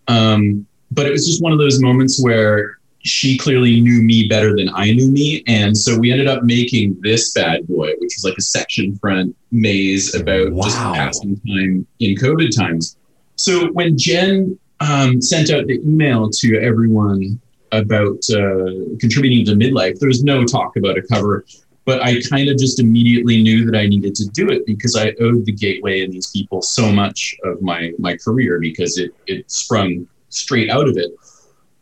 Um, but it was just one of those moments where she clearly knew me better than I knew me. And so we ended up making this bad boy, which was like a section front maze about wow. just passing time in COVID times. So when Jen um, sent out the email to everyone about uh, contributing to midlife, there was no talk about a cover. But I kind of just immediately knew that I needed to do it because I owed the Gateway and these people so much of my my career because it it sprung straight out of it.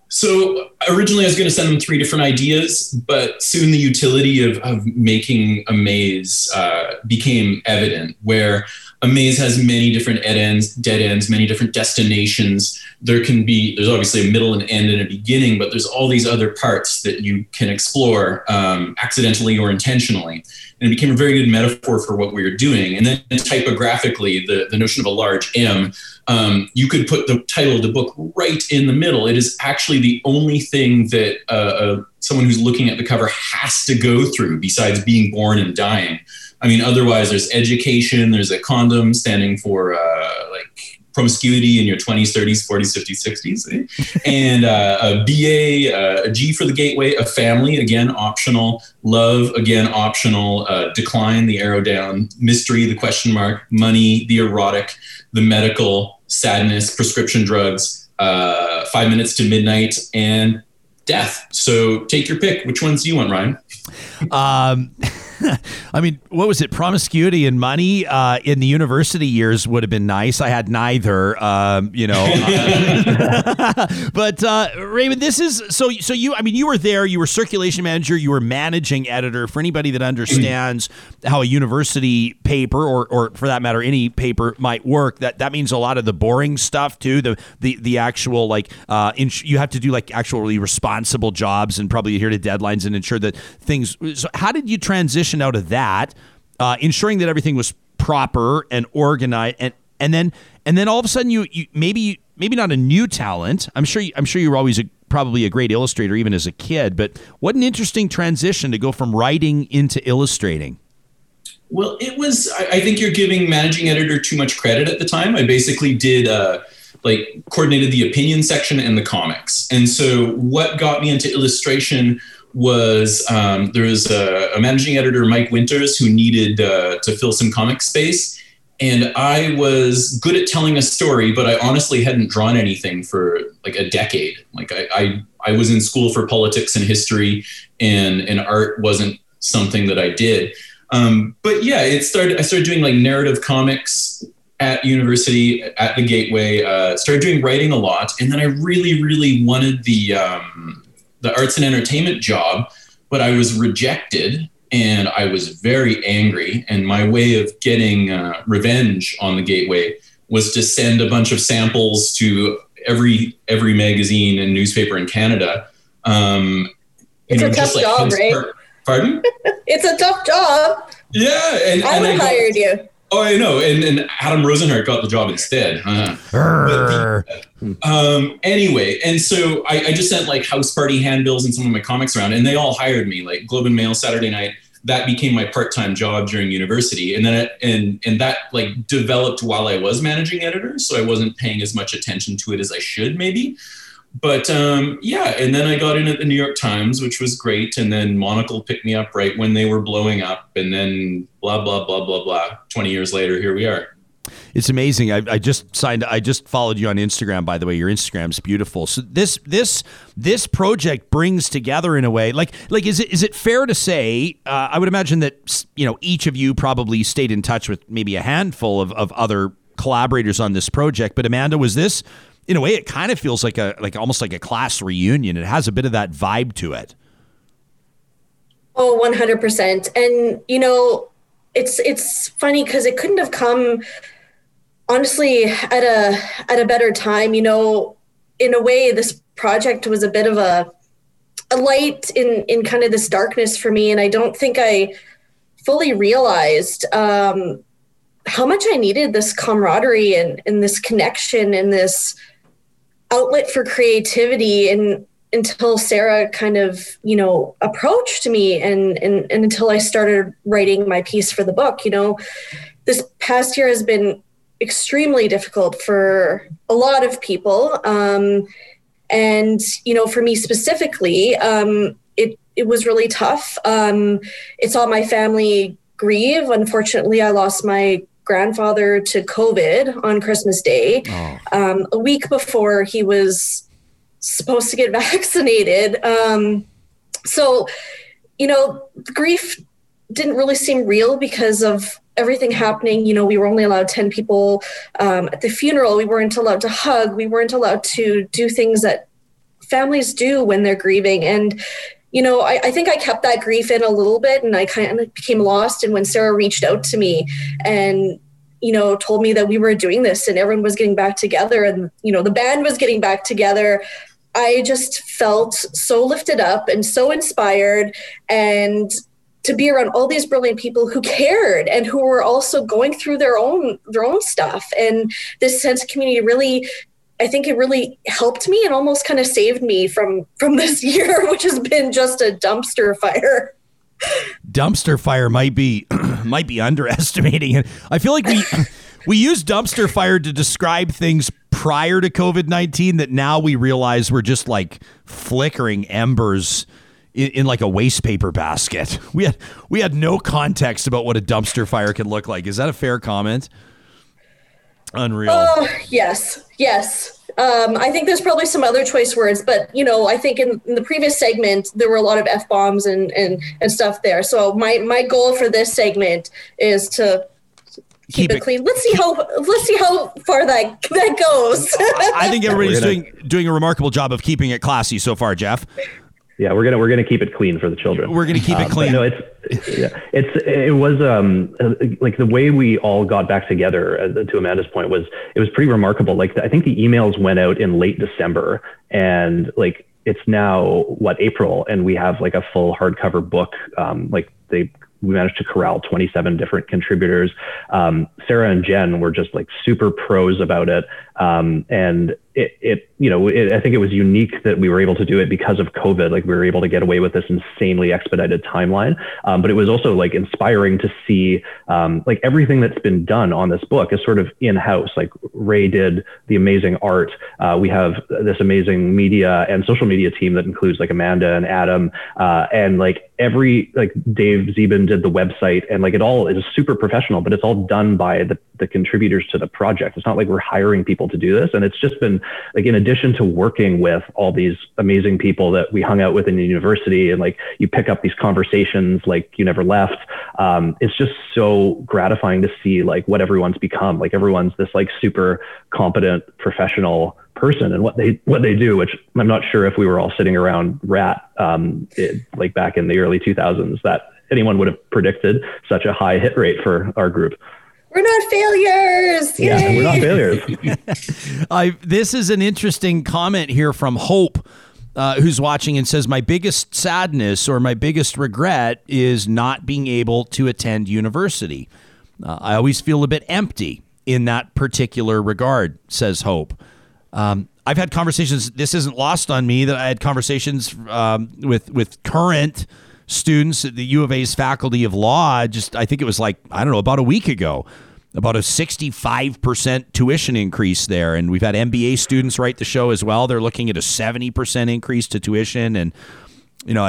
So originally, I was going to send them three different ideas, but soon the utility of, of making a maze uh, became evident, where a maze has many different dead ends, dead ends, many different destinations. There can be there's obviously a middle and end and a beginning, but there's all these other parts that you can explore um, accidentally or intentionally and it became a very good metaphor for what we were doing. And then typographically, the, the notion of a large M, um, you could put the title of the book right in the middle. It is actually the only thing that uh, uh, someone who's looking at the cover has to go through besides being born and dying. I mean, otherwise, there's education, there's a condom standing for uh, like promiscuity in your 20s, 30s, 40s, 50s, 60s, eh? [LAUGHS] and uh, a BA, uh, a G for the gateway, a family, again, optional, love, again, optional, uh, decline, the arrow down, mystery, the question mark, money, the erotic, the medical, sadness, prescription drugs, uh, five minutes to midnight, and death. So take your pick. Which ones do you want, Ryan? Um, [LAUGHS] [LAUGHS] I mean, what was it? Promiscuity and money uh, in the university years would have been nice. I had neither, um, you know. [LAUGHS] but uh, Raymond, this is so. So you, I mean, you were there. You were circulation manager. You were managing editor. For anybody that understands how a university paper, or, or for that matter, any paper might work, that that means a lot of the boring stuff too. The the the actual like uh, ins- you have to do like actually responsible jobs and probably adhere to deadlines and ensure that things. So how did you transition? Transition out of that, uh, ensuring that everything was proper and organized, and and then and then all of a sudden you, you maybe maybe not a new talent. I'm sure you, I'm sure you were always a, probably a great illustrator even as a kid, but what an interesting transition to go from writing into illustrating. Well, it was. I, I think you're giving managing editor too much credit at the time. I basically did. Uh, like coordinated the opinion section and the comics. And so what got me into illustration was um, there was a, a, managing editor, Mike Winters, who needed uh, to fill some comic space. And I was good at telling a story, but I honestly hadn't drawn anything for like a decade. Like I, I I was in school for politics and history, and and art wasn't something that I did. Um, but yeah, it started. I started doing like narrative comics at university at the Gateway. Uh, started doing writing a lot, and then I really, really wanted the um, the arts and entertainment job, but I was rejected, and I was very angry. And my way of getting uh, revenge on the Gateway was to send a bunch of samples to every every magazine and newspaper in Canada. Um, it's know, a tough like job, right? Pardon? [LAUGHS] it's a tough job. Yeah, and I would have hired you. Oh, I know, and, and Adam Rozenhart got the job instead. The, um, anyway, and so I, I, just sent like house party handbills and some of my comics around, and they all hired me. Like Globe and Mail Saturday night, that became my part-time job during university, and then it, and and that like developed while I was managing editor, so I wasn't paying as much attention to it as I should maybe but um, yeah, and then I got in at the New York Times, which was great. And then Monocle picked me up right when they were blowing up. And then blah, blah, blah, blah, blah. 20 years later, here we are. It's amazing. I, I, just signed. I just followed you on Instagram. By the way, your Instagram's beautiful. So this this this project brings together in a way. Like like is it is it fair to say? Uh, I would imagine that you know each of you probably stayed in touch with maybe a handful of, of other collaborators on this project. But Amanda, was this in a way, it kind of feels like a like almost like a class reunion. It has a bit of that vibe to it. Oh, 100%. And you know, it's it's funny cuz it couldn't have come honestly at a at a better time, you know, in a way this project was a bit of a a light in in kind of this darkness for me and I don't think I fully realized um how much I needed this camaraderie and, and this connection and this outlet for creativity and until Sarah kind of, you know, approached me and, and and until I started writing my piece for the book, you know, this past year has been extremely difficult for a lot of people. Um, and you know, for me specifically, um, it it was really tough. Um, it saw my family grieve. Unfortunately, I lost my grandfather to COVID on Christmas Day, oh. um, a week before he was supposed to get [LAUGHS] vaccinated. Um, so, you know, grief didn't really seem real because of everything happening. You know, we were only allowed 10 people um, at the funeral. We weren't allowed to hug. We weren't allowed to do things that families do when they're grieving. And you know, I, I, think I kept that grief in a little bit and I kind of became lost. And when Sarah reached out to me and, you know, told me that we were doing this and everyone was getting back together and, you know, the band was getting back together, I just felt so lifted up and so inspired. And to be around all these brilliant people who cared and who were also going through their own their own stuff and this sense of community really I think it really helped me and almost kind of saved me from from this [LAUGHS] year, which has been just a dumpster fire. Dumpster fire might be [CLEARS THROAT] might be underestimating it. I feel like we [LAUGHS] we use dumpster fire to describe things prior to COVID nineteen that now we realize we're just like flickering embers in, in, like a waste paper basket. [LAUGHS] We had we had no context about what a dumpster fire could look like. Is that a fair comment? Unreal. Oh, yes. Yes. Um, I think there's probably some other choice words, but you know, I think in, in the previous segment there were a lot of f bombs and, and and stuff there. So my my goal for this segment is to keep, keep it, it, clean. Let's see how let's see how far that that goes. I think everybody's doing doing a remarkable job of keeping it classy so far, Geoff. Yeah, we're gonna we're gonna keep it clean for the children. We're gonna keep it um, clean. no, it's yeah, it's it was um like the way we all got back together. Uh, to Amanda's point was it was pretty remarkable. Like I think the emails went out in late December, and like it's now what April, and we have like a full hardcover book. Um, like they we managed to corral 27 different contributors. Um, Sarah and Jen were just like super pros about it. Um, and it, it, you know, it, I think it was unique that we were able to do it because of COVID. Like we were able to get away with this insanely expedited timeline. Um, but it was also like inspiring to see um, like everything that's been done on this book is sort of in house. Like Ray did the amazing art. Uh, we have this amazing media and social media team that includes like Amanda and Adam, uh, and like every like Dave Zeben did the website, and like it all is super professional, but it's all done by the the contributors to the project. It's not like we're hiring people to do this, and it's just been like in addition to working with all these amazing people that we hung out with in the university and like you pick up these conversations like you never left um, it's just so gratifying to see like what everyone's become. Like everyone's this like super competent professional person and what they what they do which i'm not sure if we were all sitting around rat um, it, like back in the early 2000s that anyone would have predicted such a high hit rate for our group we're not failures. Yay. Yeah, we're not failures. [LAUGHS] I, this is an interesting comment here from Hope. Uh, who's watching and says, My biggest sadness or my biggest regret is not being able to attend university. Uh, I always feel a bit empty in that particular regard, says Hope. Um, I've had conversations, this isn't lost on me, that I had conversations um, with, with current students at the U of A's Faculty of Law. Just I think it was like I don't know about a week ago, about a 65% tuition increase there, and we've had MBA students write the show as well. They're looking at a 70% increase to tuition, and you know,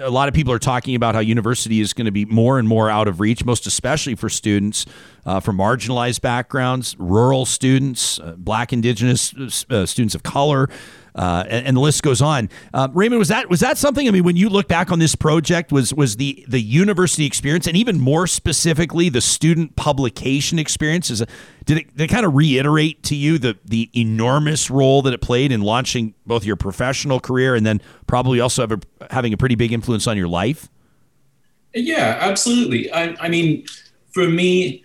a lot of people are talking about how university is going to be more and more out of reach, most especially for students uh, from marginalized backgrounds, rural students, uh, Black, Indigenous uh, students of color uh, and, and, the list goes on. Uh, Raymond, was that was that something? I mean, when you look back on this project, was was the the university experience, and even more specifically, the student publication experience? Is did it, did it kind of reiterate to you the the enormous role that it played in launching both your professional career and then probably also a, having a pretty big influence on your life? Yeah, absolutely. I, I mean, for me,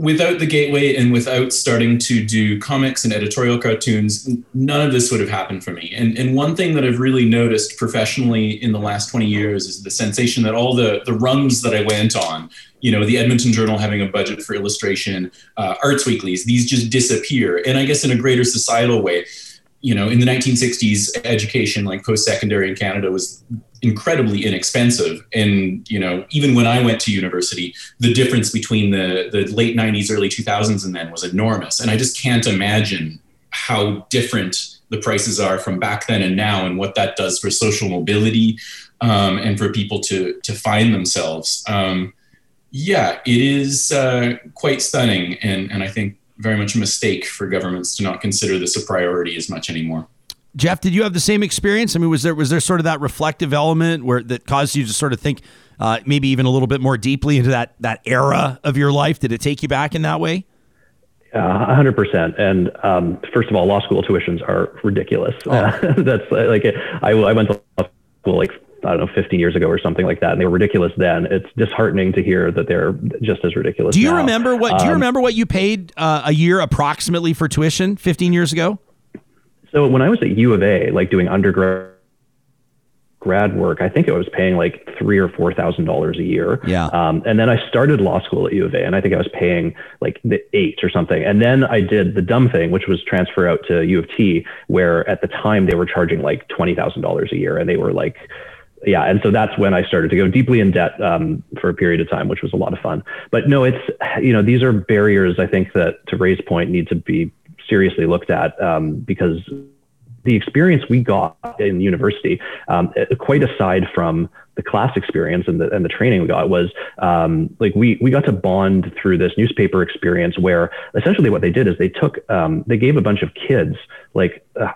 without the gateway and without starting to do comics and editorial cartoons, none of this would have happened for me. And, and one thing that I've really noticed professionally in the last 20 years is the sensation that all the, the rungs that I went on, you know, the Edmonton Journal having a budget for illustration, uh, arts weeklies, these just disappear. And I guess in a greater societal way, you know, in the 1960s, education like post-secondary in Canada was incredibly inexpensive. And, you know, even when I went to university, the difference between the, the late 90s, early 2000s and then was enormous. And I just can't imagine how different the prices are from back then and now and what that does for social mobility um, and for people to, to find themselves. Um, yeah, it is uh, quite stunning. And, and I think very much a mistake for governments to not consider this a priority as much anymore. Geoff, did you have the same experience? I mean, was there was there sort of that reflective element where that caused you to sort of think uh, maybe even a little bit more deeply into that that era of your life? Did it take you back in that way? A hundred percent. And um, first of all, law school tuitions are ridiculous. Oh. Uh, [LAUGHS] that's like I, I went to law school like I don't know, 15 years ago or something like that. And they were ridiculous then. It's disheartening to hear that they're just as ridiculous. Do you now. remember what, do you um, remember what you paid uh, a year approximately for tuition 15 years ago? So when I was at U of A, like doing undergrad grad work, I think I was paying like three or four thousand dollars a year. Yeah. Um, and then I started law school at U of A, and I think I was paying like the eight or something. And then I did the dumb thing, which was transfer out to U of T, where at the time they were charging like twenty thousand dollars a year, and they were like yeah, and so that's when I started to go deeply in debt um, for a period of time, which was a lot of fun. But no, it's you know these are barriers I think that to Ray's point need to be seriously looked at um, because the experience we got in university, um, quite aside from the class experience and the and the training we got was um, like we we got to bond through this newspaper experience where essentially what they did is they took um, they gave a bunch of kids like a,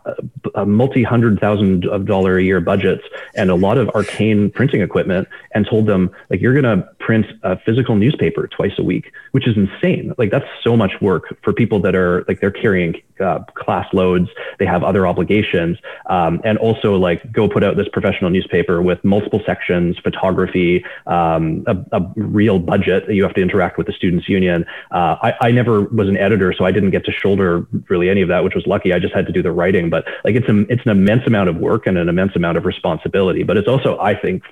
a multi hundred thousand of dollar a year budgets and a lot of arcane printing equipment and told them like you're gonna print a physical newspaper twice a week, which is insane. Like that's so much work for people that are like they're carrying uh, class loads, they have other obligations, um, and also like go put out this professional newspaper with multiple sections, photography, um, a, a, real budget that you have to interact with the students union. Uh, I, I never was an editor, so I didn't get to shoulder really any of that, which was lucky. I just had to do the writing, but like it's a, it's an immense amount of work and an immense amount of responsibility. But it's also, I think,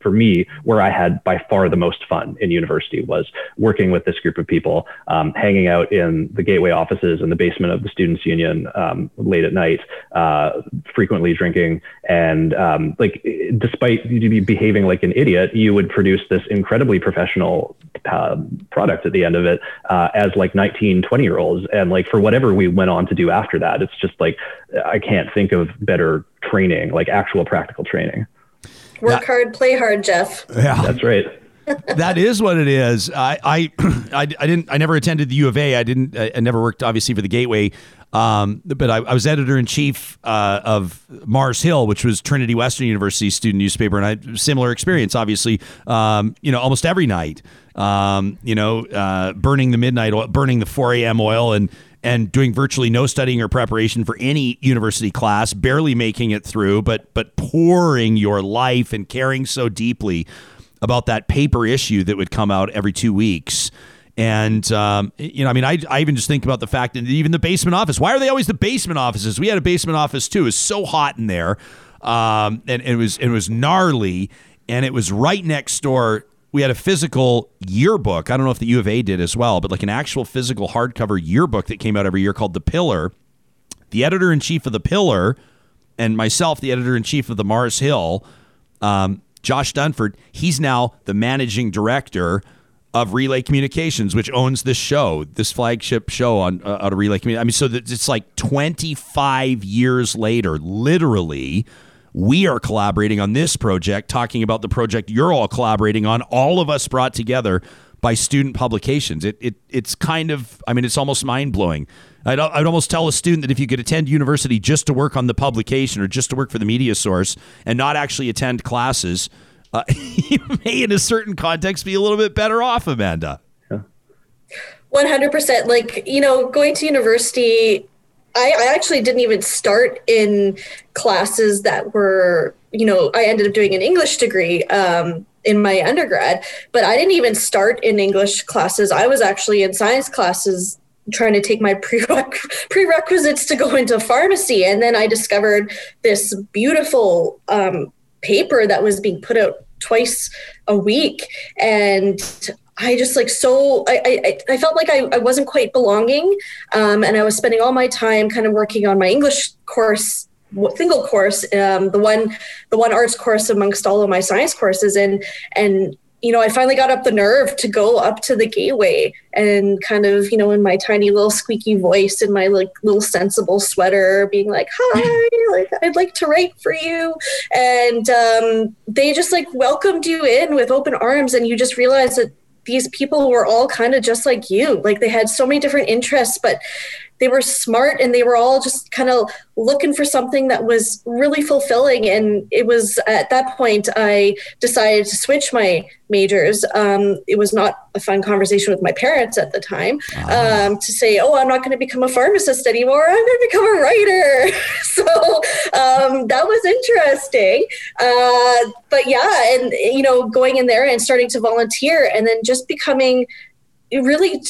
for me, where I had by far the most fun in university was working with this group of people, um, hanging out in the gateway offices in the basement of the Students' Union um, late at night, uh, frequently drinking, and um, like despite you be behaving like an idiot, you would produce this incredibly professional uh, product at the end of it uh, as like 19, 20 year olds, and like for whatever we went on to do after that, it's just like I can't think of better training, like actual practical training. Work hard, play hard, Geoff. Yeah, that's right. [LAUGHS] that is what it is. I, I, [CLEARS THROAT] I, I, didn't. I never attended the U of A. I didn't. I, I never worked, obviously, for the Gateway. Um, but I, I, was editor in chief uh, of Mars Hill, which was Trinity Western University student newspaper, and I had similar experience. Obviously, um, you know, almost every night, um, you know, uh, burning the midnight oil, burning the 4 a.m. oil, and and doing virtually no studying or preparation for any university class, barely making it through, but but pouring your life and caring so deeply about that paper issue that would come out every two weeks. And um, you know, I mean, I, I even just think about the fact that even the basement office. Why are they always the basement offices? We had a basement office too. It was so hot in there, um, and, and it was it was gnarly, and it was right next door. We had a physical yearbook. I don't know if the U of A did as well, but like an actual physical hardcover yearbook that came out every year called The Pillar. The editor in chief of The Pillar, and myself, the editor in chief of the Mars Hill, um, Josh Dunford. He's now the managing director of Relay Communications, which owns this show, this flagship show on uh, out of Relay Communications. I mean, so it's like 25 years later, literally, we are collaborating on this project, talking about the project you're all collaborating on, all of us brought together by student publications. It, it it's kind of, I mean, it's almost mind blowing. I'd, I'd almost tell a student that if you could attend university just to work on the publication or just to work for the media source and not actually attend classes, uh, [LAUGHS] you may, in a certain context, be a little bit better off, Amanda. 100%. Like, you know, going to university, I, I actually didn't even start in classes that were, you know, I ended up doing an English degree. Um, in my undergrad, but I didn't even start in English classes. I was actually in science classes trying to take my [LAUGHS] prerequisites to go into pharmacy. And then I discovered this beautiful um, paper that was being put out twice a week and I just like so I I, I felt like I, I wasn't quite belonging, um, and I was spending all my time kind of working on my English course, single course, um, the one the one arts course amongst all of my science courses, and and you know, I finally got up the nerve to go up to the gateway and kind of, you know, in my tiny little squeaky voice and my like little sensible sweater, being like, "Hi, [LAUGHS] like I'd like to write for you," and um, they just like welcomed you in with open arms, and you just realize that these people were all kind of just like you. Like they had so many different interests, but they were smart and they were all just kind of looking for something that was really fulfilling. And it was at that point I decided to switch my majors. Um, it was not a fun conversation with my parents at the time ah. um, to say, oh, I'm not going to become a pharmacist anymore. I'm going to become a writer. [LAUGHS] so um, that was interesting. Uh, but yeah, and, you know, going in there and starting to volunteer and then just becoming really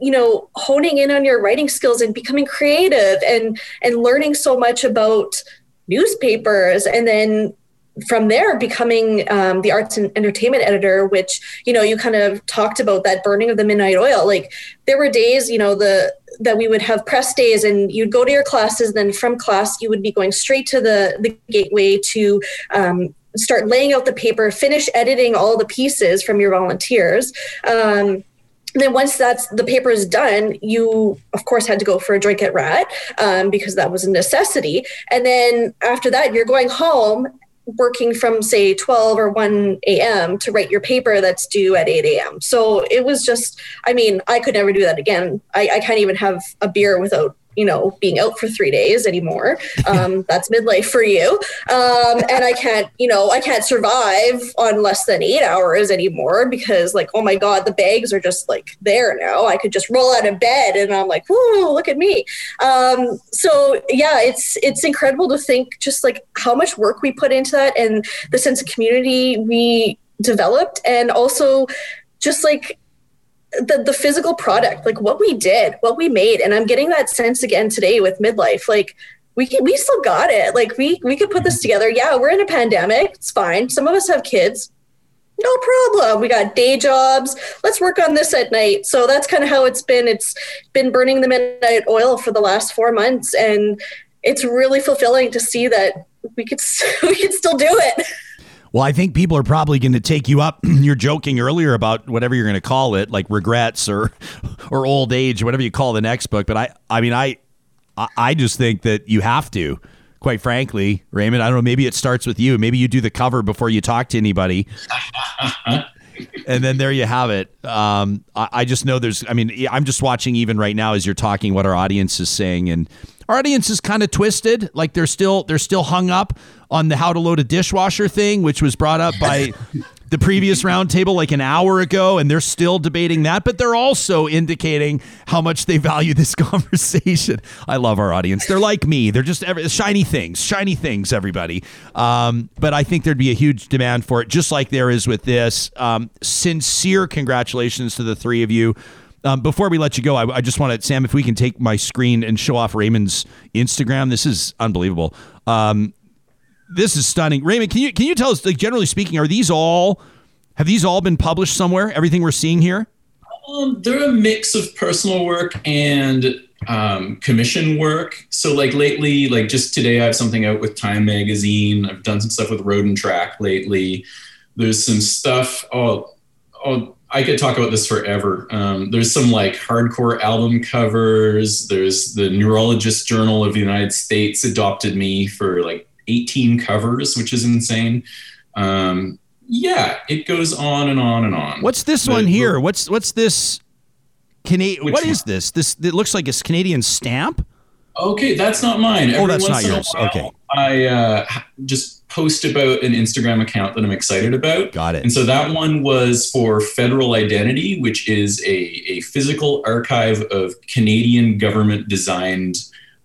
you know honing in on your writing skills and becoming creative and and learning so much about newspapers and then from there becoming um, the arts and entertainment editor which you know you kind of talked about that burning of the midnight oil. Like there were days you know the that we would have press days and you'd go to your classes then from class you would be going straight to the the gateway to um, start laying out the paper finish editing all the pieces from your volunteers. Um, then once that's the paper is done, you of course had to go for a drink at Rat um, because that was a necessity. And then after that, you're going home working from say 12 or 1 a.m. to write your paper that's due at 8 a.m. So it was just, I mean, I could never do that again. I, I can't even have a beer without you know, being out for three days anymore. [LAUGHS] Um, that's midlife for you. Um, and I can't, you know, I can't survive on less than eight hours anymore because, like, oh my God, the bags are just like there now. I could just roll out of bed and I'm like, whoa, look at me. Um, so yeah, it's it's incredible to think just like how much work we put into that and the sense of community we developed, and also just like the, the physical product, like what we did, what we made. And I'm getting that sense again today with midlife. Like we can, we still got it. Like we we could put this together. Yeah, we're in a pandemic. It's fine. Some of us have kids. No problem. We got day jobs. Let's work on this at night. So that's kind of how it's been. It's been burning the midnight oil for the last four months, and it's really fulfilling to see that we could [LAUGHS] we could still do it. Well, I think people are probably going to take you up. [CLEARS THROAT] You're joking earlier about whatever you're going to call it, like regrets or [LAUGHS] or old age, or whatever you call the next book. But I, I mean, I, I just think that you have to. Quite frankly, Raymond, I don't know. Maybe it starts with you. Maybe you do the cover before you talk to anybody. [LAUGHS] and then there you have it. Um, I, I just know there's. I mean, I'm just watching even right now as you're talking what our audience is saying, and our audience is kind of twisted. Like they're still they're still hung up on the how to load a dishwasher thing, which was brought up by [LAUGHS] the previous roundtable like an hour ago, and they're still debating that. But they're also indicating how much they value this [LAUGHS] conversation. I love our audience. They're like me. They're just every, shiny things, shiny things. Everybody. Um, but I think there'd be a huge demand for it, just like there is with this. Um, sincere congratulations to the three of you. Um, before we let you go, I, I just want to, Sam, if we can take my screen and show off Raymond's Instagram. This is unbelievable. Um, this is stunning. Raymond, can you can you tell us, like generally speaking, are these all have these all been published somewhere? Everything we're seeing here? Um, they're a mix of personal work and um, commission work. So like lately, like just today, I have something out with Time Magazine. I've done some stuff with Road and Track lately. There's some stuff. Oh, oh, I could talk about this forever. Um, there's some like hardcore album covers. There's the Neurologist Journal of the United States adopted me for like 18 covers, which is insane. Um, yeah, it goes on and on and on. What's this one here? What's what's this? Canadian? What is one? this? This it looks like a Canadian stamp. Okay, that's not mine. Oh, Every that's once not in a yours. while, Okay. I uh, just post about an Instagram account that I'm excited about. Got it. And so that one was for Federal Identity, which is a, a physical archive of Canadian government designed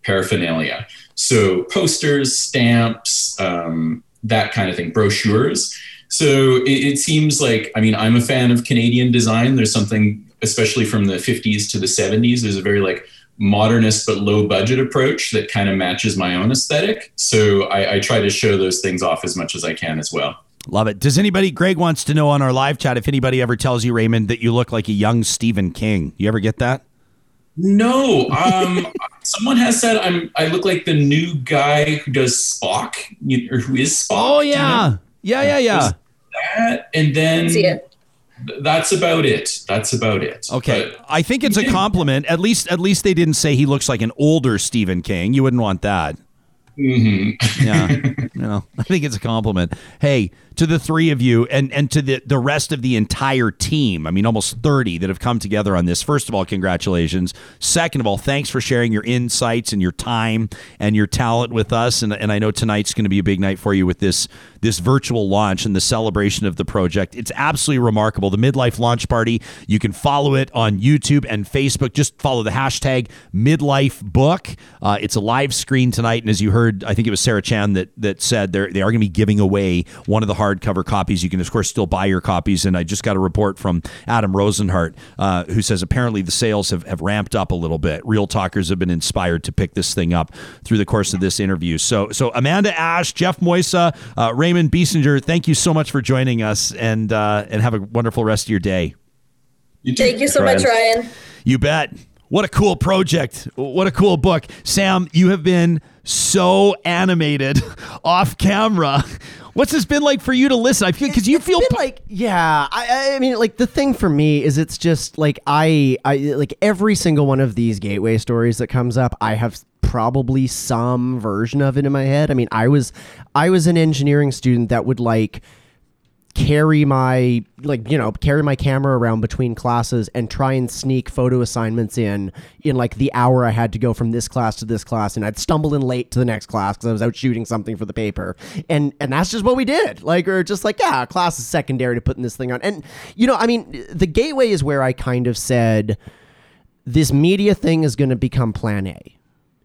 paraphernalia. So posters, stamps, um, that kind of thing, brochures. So it, it seems like, I mean, I'm a fan of Canadian design. There's something, especially from the 50s to the 70s, there's a very like modernist but low budget approach that kind of matches my own aesthetic. So I, I try to show those things off as much as I can as well. Love it. Does anybody? Greg wants to know on our live chat if anybody ever tells you, Raymond, that you look like a young Stephen King. You ever get that? No, um, [LAUGHS] someone has said I'm. I look like the new guy who does Spock, you- or who is Spock. Oh do you yeah, know? yeah, yeah, yeah. That and then See it. th- that's about it. That's about it. Okay, I think it's a compliment. At least, at least they didn't say he looks like an older Stephen King. You wouldn't want that. hmm Yeah, [LAUGHS] know, [LAUGHS] I think it's a compliment. Hey, to the three of you and and to the the rest of the entire team. I mean, almost thirty that have come together on this. First of all, congratulations. Second of all, thanks for sharing your insights and your time and your talent with us. And and I know tonight's going to be a big night for you with this this virtual launch and the celebration of the project. It's absolutely remarkable. The midlife launch party. You can follow it on YouTube and Facebook. Just follow the hashtag midlife book. Uh, it's a live screen tonight, and as you heard, I think it was Sarah Chan that that said they are going to be giving away one of the hardcover copies. You can of course still buy your copies, and I just got a report from Adam Rozenhart uh, who says apparently the sales have, have ramped up a little bit. Real talkers have been inspired to pick this thing up through the course of this interview. So so Amanda Ash, Geoff Moysa, uh, Raymond Biesinger, thank you so much for joining us, and uh, and have a wonderful rest of your day. Thank you so much, Ryan. You bet. What a cool project. What a cool book. Sam, you have been so animated [LAUGHS] off camera. What's this been like for you to listen? I feel because you feel like yeah. I, I mean, like the thing for me is it's just like I I like every single one of these gateway stories that comes up. I have probably some version of it in my head. I mean, I was I was an engineering student that would like carry my like you know carry my camera around between classes and try and sneak photo assignments in in like the hour I had to go from this class to this class and I'd stumble in late to the next class because I was out shooting something for the paper. And and that's just what we did. Like or just like yeah class is secondary to putting this thing on. And you know I mean the gateway is where I kind of said this media thing is going to become plan A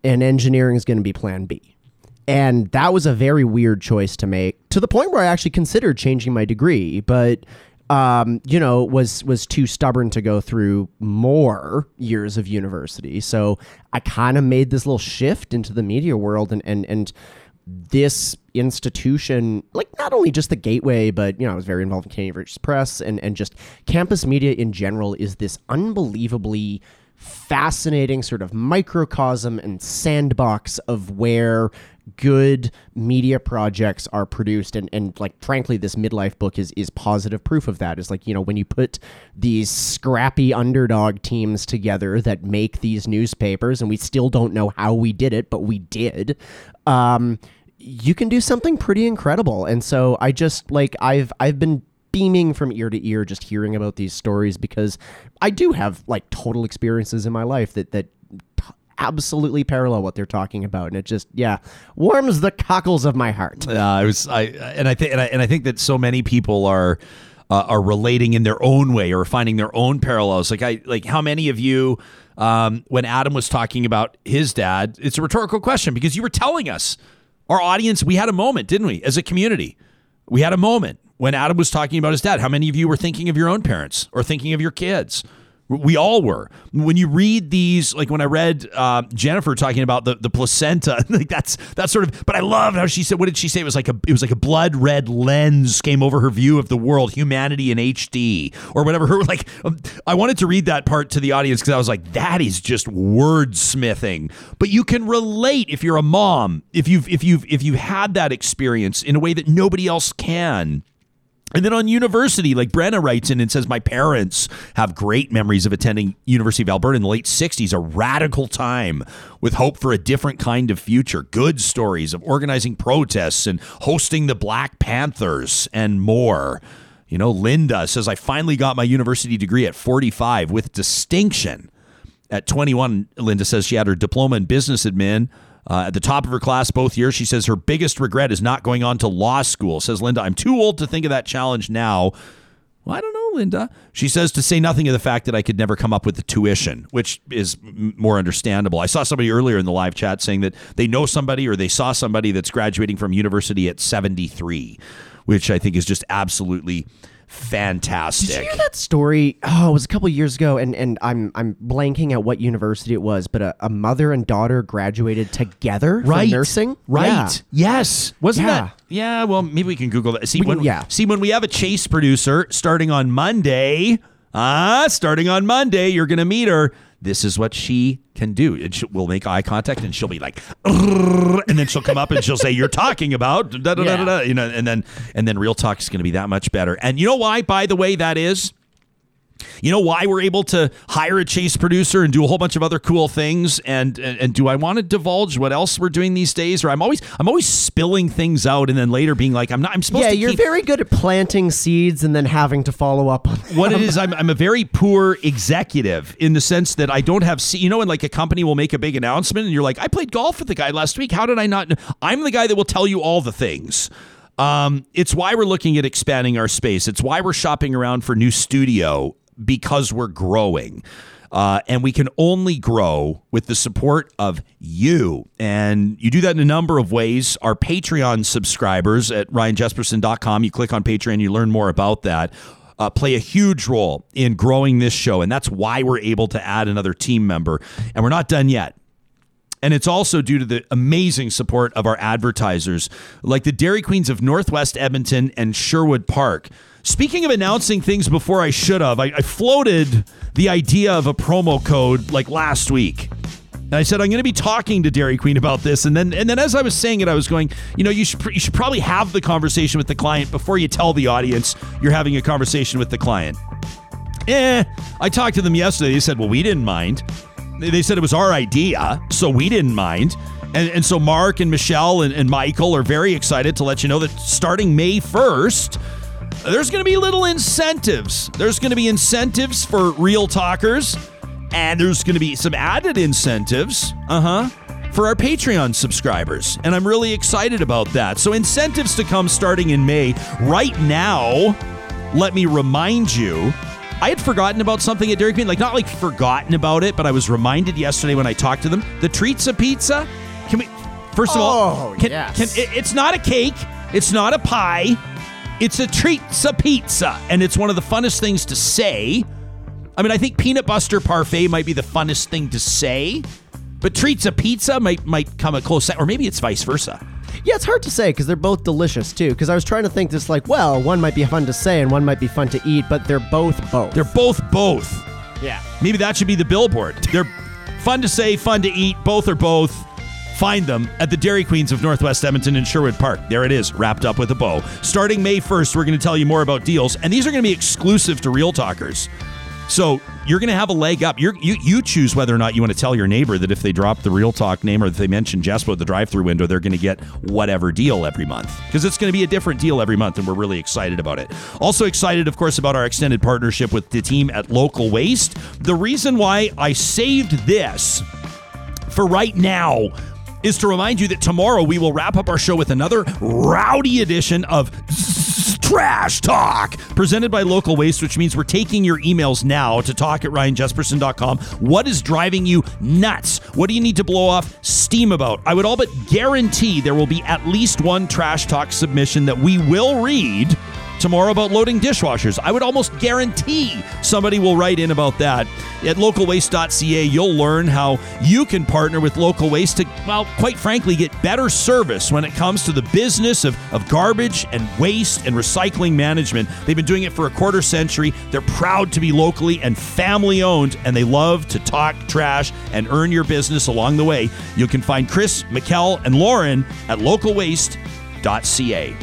and engineering is going to be plan B and that was a very weird choice to make to the point where I actually considered changing my degree, but um, you know, was was too stubborn to go through more years of university. So I kind of made this little shift into the media world and and and this institution, like not only just the gateway, but you know, I was very involved in Canadian Press and and just campus media in general is this unbelievably fascinating sort of microcosm and sandbox of where good media projects are produced and, and like frankly this midlife book is is positive proof of that. Is like you know when you put these scrappy underdog teams together that make these newspapers and we still don't know how we did it but we did um you can do something pretty incredible. And so i just like i've i've been beaming from ear to ear just hearing about these stories because I do have like total experiences in my life that that absolutely parallel what they're talking about and it just yeah warms the cockles of my heart. Uh, i was i and i think and I, and I think that so many people are uh, are relating in their own way or finding their own parallels. Like i like how many of you um, when adam was talking about his dad it's a rhetorical question because you were telling us our audience we had a moment didn't we as a community? We had a moment when adam was talking about his dad. How many of you were thinking of your own parents or thinking of your kids we all were. When you read these, like when I read uh, Jhenifer talking about the, the placenta, [LAUGHS] like that's that's sort of. But I love how she said. What did she say? It was like a it was like a blood red lens came over her view of the world, humanity in HD, or whatever. [LAUGHS] Her like, um, I wanted to read that part to the audience because I was like, that is just wordsmithing. But you can relate if you're a mom, if you've if you've if you've had that experience in a way that nobody else can. And then on university, like Brenna writes in and says, My parents have great memories of attending University of Alberta in the late 60s, a radical time with hope for a different kind of future. Good stories of organizing protests and hosting the Black Panthers and more. You know, Linda says, I finally got my university degree at 45 with distinction. At 21, Linda says she had her diploma in business admin. Uh, at the top of her class both years, she says her biggest regret is not going on to law school. Says Linda, I'm too old to think of that challenge now. Well, I don't know, Linda. She says to say nothing of the fact that I could never come up with the tuition, which is more understandable. I saw somebody earlier in the live chat saying that they know somebody or they saw somebody that's graduating from university at 73, which I think is just absolutely fantastic. Did you hear that story? Oh, it was a couple years ago, and, and I'm I'm blanking at what university it was, but a, a mother and daughter graduated together right. nursing. Right. Yeah. Yes. Wasn't Yeah. that? Yeah. Well, maybe we can Google that. See We when yeah. see when we have a chase producer starting on Monday. Ah, starting on Monday, you're gonna meet her. This is what she can do. And she, we'll make eye contact, and she'll be like, and then she'll come up and she'll say, "You're talking about," da, da, da, da, da, you know, and then and then real talk is going to be that much better. And you know why? By the way, that is. You know why we're able to hire a chase producer and do a whole bunch of other cool things and and, and do I want to divulge what else we're doing these days or I'm always I'm always spilling things out and then later being like I'm not I'm supposed Yeah, to you're keep very good at planting seeds and then having to follow up on what it them. is I'm, I'm a very poor executive in the sense that i don't have you know when like a company will make a big announcement and you're like i played golf with the guy last week how did i not know? i'm the guy that will tell you all the things um, it's why we're looking at expanding our space it's why we're shopping around for new studio because we're growing uh, and we can only grow with the support of you. And you do that in a number of ways. Our Patreon subscribers at ryanjespersen.com, you click on Patreon, you learn more about that. Uh, play a huge role in growing this show. And that's why we're able to add another team member. And we're not done yet. And it's also due to the amazing support of our advertisers, like the Dairy Queens of Northwest Edmonton and Sherwood Park. Speaking of announcing things before I should have, I, I floated the idea of a promo code like last week. And I said I'm going to be talking to Dairy Queen about this, and then and then as I was saying it, I was going, you know, you should you should probably have the conversation with the client before you tell the audience you're having a conversation with the client. Eh, I talked to them yesterday. They said, well, we didn't mind. They they said it was our idea, so we didn't mind. And, and so Mark and Michelle and, and Michael are very excited to let you know that starting May 1st, there's going to be little incentives. There's going to be incentives for real talkers, and there's going to be some added incentives, uh huh, for our Patreon subscribers. And I'm really excited about that. So, incentives to come starting in May. Right now, let me remind you. I had forgotten about something at Dairy Queen, like not like forgotten about it, but I was reminded yesterday when I talked to them. The Treatzza Pizza. Can we? First of all, Oh, can, yes. can, it- it's not a cake. It's not a pie. It's a Treatzza pizza, and it's one of the funnest things to say. I mean, I think peanut butter parfait might be the funnest thing to say, but Treatzza pizza might might come a close, se- or maybe it's vice versa. Yeah, it's hard to say because they're both delicious too. Because I was trying to think this like, well, one might be fun to say and one might be fun to eat, but they're both both. They're both both. yeah. Maybe that should be the billboard. They're fun to say, fun to eat. Both are both. Find them at the Dairy Queens of Northwest Edmonton and Sherwood Park. There it is, wrapped up with a bow. Starting May 1st, we're going to tell you more about deals, and these are going to be exclusive to Real Talkers. So you're going to have a leg up. You're, you you choose whether or not you want to tell your neighbor that if they drop the Real Talk name or if they mention Jespo at the drive-through window, they're going to get whatever deal every month because it's going to be a different deal every month, and we're really excited about it. Also excited, of course, about our extended partnership with the team at Local Waste. The reason why I saved this for right now is to remind you that tomorrow we will wrap up our show with another rowdy edition of Trash Talk, presented by Local Waste, which means we're taking your emails now to talk at ryanjespersen.com. What is driving you nuts? What do you need to blow off steam about? I would all but guarantee there will be at least one Trash Talk submission that we will read tomorrow about loading dishwashers. I would almost guarantee somebody will write in about that. At localwaste.ca, you'll learn how you can partner with Local Waste to, well, quite frankly, get better service when it comes to the business of, of garbage and waste and recycling management. They've been doing it for a quarter century. They're proud to be locally and family owned, and they love to talk trash and earn your business along the way. You can find Chris, Mikkel, and Lauren at localwaste.ca.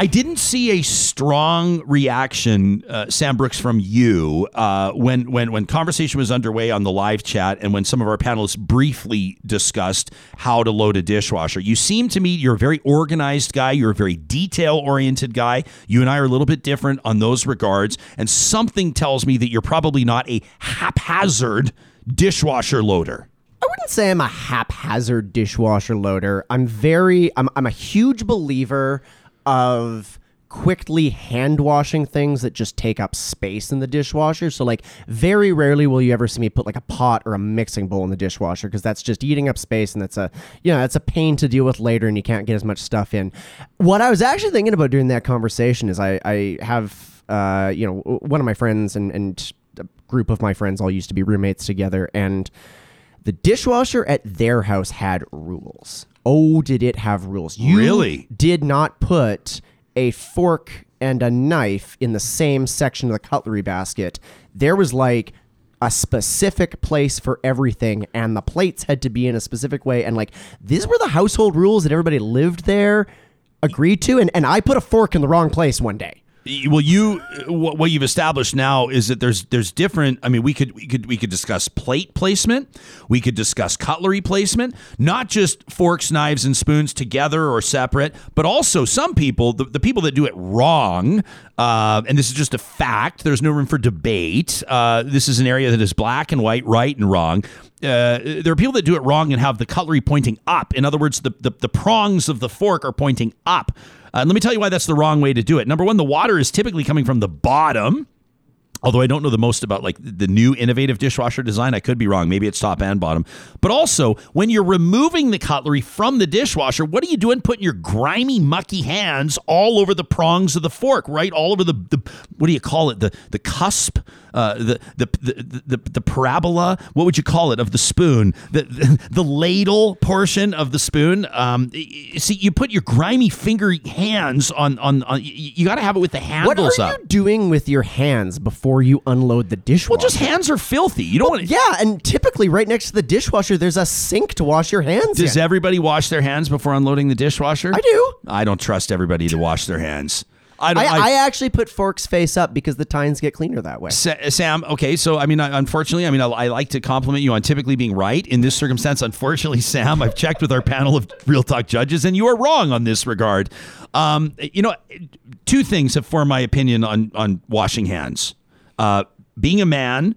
I didn't see a strong reaction, uh, Sam Brooks, from you uh, when when when conversation was underway on the live chat, and when some of our panelists briefly discussed how to load a dishwasher. You seem to me you're a very organized guy. You're a very detail oriented guy. You and I are a little bit different on those regards, and something tells me that you're probably not a haphazard dishwasher loader. I wouldn't say I'm a haphazard dishwasher loader. I'm very I'm I'm a huge believer of quickly hand washing things that just take up space in the dishwasher. So like very rarely will you ever see me put like a pot or a mixing bowl in the dishwasher because that's just eating up space and that's a you know, that's a pain to deal with later and you can't get as much stuff in. What I was actually thinking about during that conversation is I I have uh you know one of my friends and and a group of my friends all used to be roommates together and the dishwasher at their house had rules oh, did it have rules? You really did not put a fork and a knife in the same section of the cutlery basket. There was like a specific place for everything, and the plates had to be in a specific way. And like, these were the household rules that everybody lived there agreed to. And, and I put a fork in the wrong place one day well you what you've established now is that there's there's different i mean we could we could we could discuss plate placement. We could discuss cutlery placement. Not just forks knives and spoons together or separate but also some people the, the people that do it wrong uh, and this is just a fact there's no room for debate uh, this is an area that is black and white right and wrong. Uh, there are people that do it wrong and have the cutlery pointing up. In other words the, the, the prongs of the fork are pointing up uh, let me tell you why that's the wrong way to do it. Number one, the water is typically coming from the bottom. Although I don't know the most about like the new innovative dishwasher design, I could be wrong. Maybe it's top and bottom. But also, when you're removing the cutlery from the dishwasher, what are you doing? Putting your grimy, mucky hands all over the prongs of the fork, right? All over the, the what do you call it? The the cusp uh, the, the, the, the, the parabola, what would you call it, of the spoon, the, the, the ladle portion of the spoon. Um, see, you put your grimy finger hands on, on, on you got to have it with the handles what are up. you doing with your hands before you unload the dishwasher? Well, just hands are filthy. You don't well, want to. Yeah, and typically right next to the dishwasher, there's a sink to wash your hands. Does in. everybody wash their hands before unloading the dishwasher? I do. I don't trust everybody to wash their hands. I, I, I, I, actually put forks face up because the tines get cleaner that way. Sam, okay, so I mean, unfortunately, I mean, I, I, like to compliment you on typically being right in this circumstance. Unfortunately, [LAUGHS] Sam, I've checked with our panel of Real Talk judges, and you are wrong on this regard. Um, you know, two things have formed my opinion on on washing hands. Uh, being a man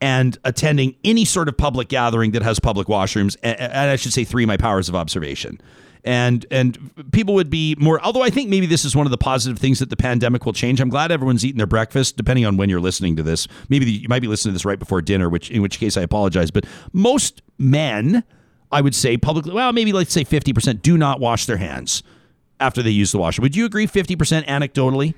and attending any sort of public gathering that has public washrooms, and, and I should say three, my powers of observation and and people would be more although i think maybe this is one of the positive things that the pandemic will change. I'm glad everyone's eating their breakfast depending on when you're listening to this. Maybe the, you might be listening to this right before dinner which in which case i apologize. But most men i would say publicly well maybe let's say 50% do not wash their hands after they use the washer. Would you agree 50% anecdotally?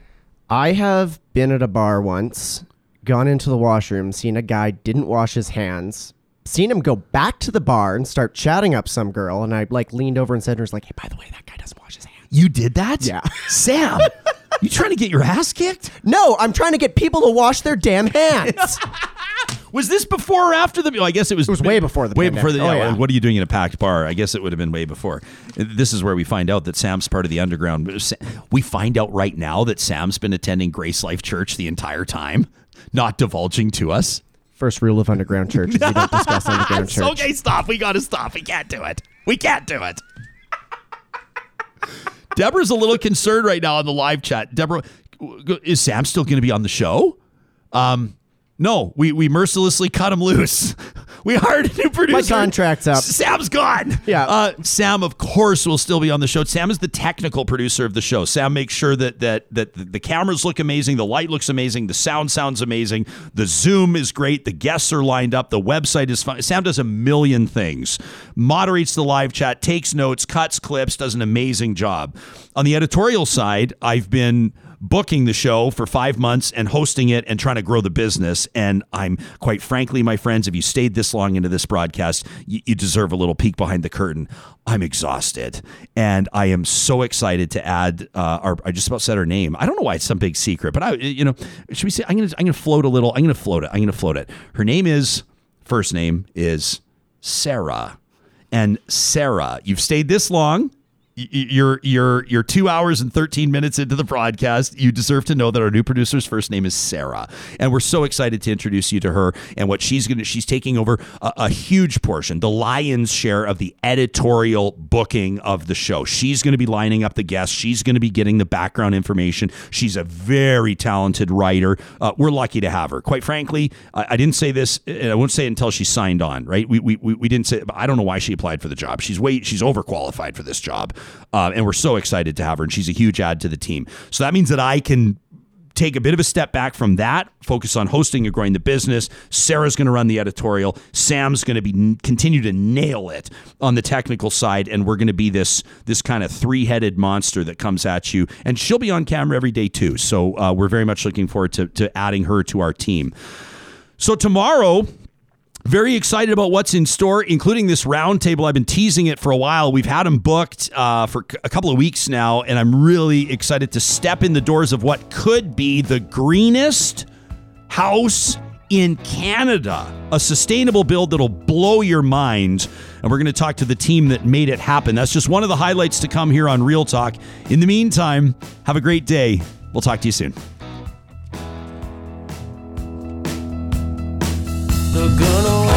I have been at a bar once gone into the washroom seen a guy didn't wash his hands seen him go back to the bar and start chatting up some girl, and I like leaned over and said to her, "Like, hey, by the way, that guy doesn't wash his hands." You did that? Yeah, [LAUGHS] Sam. you trying to get your ass kicked? No, I'm trying to get people to wash their damn hands. [LAUGHS] Was this before or after the? Oh, I guess it was. It was way before the way pandemic. before the. Oh, yeah. What are you doing in a packed bar? I guess it would have been way before. This is where we find out that Sam's part of the underground. We find out right now that Sam's been attending Grace Life Church the entire time, not divulging to us. First rule of underground church is you don't discuss [LAUGHS] underground church. okay, stop. We got to stop. We can't do it. We can't do it. Deborah's a little concerned right now on the live chat. Deborah, is Sam still going to be on the show? Um, no, we, we mercilessly cut him loose. [LAUGHS] We hired a new producer. My contract's up. Sam's gone. Yeah. Uh, Sam, of course, will still be on the show. Sam is the technical producer of the show. Sam makes sure that that that the cameras look amazing, the light looks amazing, the sound sounds amazing, the Zoom is great, the guests are lined up, the website is fun. Sam does a million things. Moderates the live chat, takes notes, cuts clips, does an amazing job. On the editorial side, I've been booking the show for five months and hosting it and trying to grow the business. And I'm quite frankly, my friends, if you stayed this long into this broadcast, you, you, deserve a little peek behind the curtain. I'm exhausted, and I am so excited to add uh, our. I just about said her name. I don't know why it's some big secret, but I, you know, should we say? I'm gonna, I'm gonna float a little. I'm gonna float it. I'm gonna float it. Her name is first name is Sarah, and Sarah. You've stayed this long you're you're you're two hours and 13 minutes into the broadcast. You deserve to know that our new producer's first name is Sarah, and we're so excited to introduce you to her and what she's gonna. She's taking over a, a huge portion, the lion's share of the editorial booking of the show. She's going to be lining up the guests. She's going to be getting the background information. She's a very talented writer. Uh, we're lucky to have her. Quite frankly, I, I, didn't say this, and I won't say it until she signed on. Right? We we we didn't say. I don't know why she applied for the job. She's way she's overqualified for this job. Uh, and we're so excited to have her, and she's a huge add to the team. So that means that I can take a bit of a step back from that, focus on hosting and growing the business. Sarah's going to run the editorial. Sam's going to be continue to nail it on the technical side, and we're going to be this this kind of three headed monster that comes at you. And she'll be on camera every day too. So uh, we're very much looking forward to to adding her to our team. So tomorrow very excited about what's in store, including this roundtable. I've been teasing it for a while. We've had them booked uh, for a couple of weeks now, and I'm really excited to step in the doors of what could be the greenest house in Canada. A sustainable build that'll blow your mind. And we're going to talk to the team that made it happen. That's just one of the highlights to come here on Real Talk. In the meantime, have a great day. We'll talk to you soon. They're gonna